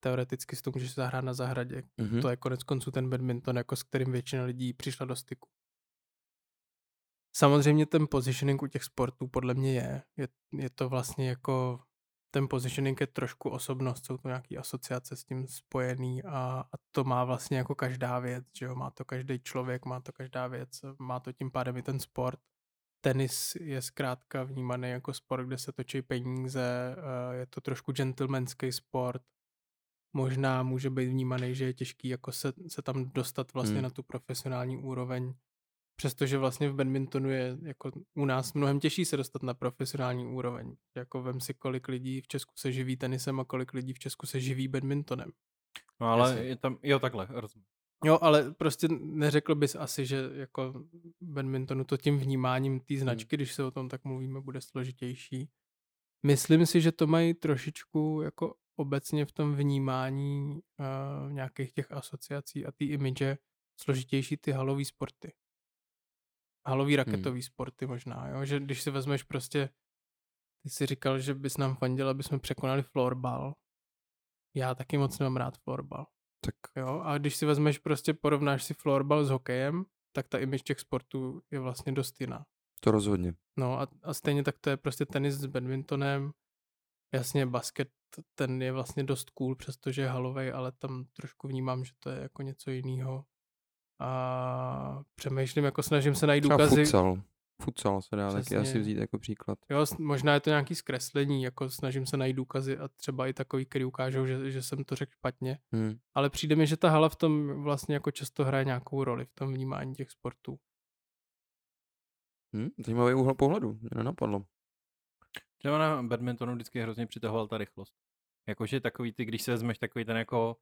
teoreticky si to můžeš zahrát na zahradě.
Mhm.
To je konec konců ten badminton, jako s kterým většina lidí přišla do styku. Samozřejmě ten positioning u těch sportů podle mě je. Je, je to vlastně jako ten positioning je trošku osobnost, jsou to nějaké asociace s tím spojený a, a to má vlastně jako každá věc, že jo, má to každý člověk, má to každá věc, má to tím pádem i ten sport. Tenis je zkrátka vnímaný jako sport, kde se točí peníze, eh, je to trošku gentlemanský sport, možná může být vnímaný, že je těžký jako se, se tam dostat vlastně
Hmm.
na tu profesionální úroveň, přestože vlastně v badmintonu je jako u nás mnohem těžší se dostat na profesionální úroveň. Jako vem si, kolik lidí v Česku se živí tenisem a kolik lidí v Česku se živí badmintonem.
No ale
Jasně.
je tam, jo takhle, rozumím.
Jo, ale prostě neřekl bys asi, že jako badmintonu to tím vnímáním té značky, když se o tom tak mluvíme, bude složitější. Myslím si, že to mají trošičku jako obecně v tom vnímání uh, nějakých těch asociací a té image složitější ty halové sporty. Halový raketový sporty možná, jo? že když si vezmeš prostě, ty jsi říkal, že bys nám fandil, aby jsme překonali florbal. Já taky moc nemám rád florbal.
Tak
Jo, a když si vezmeš prostě, porovnáš si florbal s hokejem, tak ta image těch sportů je vlastně dost jiná.
to rozhodně.
No a, a stejně tak to je prostě tenis s badmintonem. Jasně, basket, ten je vlastně dost cool, přestože je halovej, ale tam trošku vnímám, že to je jako něco jiného. A přemýšlím, jako snažím se najít
Třeba
důkazy.
futsal. Futsal se dá taky asi vzít jako příklad.
Jo, možná je to nějaký zkreslení, jako snažím se najít důkazy a třeba i takový, který ukážou, že, že jsem to řekl špatně.
Hmm.
Ale přijde mi, že ta hala v tom vlastně jako často hraje nějakou roli v tom vnímání těch sportů.
Hmm? Zajímavý úhel pohledu, mě nenapadlo.
Třeba na badmintonu vždycky hrozně přitahoval ta rychlost. Jakože takový ty, když se vezmeš takový ten jako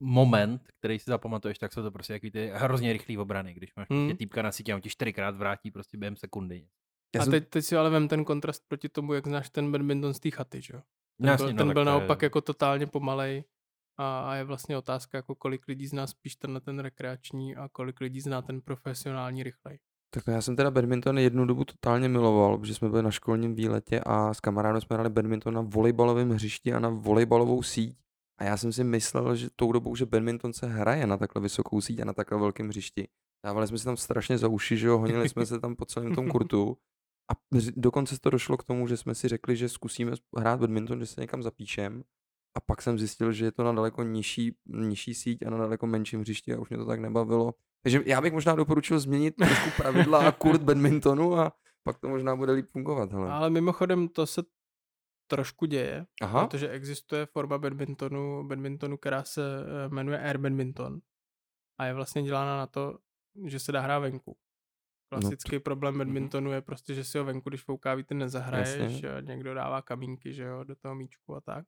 moment, který si zapamatuješ, tak jsou to prostě takový ty hrozně rychlý obrany, když máš
Hmm.
prostě týpka na sítě a on ti čtyřikrát vrátí prostě během sekundy.
Já
a teď, teď si ale vem ten kontrast proti tomu, jak znáš ten badminton z té chaty, že jo? Ten,
No jasně,
byl,
no,
ten byl
to je-
naopak jako totálně pomalej a, a je vlastně otázka, jako kolik lidí zná spíš tenhle ten rekreační a kolik lidí zná ten profesionální rychlej.
Tak já jsem teda badminton jednu dobu totálně miloval, protože jsme byli na školním výletě a s kamarádem jsme hrali badminton na volejbalovém hřišti a na volejbalovou síť. A já jsem si myslel, že tou dobou, že badminton se hraje na takhle vysokou síť a na takhle velkém hřišti. Dávali jsme si tam strašně za uši, že jo, honili jsme se tam po celém tom kurtu. A dokonce to došlo k tomu, že jsme si řekli, že zkusíme hrát badminton, že se někam zapíšem. A pak jsem zjistil, že je to na daleko nižší, nižší síť a na daleko menším hřišti a už mě to tak nebavilo. Takže já bych možná doporučil změnit trošku pravidla a kurt badmintonu a pak to možná bude líp fungovat. Hele.
Ale mimochodem to se trošku děje,
Aha.
protože existuje forma badmintonu, badmintonu, která se eh, jmenuje air badminton a je vlastně dělána na to, že se dá hrát venku. Klasický no to... problém badmintonu je prostě, že si ho venku, když fouká vítr, nezahraješ, Jasně. někdo dává kamínky, že jo, do toho míčku a tak.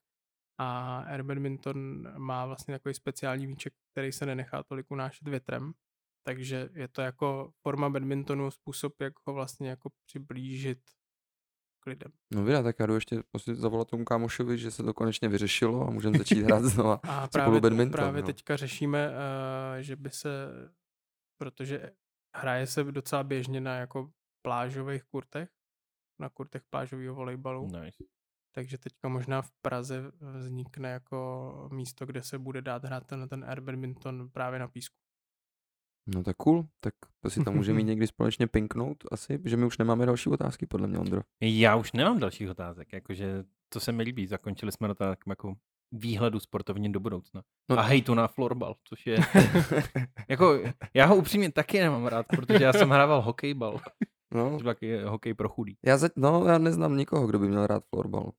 A air badminton má vlastně takový speciální míček, který se nenechá tolik unášet větrem, takže je to jako forma badmintonu, způsob, jak ho vlastně jako přiblížit lidem.
No vidíte, tak já jdu ještě zavolat tomu kámošovi, že se to konečně vyřešilo a můžeme začít hrát znova
a právě, badminton, právě no. teďka řešíme, uh, že by se, protože hraje se docela běžně na jako plážových kurtech, na kurtech plážového volejbalu.
Nice.
Takže teďka možná v Praze vznikne jako místo, kde se bude dát hrát ten, ten air badminton právě na písku.
No tak cool, tak to si tam můžeme mít někdy společně pinknout asi, že my už nemáme další otázky, podle mě, Ondro.
Já už nemám dalších otázek, jakože to se mi líbí, zakončili jsme to tak jako výhledu sportovně do budoucna. No. A hejtu na florbal, což je... jako, já ho upřímně taky nemám rád, protože já jsem hrával hokejbal. No. Taky hokej pro chudý.
Já, za, no, já neznám nikoho, kdo by měl rád florbal.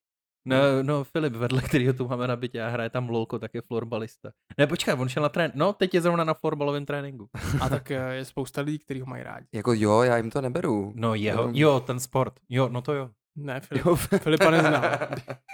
No, no Filip, vedle kterého tu máme na bytě a hraje tam lolko, tak je florbalista. Ne, počkej, on šel na trén. No, teď je zrovna na florbalovém tréninku.
A tak eh, je spousta lidí, kteří ho mají rádi.
Jako jo, já jim to neberu.
No jeho, jo, ten sport. Jo, no to jo.
Ne, Filip, jo. Filipa neznám.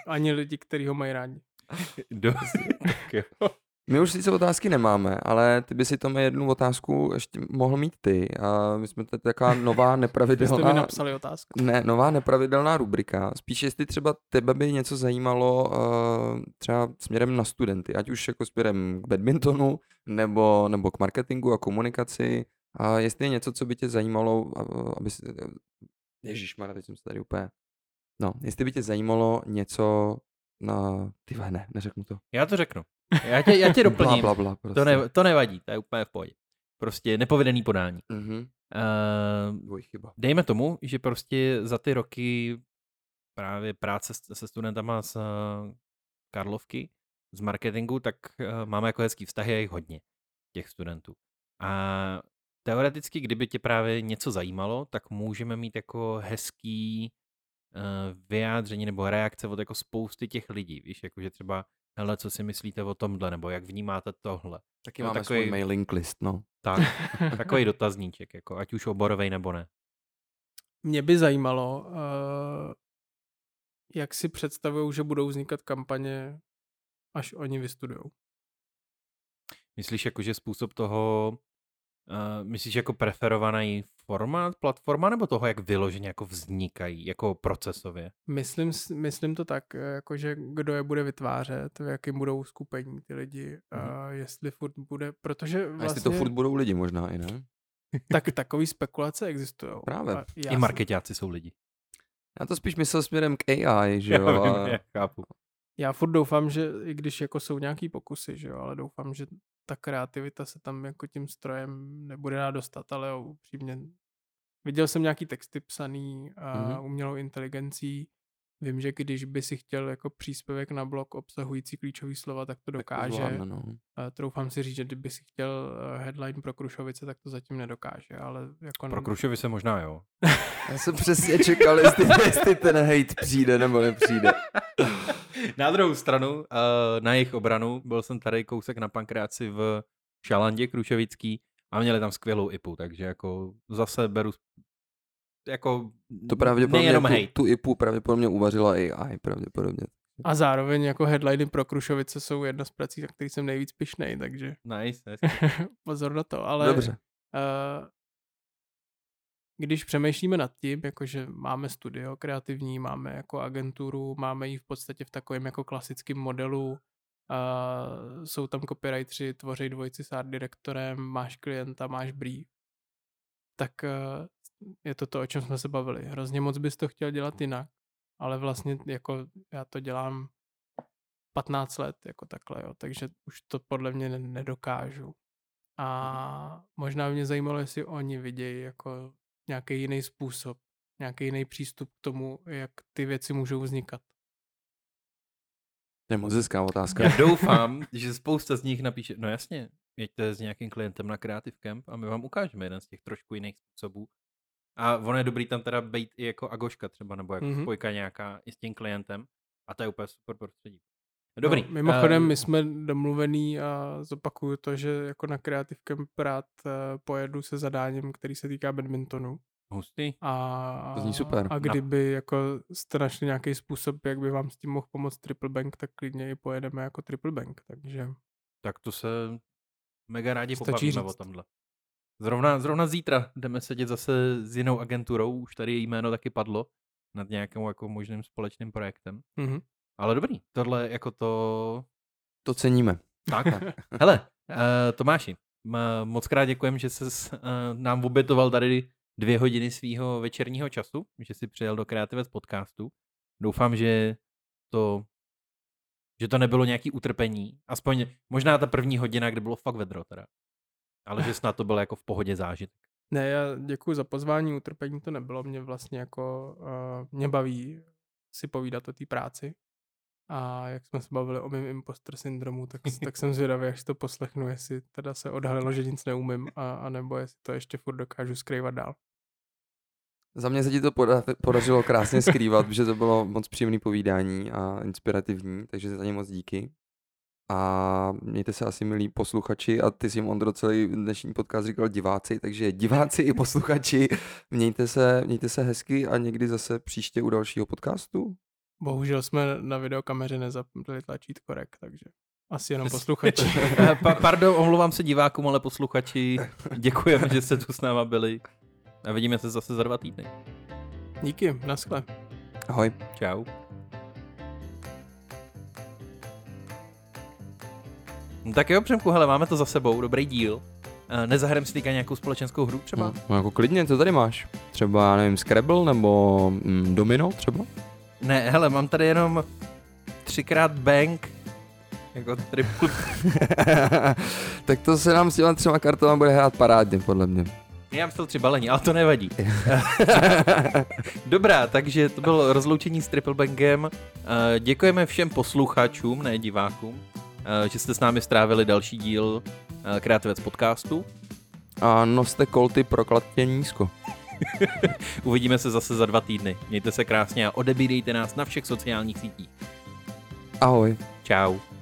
Ani lidi, kteří ho mají rádi.
Dost, tak jo.
My už sice otázky nemáme, ale ty by si to jednu otázku ještě mohl mít ty. A my jsme tady taková nová nepravidelná...
Jste mi napsali otázku.
Ne, nová nepravidelná rubrika. Spíš jestli třeba tebe by něco zajímalo uh, třeba směrem na studenty, ať už jako směrem k badmintonu, nebo, nebo k marketingu a komunikaci. A jestli je něco, co by tě zajímalo, aby si... Ježišmarja, teď jsem se tady úplně... No, jestli by tě zajímalo něco na... Ty ne, neřeknu to.
Já to řeknu. Já tě, já tě doplním.
bla, bla, bla, prostě.
to, ne, to nevadí, to je úplně v pohodě. Prostě nepovedený podání.
Mm-hmm.
Uh, chyba. Dejme tomu, že prostě za ty roky právě práce se studentama z uh, Karlovky, z marketingu, tak uh, máme jako hezký vztahy a jich hodně, těch studentů. A teoreticky, kdyby tě právě něco zajímalo, tak můžeme mít jako hezký uh, vyjádření nebo reakce od jako spousty těch lidí, víš, jakože třeba hele, co si myslíte o tomhle, nebo jak vnímáte tohle.
Taky no, máme takový, svůj mailing list, no.
Tak, takový dotazníček, jako, ať už oborovej nebo ne.
Mě by zajímalo, uh, jak si představují, že budou vznikat kampaně, až oni vystudují.
Myslíš jako, že způsob toho, uh, myslíš jako preferovaný formát, platforma, nebo toho, jak vyloženě jako vznikají, jako procesově?
Myslím, myslím to tak, jako že kdo je bude vytvářet, v jakým budou skupení ty lidi, mm. a jestli furt bude, protože vlastně...
A jestli to vlastně furt budou lidi možná i, ne?
tak takový spekulace existují.
Právě.
I marketáci jsou lidi.
Já to spíš myslel směrem k AI, že jo?
Já, vím, já chápu.
Já furt doufám, že i když jako jsou nějaký pokusy, že jo, ale doufám, že ta kreativita se tam jako tím strojem nebude dát dostat, ale upřímně viděl jsem nějaký texty psaný a mm-hmm. umělou inteligencí. Vím, že když by si chtěl jako příspěvek na blog obsahující klíčový slova, tak to dokáže. Tak to no. Troufám si říct, že kdyby si chtěl eh, headline pro Krušovice, tak to zatím nedokáže. Ale jako
pro Krušovice možná jo.
Já jsem přesně čekal, jestli, jestli ten hate přijde nebo nepřijde.
Na druhou stranu, eh, na jejich obranu, byl jsem tady kousek na pankreaci v Šalandě Krušovický a měli tam skvělou IPu, takže jako zase beru jako
to pravděpodobně tu, hate. tu IPu pravděpodobně uvařila AI, pravděpodobně.
A zároveň jako headliny pro Krušovice jsou jedna z prací, na který jsem nejvíc pišnej, takže...
Nice, nice.
Pozor na to, ale...
Dobře.
Uh, když přemýšlíme nad tím, jakože máme studio kreativní, máme jako agenturu, máme ji v podstatě v takovém jako klasickém modelu, uh, jsou tam copywriteri, tvoří dvojici s art direktorem, máš klienta, máš brief, tak uh, je to to, o čem jsme se bavili. Hrozně moc bys to chtěl dělat jinak, ale vlastně jako já to dělám 15 let jako takhle, jo, takže už to podle mě nedokážu. A možná mě zajímalo, jestli oni vidějí jako nějaký jiný způsob, nějaký jiný přístup k tomu, jak ty věci můžou vznikat.
To je moc hezká otázka.
Já doufám, že spousta z nich napíše, no jasně, jeďte s nějakým klientem na Creative Camp a my vám ukážeme jeden z těch trošku jiných způsobů. A ono je dobrý tam teda být i jako Agoška třeba, nebo jako mm-hmm. spojka nějaká i s tím klientem. A to je úplně super prostředí. Dobrý. No,
mimochodem, uh, my jsme domluvený a zopakuju to, že jako na Creative Camp rád uh, pojedu se zadáním, který se týká badmintonu.
Hustý.
A,
to zní super.
A kdyby no. jako jste našli nějaký způsob, jak by vám s tím mohl pomoct Triple Bank, tak klidně i pojedeme jako Triple Bank, takže...
Tak to se mega rádi pobavíme o tomhle. Zrovna, zrovna zítra jdeme sedět zase s jinou agenturou, už tady jméno taky padlo, nad nějakým jako možným společným projektem.
Mm-hmm.
Ale dobrý, tohle jako to...
To ceníme.
Tak, hele, uh, Tomáši, moc krát děkujem, že jsi uh, nám obětoval tady dvě hodiny svého večerního času, že jsi přijel do Kreativec podcastu. Doufám, že to že to nebylo nějaký utrpení. Aspoň možná ta první hodina, kde bylo fakt vedro teda. Ale že snad to bylo jako v pohodě zážitek.
Ne, já děkuji za pozvání, utrpení to nebylo, mě vlastně jako, uh, mě baví si povídat o té práci. A jak jsme se bavili o mém imposter syndromu, tak, tak jsem zvědavý, až to poslechnu, jestli teda se odhalilo, že nic neumím, a, a nebo jestli to ještě furt dokážu skrývat dál.
Za mě se ti to podařilo krásně skrývat, protože to bylo moc příjemné povídání a inspirativní, takže za ně moc díky. A mějte se asi milí posluchači a ty si Ondro celý dnešní podcast říkal diváci, takže diváci i posluchači, mějte se, mějte se hezky a někdy zase příště u dalšího podcastu.
Bohužel jsme na videokameře nezapnuli tlačítko rek, takže asi jenom posluchači.
pa, pardon, omlouvám se divákům, ale posluchači, děkujeme, že jste tu s náma byli. A vidíme se zase za dva týdny.
Díky, naschle.
Ahoj.
Čau. No tak jo, Přemku, hele, máme to za sebou, dobrý díl. Eh, nezahrajeme si nějakou společenskou hru třeba?
No, no jako klidně, co tady máš? Třeba, nevím, Scrabble nebo mm, Domino třeba?
Ne, hele, mám tady jenom třikrát bank, jako triple.
tak to se nám s těma třema kartama bude hrát parádně, podle mě.
Já mám tři balení, ale to nevadí. Dobrá, takže to bylo rozloučení s Triple Bangem. Eh, děkujeme všem posluchačům, ne divákům, eh, že jste s námi strávili další díl eh, Kreativec podcastu.
A noste kolty prokladně nízko.
Uvidíme se zase za dva týdny. Mějte se krásně a odebírejte nás na všech sociálních sítích.
Ahoj.
Ciao.